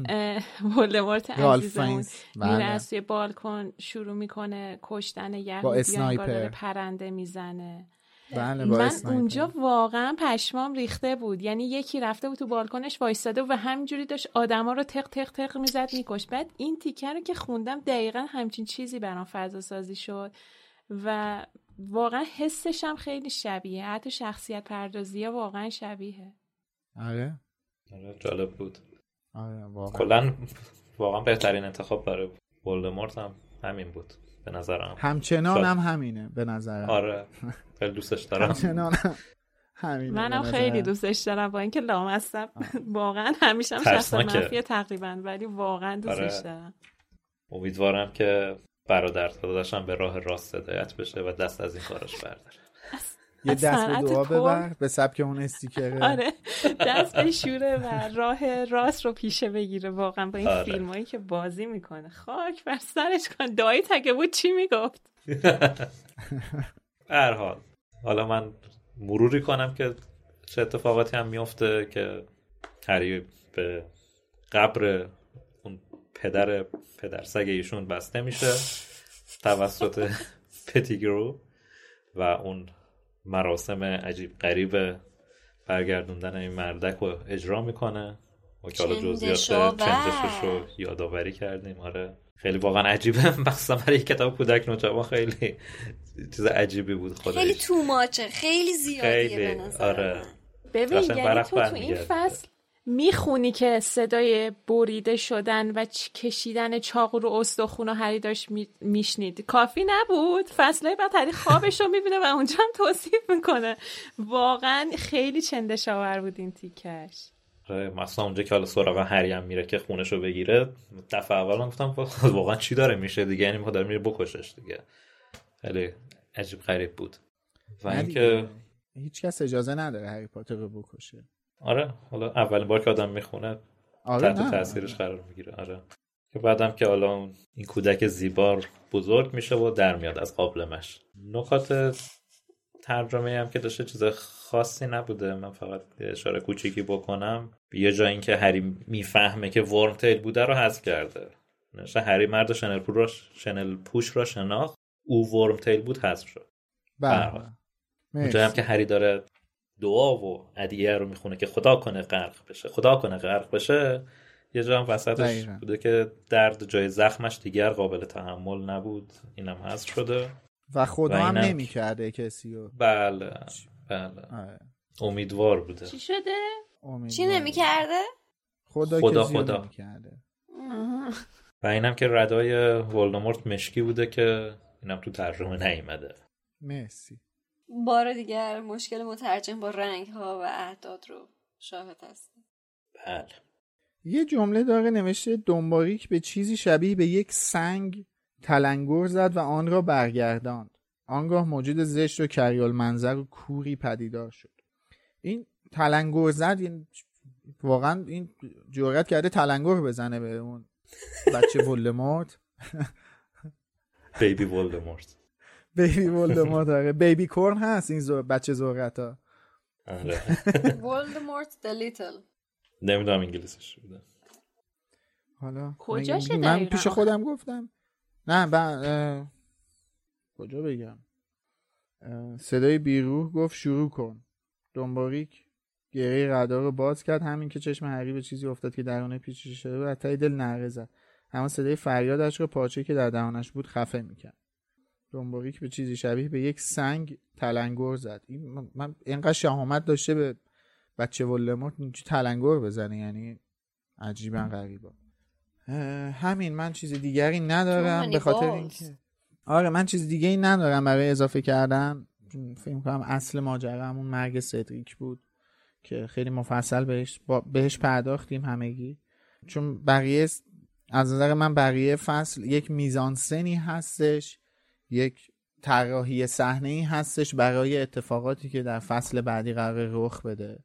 D: ولدمورت عزیزمون میره بله. از توی بالکن شروع می‌کنه کشتن یهودیان داره پرنده می‌زنه.
B: بله
D: من اونجا واقعا پشمام ریخته بود. یعنی یکی رفته بود تو بالکنش وایستاده و همینجوری داشت آدما رو تق تق تق می‌زد میکش بعد این تیکه رو که خوندم دقیقا همچین چیزی برام فضا سازی شد و واقعا حسش هم خیلی شبیه. حتی شخصیت پردازی ها واقعا شبیه
B: آره؟
C: آره جالب بود.
B: آره واقعا.
C: کلا واقعا بهترین انتخاب برای ولدمورت هم همین بود به نظرم.
B: همچنان هم همینه به نظرم.
C: آره. خیلی دوستش دارم.
B: همچنان. همینه
D: منم خیلی دوستش دارم با اینکه لامستم واقعا همیشه هم شخص منفیه تقریبا ولی واقعا دوستش آره. دارم.
C: امیدوارم که برادر داداشم به راه راست هدایت بشه و دست از این کارش برداره.
B: یه دست به دعا ببر به سبک اون استیکره.
D: آره. دست به شوره و راه راست رو پیشه بگیره واقعا با این آره. فیلم هایی که بازی می‌کنه. خاک بر سرش کن. دایی تگه بود چی می‌گفت؟
C: هر حال. حالا من مروری کنم که چه اتفاقاتی هم میفته که هری به قبر اون پدر پدر سگ ایشون بسته میشه توسط پتیگرو و اون مراسم عجیب غریب برگردوندن این مردک رو اجرا می‌کنه. و که حالا جزئیات چندشش رو یادآوری کردیم. آره. خیلی واقعا عجیبه. مثلا برای کتاب کودک نوجوان خیلی چیز عجیبی بود خودش.
E: خیلی تو ماچه خیلی زیادیه خیلی.
C: آره.
D: ببین یعنی تو تو این فصل می‌خونی که صدای بریده شدن و کشیدن چاقو رو استخون و هری داشت میشنید. کافی نبود. فصله بعد هری خوابش رو می‌بینه و اونجا هم توصیف می‌کنه. واقعا خیلی چندشاور بود این تیکش.
C: مثلا اونجا که حالا سراغ هری هم میره که خونش رو بگیره دفعه اول گفتم واقعا چی داره میشه دیگه؟ یعنی می‌خواد میره بکشش دیگه. خیلی عجیب غریب بود. و اینکه
B: هیچ کس اجازه نداره هری پاتر رو بکشه.
C: آره حالا اولین بار که آدم می‌خونه آره تحت تاثیرش قرار می‌گیره آره. که بعدم که حالا این کودک زیبار بزرگ میشه و در میاد از قابلمش. نکات ترجمه هم که داشته چیز خاصی نبوده. من فقط اشاره کوچیکی بکنم. یه جا این که هری می‌فهمه که ورمتیل بوده رو حذف کرده. نشه هری مرد شنل, شنل پوش را شناخت. او ورمتیل بود حذف شد.
B: بله.
C: اونجا هم که هری داره دعا و ادیه رو می‌خونه که خدا کنه غرق بشه. خدا کنه غرق بشه. یه جا هم وسطش بوده که درد جای زخمش دیگر قابل تحمل نبود. اینم حذف شده.
B: و خدا هم نمی‌کرده کسی رو.
C: بله بله. آره. امیدوار بوده.
D: چی شده؟
E: چی نمی‌کرده؟
B: خدا خدا, خدا. نمی‌کرده.
C: و اینم که ردای ولدمورت مشکی بوده که اینم تو ترجمه نیومده.
B: مرسی.
E: بار دیگر مشکل مترجم با رنگ ها و اعداد رو شاهد هستیم
C: بله.
B: یه جمله داره نوشته دنباریک به چیزی شبیه به یک سنگ تلنگر زد و آن را برگرداند. آنگاه موجود زشت و کریال منظر و کوری پدیدار شد. این تلنگر زد این واقعا این جرأت کرده تلنگر بزنه به اون بچه ولدمورت.
C: بیبی ولدمورت.
B: بیبی ولدمورت آره. بیبی کورن هست این زور بچه زورت ها
C: آره.
E: ولدمورت د لیتل
C: نمی‌دونم انگلیسش بوده.
B: حالا
D: کجاشه
B: من پیش؟ خودم گفتم. نه ب... کجا بگم؟ صدای بیروح گفت شروع کن. دنباریک گره ردا رو باز کرد. همین که چشم هری به چیزی افتاد که درونه پیچیده شده از ته دل نعره زد. اما صدای فریادش رو پارچه که در دهانش بود خفه می‌کرد. دنباریک به چیزی شبیه به یک سنگ تلنگر زد. این من- من اینقدر شهامت داشته به بچه اینجوری تلنگر بزنه؟ یعنی عجیبا غریبا. همین من چیز دیگری ندارم به خاطر. اینکه آره من چیز دیگه ای ندارم برای اضافه کردن. فکر کنم اصل ماجرا همون مرگ سدریک بود که خیلی مفصل بهش با بهش پرداختیم همگی. چون بقیه از نظر من بقیه فصل یک میزانسنی هستش یک طراحی صحنه ای هستش برای اتفاقاتی که در فصل بعدی قرار رخ بده.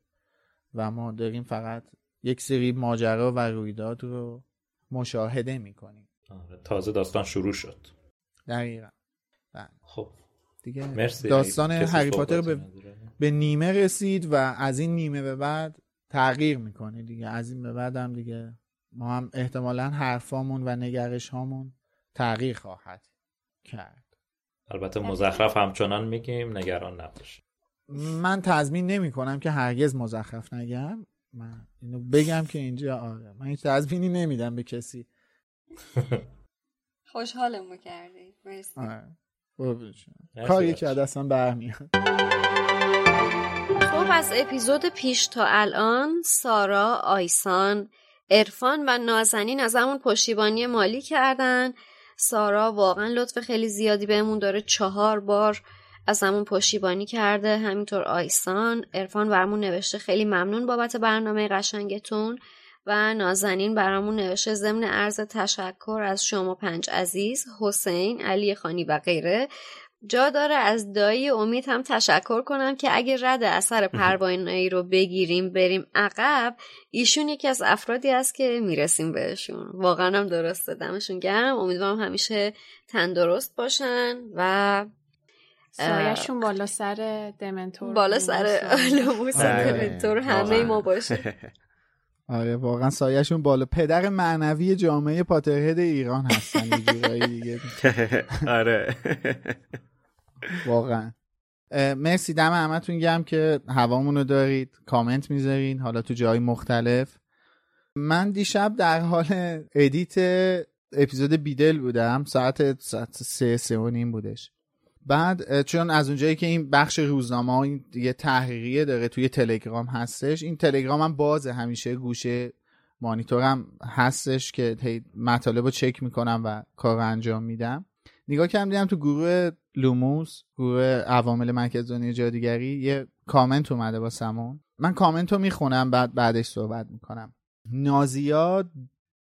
B: و ما داریم فقط یک سری ماجرا و رویداد رو مشاهده می‌کنیم.
C: آره، تازه داستان شروع شد.
B: دقیقا. بله.
C: خب.
B: دیگه
C: مرسی.
B: داستان
C: اگه کسی
B: هری پاتر به. به نیمه رسید و از این نیمه به بعد تغییر می‌کنه دیگه. از این به بعد هم دیگه ما هم احتمالا حرفامون و نگرش هامون تغییر خواهد کرد.
C: البته مزخرف همچنان میگیم نگران نباش
B: من تضمین نمی کنم که هرگز مزخرف نگم. من اینو بگم که اینجا آره. من هیچ تضمینی نمیدم به کسی.
E: خوشحالمون کردی مرسی.
B: آره. کاری. که دستم برمیاد.
E: خب از اپیزود پیش تا الان سارا، آیسان، ارفان و نازنین از همون پشتیبانی مالی کردن. سارا واقعا لطف خیلی زیادی بهمون داره. چهار بار از همون پشتیبانی کرده همینطور آیسان. ارفان برامون نوشته خیلی ممنون بابت برنامه قشنگتون و نازنین برامون نوشته ضمن عرض تشکر از شما پنج عزیز حسین علی خانی و غیره. جا داره از دایی امید هم تشکر کنم که اگه رد اثر پروانایی رو بگیریم بریم عقب ایشون یکی از افرادی است که می‌رسیم بهشون. واقعا هم درسته. دمشون گرم. امیدوارم همیشه تندرست باشن و
D: سایشون بالا سر دمنتور
E: بالا سر لبوس
B: آره.
E: دمنتور همه ما باشه.
B: آره واقعا سایهشون بالا. پدر معنوی جامعه پاترهد ایران هستن دیگه.
A: آره.
B: واقعا. مرسی دم همتون گم که هوامونو دارید. کامنت می‌ذارین حالا تو جای مختلف. من دیشب در حال edit اپیزود بیدل بودم. ساعت ساعت سه سه و نیم بودش. بعد چون از اونجایی که این بخش روزنامه این یه تحقیقیه داره توی تلگرام هستش این تلگرام هم بازه همیشه گوشه مانیتورم هستش که مطالب رو چک می‌کنم و کار انجام میدم. نگاه کردم دیدم تو گروه لوموس گروه عوامل مرکز دنیا جادوگری یه کامنت اومده واسمون. من کامنت رو می‌خونم بعد بعدش صحبت می‌کنم. نازیا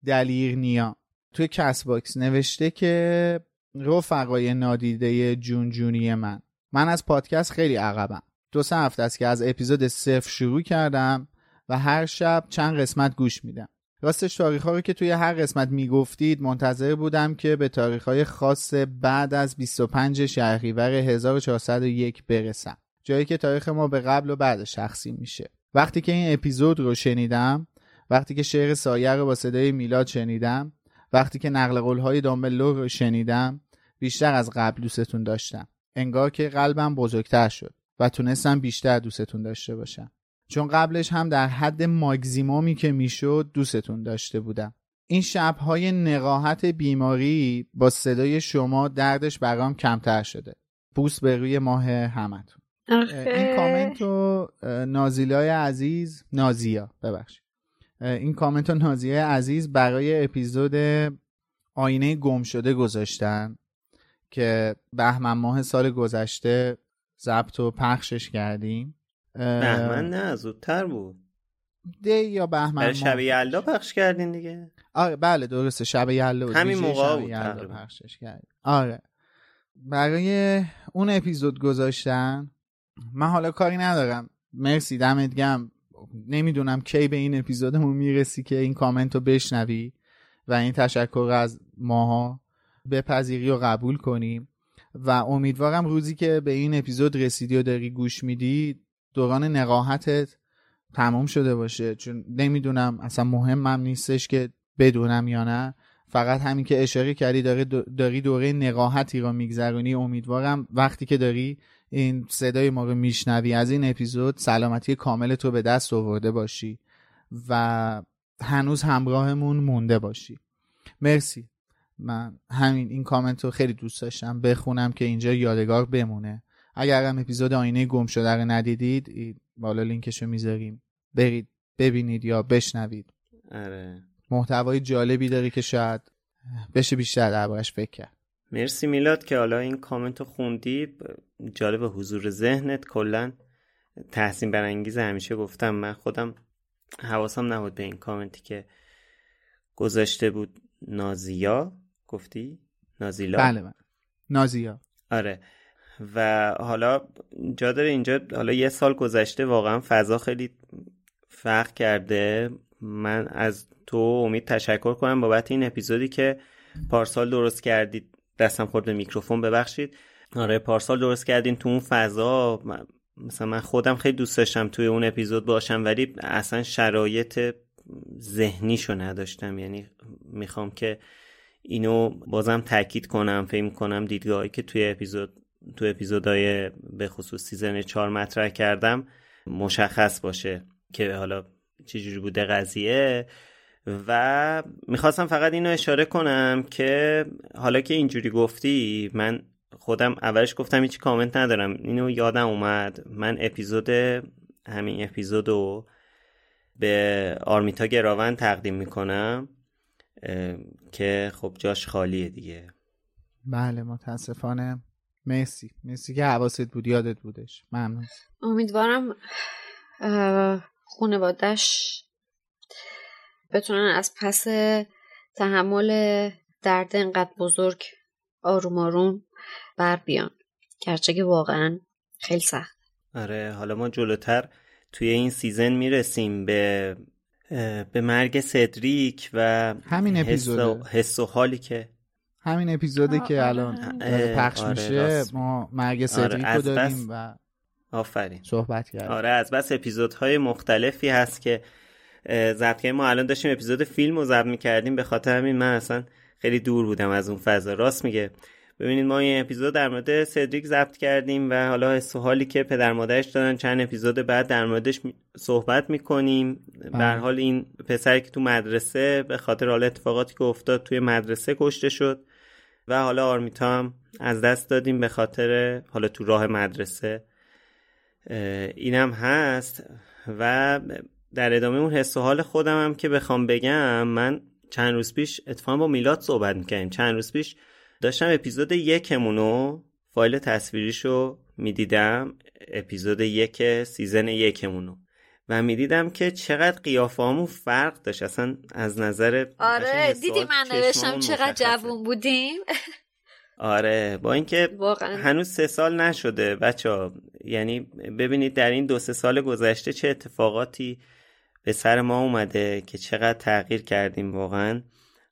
B: دلیرنیا. توی کست باکس نوشته که رفقای نادیده جون جونی من. من از پادکست خیلی عقبم. دو سه هفته است که از اپیزود صفر شروع کردم و هر شب چند قسمت گوش میدم. راستش تاریخ رو که توی هر قسمت می‌گفتید منتظر بودم که به تاریخ های خاص بعد از 25 شهریور 1401 برسم. جایی که تاریخ ما به قبل و بعد شخصی میشه. وقتی که این اپیزود رو شنیدم وقتی که شعر سایه رو با صدای میلاد شنیدم وقتی که نقل قول های دامبلور رو شنیدم بیشتر از قبل دوستتون داشتم. انگار که قلبم بزرگتر شد و تونستم بیشتر دوستتون داشته باشم. چون قبلش هم در حد ماگزیمومی که می‌شد دوستتون داشته بودم. این شبهای نقاهت بیماری با صدای شما دردش برام کمتر شده. بوس به روی ماه همتون. این کامنت رو نازیلای عزیز نازیا ببخشید. این کامنت رو نازیای عزیز برای اپیزود آینه گم شده گذاشتن که بهمن ماه سال گذشته ضبط و پخشش کردیم.
A: بهمن نه زودتر بود.
B: دی یا بهمن
A: شب یلدا پخش کردین دیگه؟
B: آره بله درسته. شب یلدا بود.
A: همین موقع بود.
B: پخشش کرد آره. برای اون اپیزود گذاشتن من حالا کاری ندارم. مرسی دمت گم نمی‌دونم کی به این اپیزودمون می‌رسی که این کامنت رو بشنوی و این تشکر از ماها بپذیری و قبول کنیم و امیدوارم روزی که به این اپیزود رسیدی و داری گوش میدی دوران نقاهتت تمام شده باشه. چون نمی‌دونم اصلا مهمم نیستش که بدونم یا نه. فقط همین که اشاره کردی داره داری دوره نقاهتی رو میگذرونی. امیدوارم وقتی که داری این صدای ما رو میشنوی. از این اپیزود سلامتی کامل تو به دست آورده باشی و هنوز همراهمون مونده باشی. مرسی. من همین این کامنت رو خیلی دوست داشتم. بخونم که اینجا یادگار بمونه. اگر هم اپیزود آینه گم شده رو ندیدید بالا لینکشو می‌ذاریم. برید ببینید یا بشنوید.
K: آره.
B: محتوای جالبی داره که شاید بشه بیشتر دربارش فکر کرد.
K: مرسی میلاد که حالا این کامنت رو خوندی. جالب حضور ذهنت کلا تحسین برانگیز. همیشه گفتم من خودم حواسم نبود به این کامنتی که گذاشته بود. نازیا؟ گفتی؟ نازیلا؟
B: بله بله. نازیا.
K: آره. و حالا جا داره اینجا حالا یه سال گذشته واقعا فضا خیلی فرق کرده. من از تو امید تشکر کنم بابت این اپیزودی که پارسال درست کردید. دستم خورد به میکروفون. ببخشید. آره پارسال درست کردین تو اون فضا. مثلا من خودم خیلی دوست داشتم توی اون اپیزود باشم ولی اصلا شرایط ذهنیشو نداشتم. یعنی می‌خوام که اینو بازم تاکید کنم فکر کنم دیدگاهی که توی اپیزود تو اپیزودهای به خصوص سیزن چهار مطرح کردم مشخص باشه که حالا چجوری بوده قضیه. و می‌خواستم فقط اینو اشاره کنم که حالا که اینجوری گفتی من خودم اولش گفتم هیچ کامنت ندارم. اینو یادم اومد. من اپیزود همین اپیزودو به آرمیتا گراون تقدیم می‌کنم که خب جاش خالیه دیگه.
B: بله متاسفانه. مرسی. مرسی که حواست بود یادت بودش. ممنون.
J: امیدوارم خانوادش بتونن از پس تحمل درد انقدر بزرگ آروم آروم بر بیان. گرچه که واقعا خیلی سخت.
K: آره حالا ما جلوتر توی این سیزن می‌رسیم به به مرگ سدریک و
B: همین اپیزود
K: حس و حالی که
B: همین اپیزودی که الان پخش آره میشه ما مرگ سدریک آره رو داریم و
K: آفرین.
B: صحبت کردیم.
K: آره از بس اپیزودهای مختلفی هست که ضبط ما الان داشتیم اپیزود فیلم رو ضبط می‌کردیم به خاطر همین من اصلا خیلی دور بودم از اون فضا. راست میگه. ببینید ما این اپیزود در مورد سدریک ضبط کردیم و حالا حالی که پدر مادرش دادن چند اپیزود بعد در موردش صحبت می‌کنیم. به بله. حال این پسری که تو مدرسه به خاطر حال اتفاقاتی که افتاد توی مدرسه کشته شد و حالا آرمیتا هم از دست دادیم به خاطر حالا تو راه مدرسه. اینم هست و در ادامه اون حس و حال خودم هم که بخوام بگم من چند روز پیش اتفاقا با میلاد صحبت می‌کردیم. چند روز پیش داشتم اپیزود یکمونو فایل تصویریشو می‌دیدم اپیزود یک سیزن یکمونو. و می‌دیدم که چقدر قیافه فرق داشت. اصلا از نظر
J: آره دیدی من نوشتم چقدر جوون بودیم؟
K: آره با اینکه هنوز سه سال نشده بچه یعنی ببینید در این دو سه سال گذشته چه اتفاقاتی به سر ما اومده که چقدر تغییر کردیم واقعا.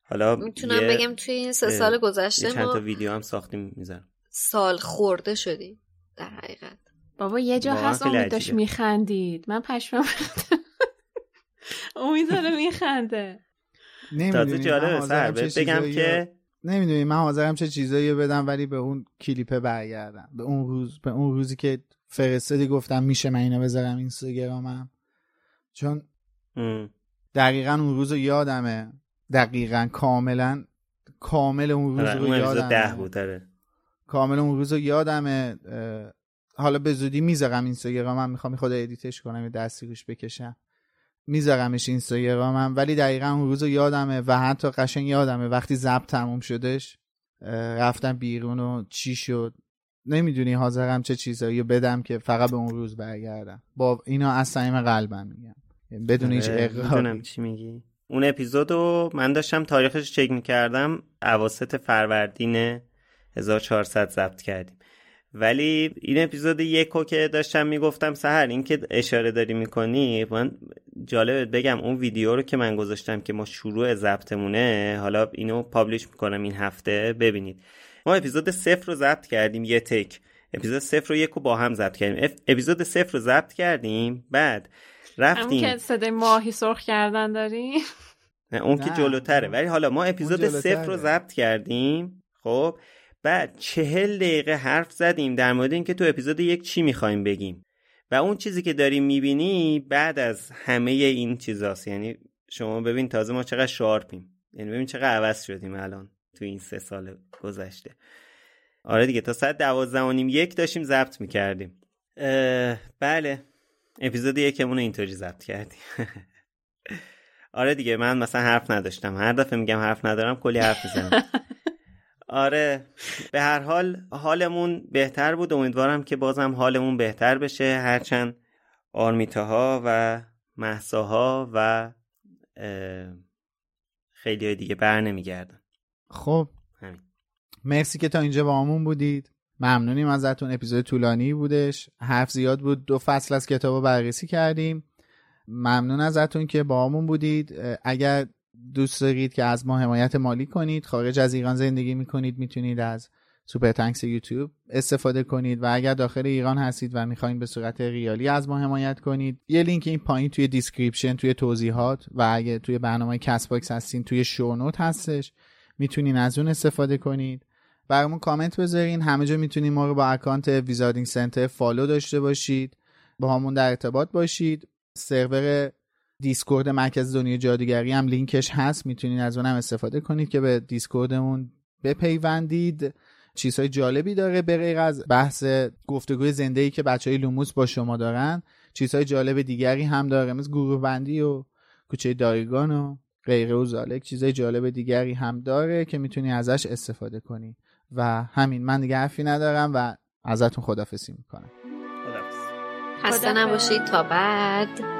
K: حالا
J: می‌تونم بگم توی این سه سال گذشته
K: چند تا ویدیو هم ساختیم می‌ذارم
J: سال خورده شدیم. در حقیقت.
D: بابا یه جا هست امید داشت میخندید. من پشمم امید داره میخنده.
K: تازه جالبه سر بگم که
B: نمی‌دونی من حاضرم چه چیزایی بدم ولی به اون کلیپه برگردم. به اون روز به اون روزی که فرستادی گفتم میشه من اینو بذارم اینستاگرامم. چون دقیقا اون روز یادمه. دقیقا کاملا کامل اون روز رو یادمه. کامل اون روز رو یادمه. حالا به زودی می‌ذارم اینستاگرامم می‌خوام خود ادیتش کنم یه دستی روش بکشم. میذارمش اینستاگرامم ولی دقیقا اون روز یادمه و حتی قشنگ یادمه وقتی ضبط تموم شدش. رفتم بیرون و چی شد؟ نمی‌دونی حاضرم چه چیزایی بدم که فقط به اون روز برگردم. با اینا از صمیم قلبم میگم. بدون هیچ
K: آره، اقراری. چی میگی. اون اپیزودو من داشتم تاریخش چک می‌کردم اواسط فروردین 1400 ضبط کردیم. ولی این اپیزود یکو که داشتم می‌گفتم سهر این که اشاره داری می‌کنی من جالبت بگم اون ویدیو رو که من گذاشتم که ما شروع ضبطمونه حالا اینو پابلیش می‌کنم این هفته ببینید. ما اپیزود صفر رو ضبط کردیم یه تک. اپیزود صفر و یک رو با هم ضبط کردیم. اپیزود صفر رو ضبط کردیم بعد رفتیم.
D: که صدای ماهی سرخ کردن داری
K: نه اون که جلوتره. ولی حالا ما اپیزود صفر رو ضبط کردیم. خب بعد چهل دقیقه حرف زدیم در مورد اینکه تو اپیزود یک چی می‌خوایم بگیم. و اون چیزی که داریم می‌بینی بعد از همه این چیزاست. یعنی شما ببین تازه ما چقدر شارپیم. یعنی ببین چقدر عوض شدیم الان تو این سه سال گذشته. آره دیگه تا ساعت دوازده و نیم یک داشتیم ضبط می‌کردیم. بله. اپیزود یکمون اینطوری ضبط کردیم. آره دیگه من مثلا حرف نداشتم. هر دفعه میگم حرف ندارم کلی حرف می‌زنم. آره به هر حال حالمون بهتر بود. امیدوارم که بازم حالمون بهتر بشه. هرچند آرمیتاها و محساها و خیلی های دیگه بر نمیگردن.
B: خب. همین. مرسی که تا اینجا با همون بودید. ممنونیم ازتون. اپیزود طولانی بودش. حرف زیاد بود. دو فصل از کتاب رو بررسی کردیم. ممنون ازتون که باهامون بودید. اگر دوست دارید که از ما حمایت مالی کنید خارج از ایران زندگی می‌کنید می‌تونید از Super Thanks یوتیوب استفاده کنید. و اگر داخل ایران هستید و می‌خواین به صورت ریالی از ما حمایت کنید یه لینک این پایین توی description توی توضیحات و اگر توی برنامه کست باکس هستین توی show note هستش. می‌تونین از اون استفاده کنید. برامون کامنت بذارین. همه جا می‌تونید ما رو با account Wizarding Center follow داشته باشید. باهامون در ارتباط باشید. سرور دیسکورد مرکز دنیای جادوگری هم لینکش هست. می‌تونید از اونم استفاده کنید که به دیسکوردمون بپیوندید. چیزهای جالبی داره. به غیر از بحث گفتگوی زنده ای که بچه های لوموس با شما دارن چیزهای جالب دیگری هم داره. مثل گروه بندی و کوچه دایگان و غیره و زالک. چیزهای جالب دیگری هم داره که می‌تونی ازش استفاده کنی. و همین من دیگه حرفی ندارم و ازتون خدافسی می‌کنم.
E: خسته نباشید. تا بعد.